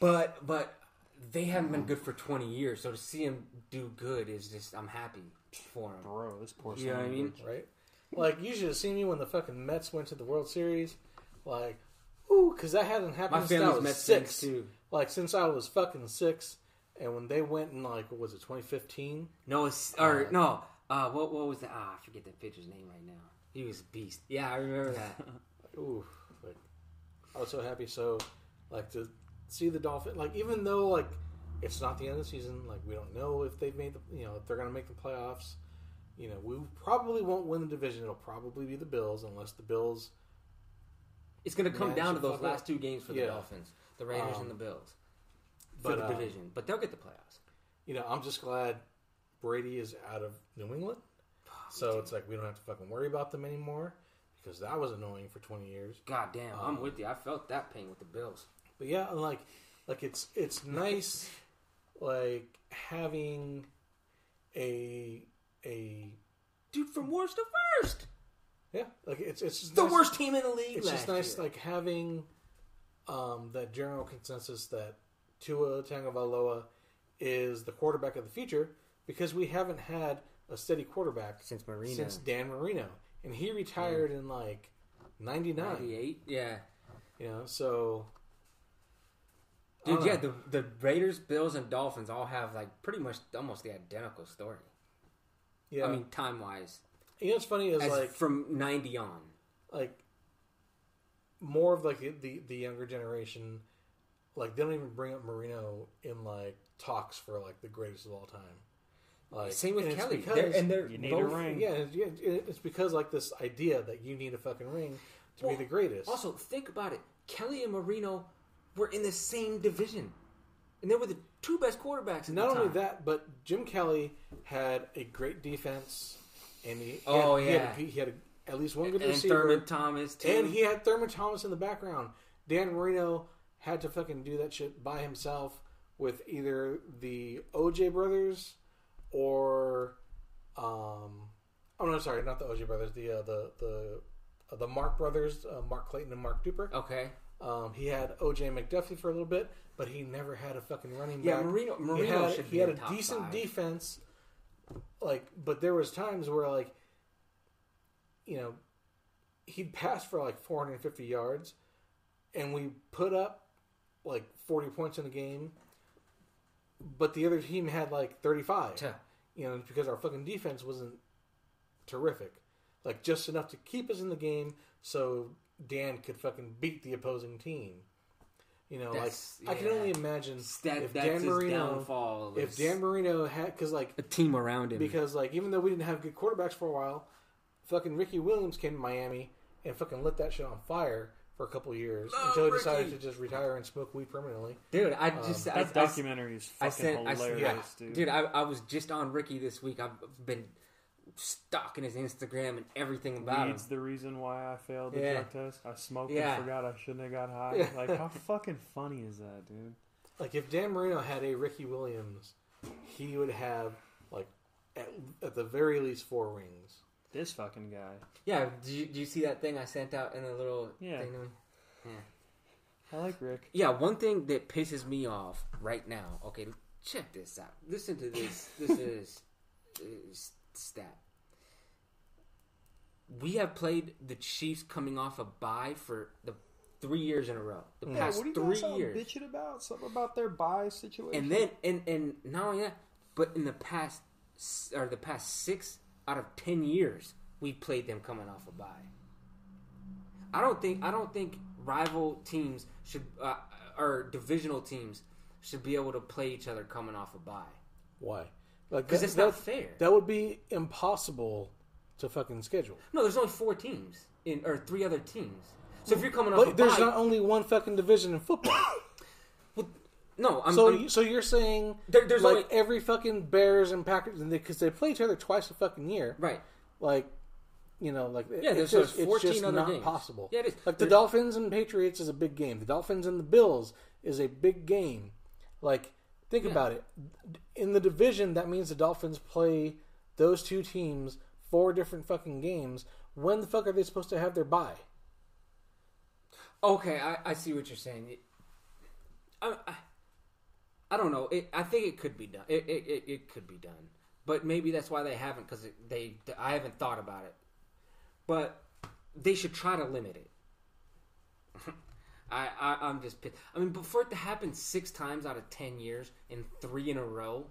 But but they haven't been good for twenty years, so to see them do good is just I'm happy for them. Bro, this poor You know what I mean? right? Like you should have seen me when the fucking Mets went to the World Series. Like, ooh, because that hasn't happened My since I was Mets six. too. Like since I was fucking six, And when they went in like what was it 2015? No, it's, or Uh, no. Uh, what what was that? Ah, I forget the pitcher's name right now. He was a beast. Yeah, I remember that. Ooh, like I was so happy. So like to see the Dolphin, like even though like it's not the end of the season, like we don't know if they've made the you know if they're gonna make the playoffs. You know, we probably won't win the division. It'll probably be the Bills unless the Bills. It's going to come down to those last two games for the Yeah. Dolphins, the Raiders Um, and the Bills, for but, the uh, division. But they'll get the playoffs. You know, I'm just glad Brady is out of New England. So it's like we don't have to fucking worry about them anymore because that was annoying for 20 years. God damn, um, I'm with you. I felt that pain with the Bills. But yeah, like like it's it's nice like having a a Dude, from worst to first, yeah, like it's it's the nice, worst team in the league. It's just nice year. like having um that general consensus that Tua Tagovailoa is the quarterback of the future because we haven't had a steady quarterback since Marino, since Dan Marino and he retired in like 99 '98. Yeah, you know so dude. Yeah, the the Raiders, Bills, and Dolphins all have like pretty much almost the identical story. yeah I mean, time wise, you know what's funny is as like from '90 on. like more of like the the younger generation like they don't even bring up Marino in like talks for like the greatest of all time. Like Same with and Kelly, because- They're- and they're You need both, a ring. yeah, it's, yeah, it's because like this idea that you need a fucking ring to Well, be the greatest. Also, think about it. Kelly and Marino were in the same division, and they were the two best quarterbacks. At Not the only time. that, but Jim Kelly had a great defense, and he, he Oh, had, he had, yeah. he had a, at least one good and receiver, Thurman Thomas too. and he had Thurman Thomas in the background. Dan Marino had to fucking do that shit by himself with either the OJ brothers or um oh no sorry not the OJ brothers the uh, the the uh, the Mark brothers uh, Mark Clayton and Mark Duper. okay. Um, he had OJ McDuffie for a little bit, but he never had a fucking running Yeah, back. Yeah Marino- he Marino had, should he had a decent five. defense, like, but there was times where like, you know, he'd pass for like 450 yards, and we put up like 40 points in the game, but the other team had like 35. Tuh. You know, because our fucking defense wasn't terrific, like just enough to keep us in the game, so Dan could fucking beat the opposing team. You know, That's- like I can only imagine That, if Dan Marino, if Dan Marino had, because like a team around him. because like even though we didn't have good quarterbacks for a while, fucking Ricky Williams came to Miami and fucking lit that shit on fire for a couple of years Love until he decided Ricky. to just retire and smoke weed permanently. dude, I um, just I, That I- documentary is I fucking sent, I, hilarious, yeah, dude. dude. I, I was just on Ricky this week. I've been stalking his Instagram and everything about him. Weed's the reason why I failed the Yeah. drug test. I smoked Yeah. and forgot I shouldn't have got high. Yeah. Like, how fucking funny is that, dude? Like if Dan Marino had a Ricky Williams, he would have like at, at the very least four rings. This fucking guy. Yeah, do you, did you see that thing I sent out in a little Yeah. thing? to me? I like Rick. Yeah, one thing that pisses me off right now. Okay, check this out. Listen to this. This is stat. We have played the Chiefs coming off a bye for the three years in a row. The Yeah, past three years. What are you bitching about? Something about their bye situation? And then and and not only that, but in the past or the past six out of ten years, we played them coming off a bye. I don't think I don't think rival teams should uh, or divisional teams should be able to play each other coming off a bye Why? Like because that- it's not fair. That would be impossible to fucking schedule. no, there's only four teams in or three other teams. So if you're coming off a But there's bye, not only one fucking division in football. No, I'm, so, I'm- so you're saying There- there's like only- every fucking Bears and Packers because they, play each other twice a fucking year. right. Like, you know, like Yeah, it's there's just, it's 14 just other not games. possible. Yeah, it is. Like the Dolphins and Patriots is a big game. The Dolphins and the Bills is a big game. Like, think Yeah. about it. In the division, that means the Dolphins play those two teams four different fucking games. When the fuck are they supposed to have their bye? Okay, I, I see what you're saying. I, I, I don't know. It, I think it could be done. It, it, it, it could be done, but maybe that's why they haven't because they. I haven't thought about it, but they should try to limit it. I, I I'm just pissed. I mean, but for it to happen six times out of ten years and three in a row,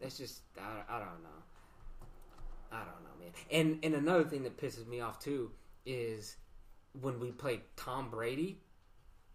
that's just I, I don't know. I don't know, man. And and another thing that pisses me off too is when we played Tom Brady,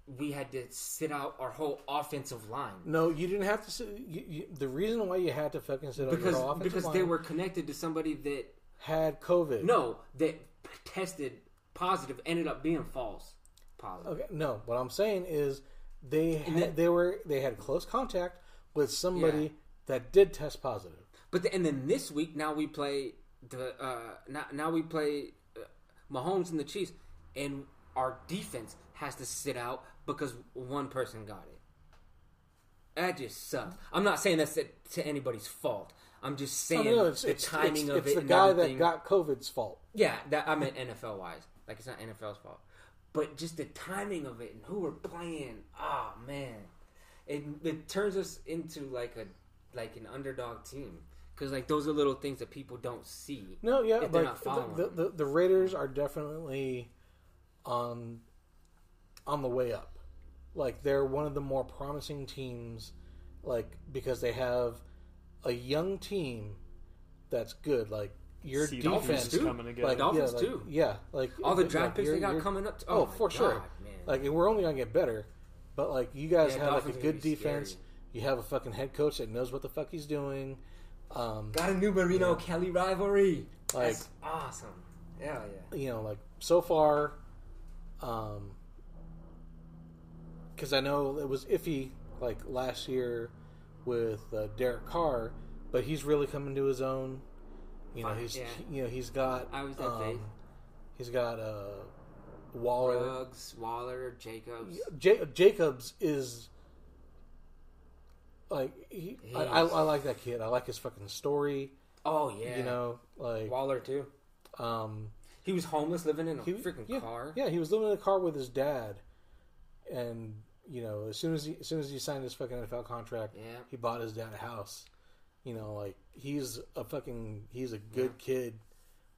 we had to sit out our whole offensive line No, you didn't have to. Sit, you, you, the reason why you had to fucking sit because your offensive because line they were connected to somebody that had COVID. no that tested positive ended up being false positive. Okay, no. What I'm saying is they had, then- they were they had close contact with somebody Yeah. that did test positive. But the, and then this week now we play the uh now, now we play uh, Mahomes and the Chiefs and our defense has to sit out because one person got it. That just sucks. I'm not saying that's to, to anybody's fault. I'm just saying mean, no, it's, the it's, timing it's, of it's it the guy everything. that got COVID's fault. Yeah, that I meant NFL wise. Like it's not NFL's fault, but just the timing of it and who we're playing. Oh man, it it turns us into like a like an underdog team because like those are little things that people don't see. No, yeah, like not following the, the, the the Raiders are definitely on on the way up. Like they're one of the more promising teams, like because they have a young team that's good. Like your See, defense, too. coming together. like Dolphins yeah, like, too. Yeah, like All the like, draft picks they got coming up. To, Oh, my for sure. Man. Like we're only gonna get better, but like you guys Yeah, have like a good defense. scary. You have a fucking head coach that knows what the fuck he's doing. Um, got a new Marino Kelly rivalry. Like- That's awesome. Yeah, yeah. you know, like so far, um, because I know it was iffy like last year with uh, Derek Carr, but he's really coming to his own. You know, he's yeah. you know he's got I was faith. um, he's got uh, Waller. Ruggs, Waller, Jacobs. Ja- Jacobs is like he, I, I, I like that kid. I like his fucking story. Oh yeah, You know, like Waller too. um, He was homeless, living in a he, freaking yeah, car. Yeah, he was living in a car with his dad, and you know, as soon as he as soon as he signed his fucking NFL contract, Yeah. he bought his dad a house. You know, like he's a fucking he's a good kid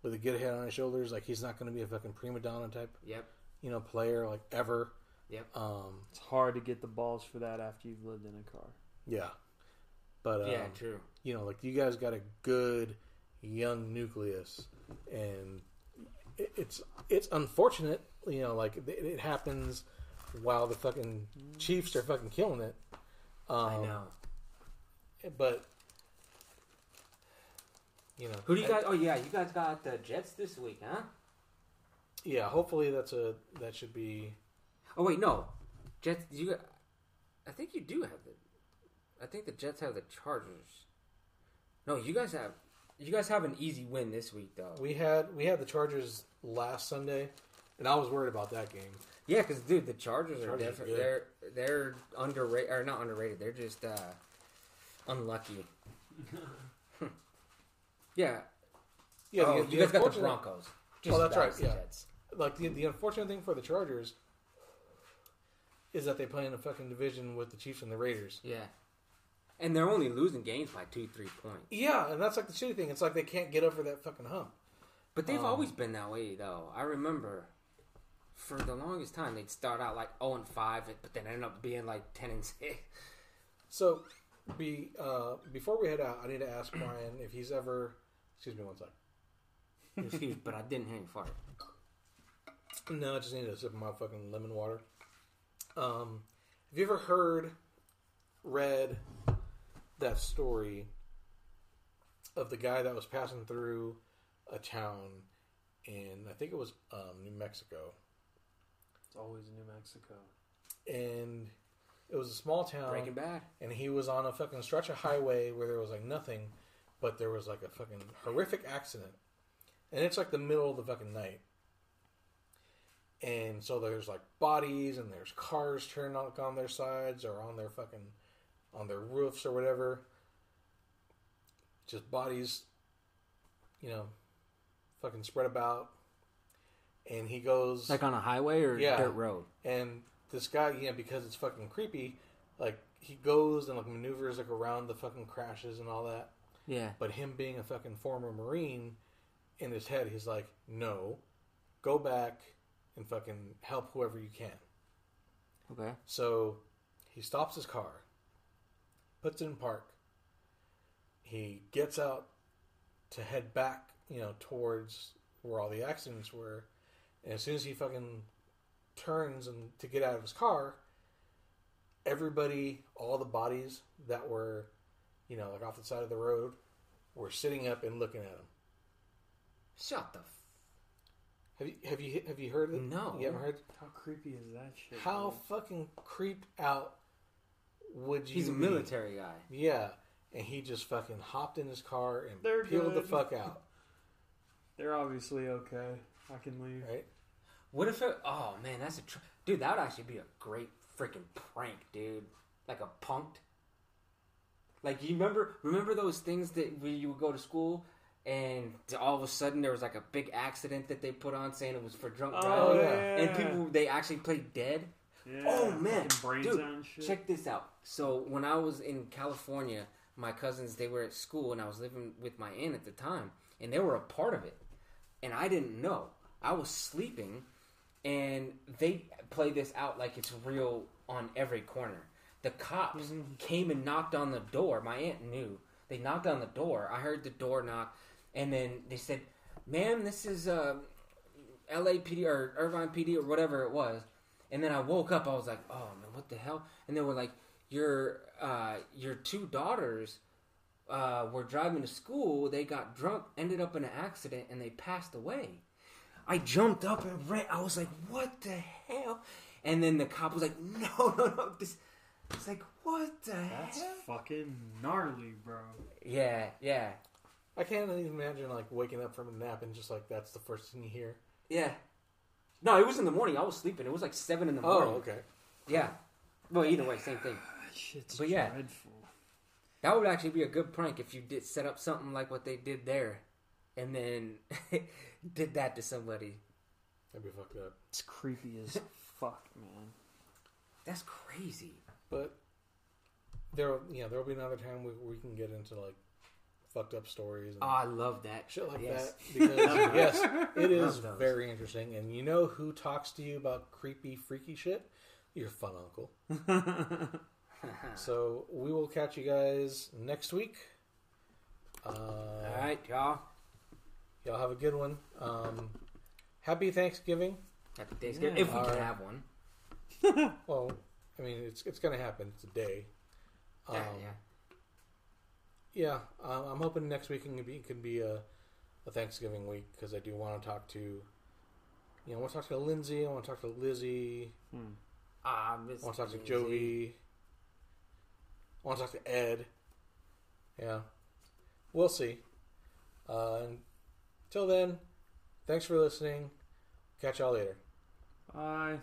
with a good head on his shoulders. Like he's not going to be a fucking prima donna type, Yep. you know, player like ever. Yep. Um, It's hard to get the balls for that after you've lived in a car. yeah, but um, yeah, true. you know, like you guys got a good young nucleus, and it, it's it's unfortunate, you know, like it, it happens while the fucking Chiefs are fucking killing it. Um, I know. but you know, Who do you guys? Oh yeah, you guys got the Jets this week, huh? Yeah, hopefully that's a that should be. Oh wait, no, Jets. You, got, I think you do have the. I think the Jets have the Chargers. No, you guys have. You guys have an easy win this week, though. We had we had the Chargers last Sunday, and I was worried about that game. Yeah, because dude, the Chargers, are Chargers are definitely they're they're underrated or not underrated. They're just uh, unlucky. yeah. Yeah, oh, the, you guys got the unfortunate- Broncos. Just Oh, that's that right, the yeah. Jets. Like the, the unfortunate thing for the Chargers is that they play in a fucking division with the Chiefs and the Raiders. Yeah. And they're only losing games by two, three points. Yeah, and that's like the shitty thing. It's like they can't get over that fucking hump. But they've Um, always been that way, though. I remember for the longest time they'd start out like zero and five, but then end up being like ten and six. So, be uh, before we head out, I need to ask Brian if he's ever. Excuse me one sec. Excuse, but I didn't hear you fart. No, I just need a sip of my fucking lemon water. Um, have you ever heard, read that story of the guy that was passing through a town in, I think it was um, New Mexico, always in New Mexico. and it was a small town, Breaking Bad. and he was on a fucking stretch of highway where there was like nothing, but there was like a fucking horrific accident, and it's like the middle of the fucking night, and so there's like bodies and there's cars turned on on their sides or on their fucking on their roofs or whatever, just bodies, you know, fucking spread about, and he goes Like on a highway or Yeah. dirt road. and this guy, yeah, because it's fucking creepy, like he goes and like maneuvers like around the fucking crashes and all that. Yeah. But him being a fucking former Marine, in his head, he's like, no, go back and fucking help whoever you can. Okay. So he stops his car, puts it in park. He gets out to head back, you know, towards where all the accidents were. And as soon as he fucking turns and to get out of his car, everybody, all the bodies that were, you know, like off the side of the road, were sitting up and looking at him. Shut the. F- Have you have you have you heard it? No. you haven't heard. How creepy is that shit? How dude? fucking creeped out would you? He's a be? military guy. Yeah, and he just fucking hopped in his car and They're peeled the fuck out. They're obviously okay. I can leave. Right? What if it? Oh man, that's a tr- dude. That would actually be a great freaking prank, dude. Like a punked. Like you remember? Remember those things that when you would go to school and all of a sudden there was like a big accident that they put on saying it was for drunk Oh, driving, yeah. and people they actually played dead. Yeah, Oh, man. Dude. Check this out. So when I was in California, my cousins they were at school, and I was living with my aunt at the time, and they were a part of it, and I didn't know. I was sleeping, and they play this out like it's real on every corner. The cops Mm-hmm. came and knocked on the door. My aunt knew. They knocked on the door. I heard the door knock, and then they said, "Ma'am, this is uh, LAPD or Irvine PD or whatever it was." And then I woke up. I was like, "Oh man, what the hell?" And they were like, "Your uh, your two daughters uh, were driving to school. They got drunk, ended up in an accident, and they passed away." I jumped up and ran. I was like, "What the hell?" And then the cop was like, "No, no, no!" This, it's like, "What the hell? That's hell?" fucking gnarly, bro. Yeah, yeah, I can't even imagine like waking up from a nap and just like that's the first thing you hear. yeah. No, it was in the morning. I was sleeping. It was like seven in the morning. Oh, morning. okay. Yeah. Well, either way, same thing. Ah, that shit's But yeah. dreadful. That would actually be a good prank if you did set up something like what they did there, and then did that to somebody. That'd be fucked up. It's creepy as fuck, man. That's crazy. But there, yeah, there will be another time we, we can get into like fucked up stories and Oh, I love that. shit like Yes. that because yes, it is very interesting. And you know who talks to you about creepy, freaky shit? Your fun uncle. So we will catch you guys next week. Uh, All right, y'all. Y'all have a good one. Um, happy Thanksgiving. Happy Thanksgiving. Yeah. if we All can right. have one. Well, I mean, it's it's gonna happen. It's a day. Um, Yeah, yeah. Yeah, um, I'm hoping next week can be can be a, a Thanksgiving week because I do want to talk to, you know, I want to talk to Lindsay. I want to talk to Lizzie. Hmm. Ah, I want to talk to Lindsay. Jovi. I want to talk to Ed. Yeah, we'll see. Uh, until then, thanks for listening. Catch y'all later. Bye.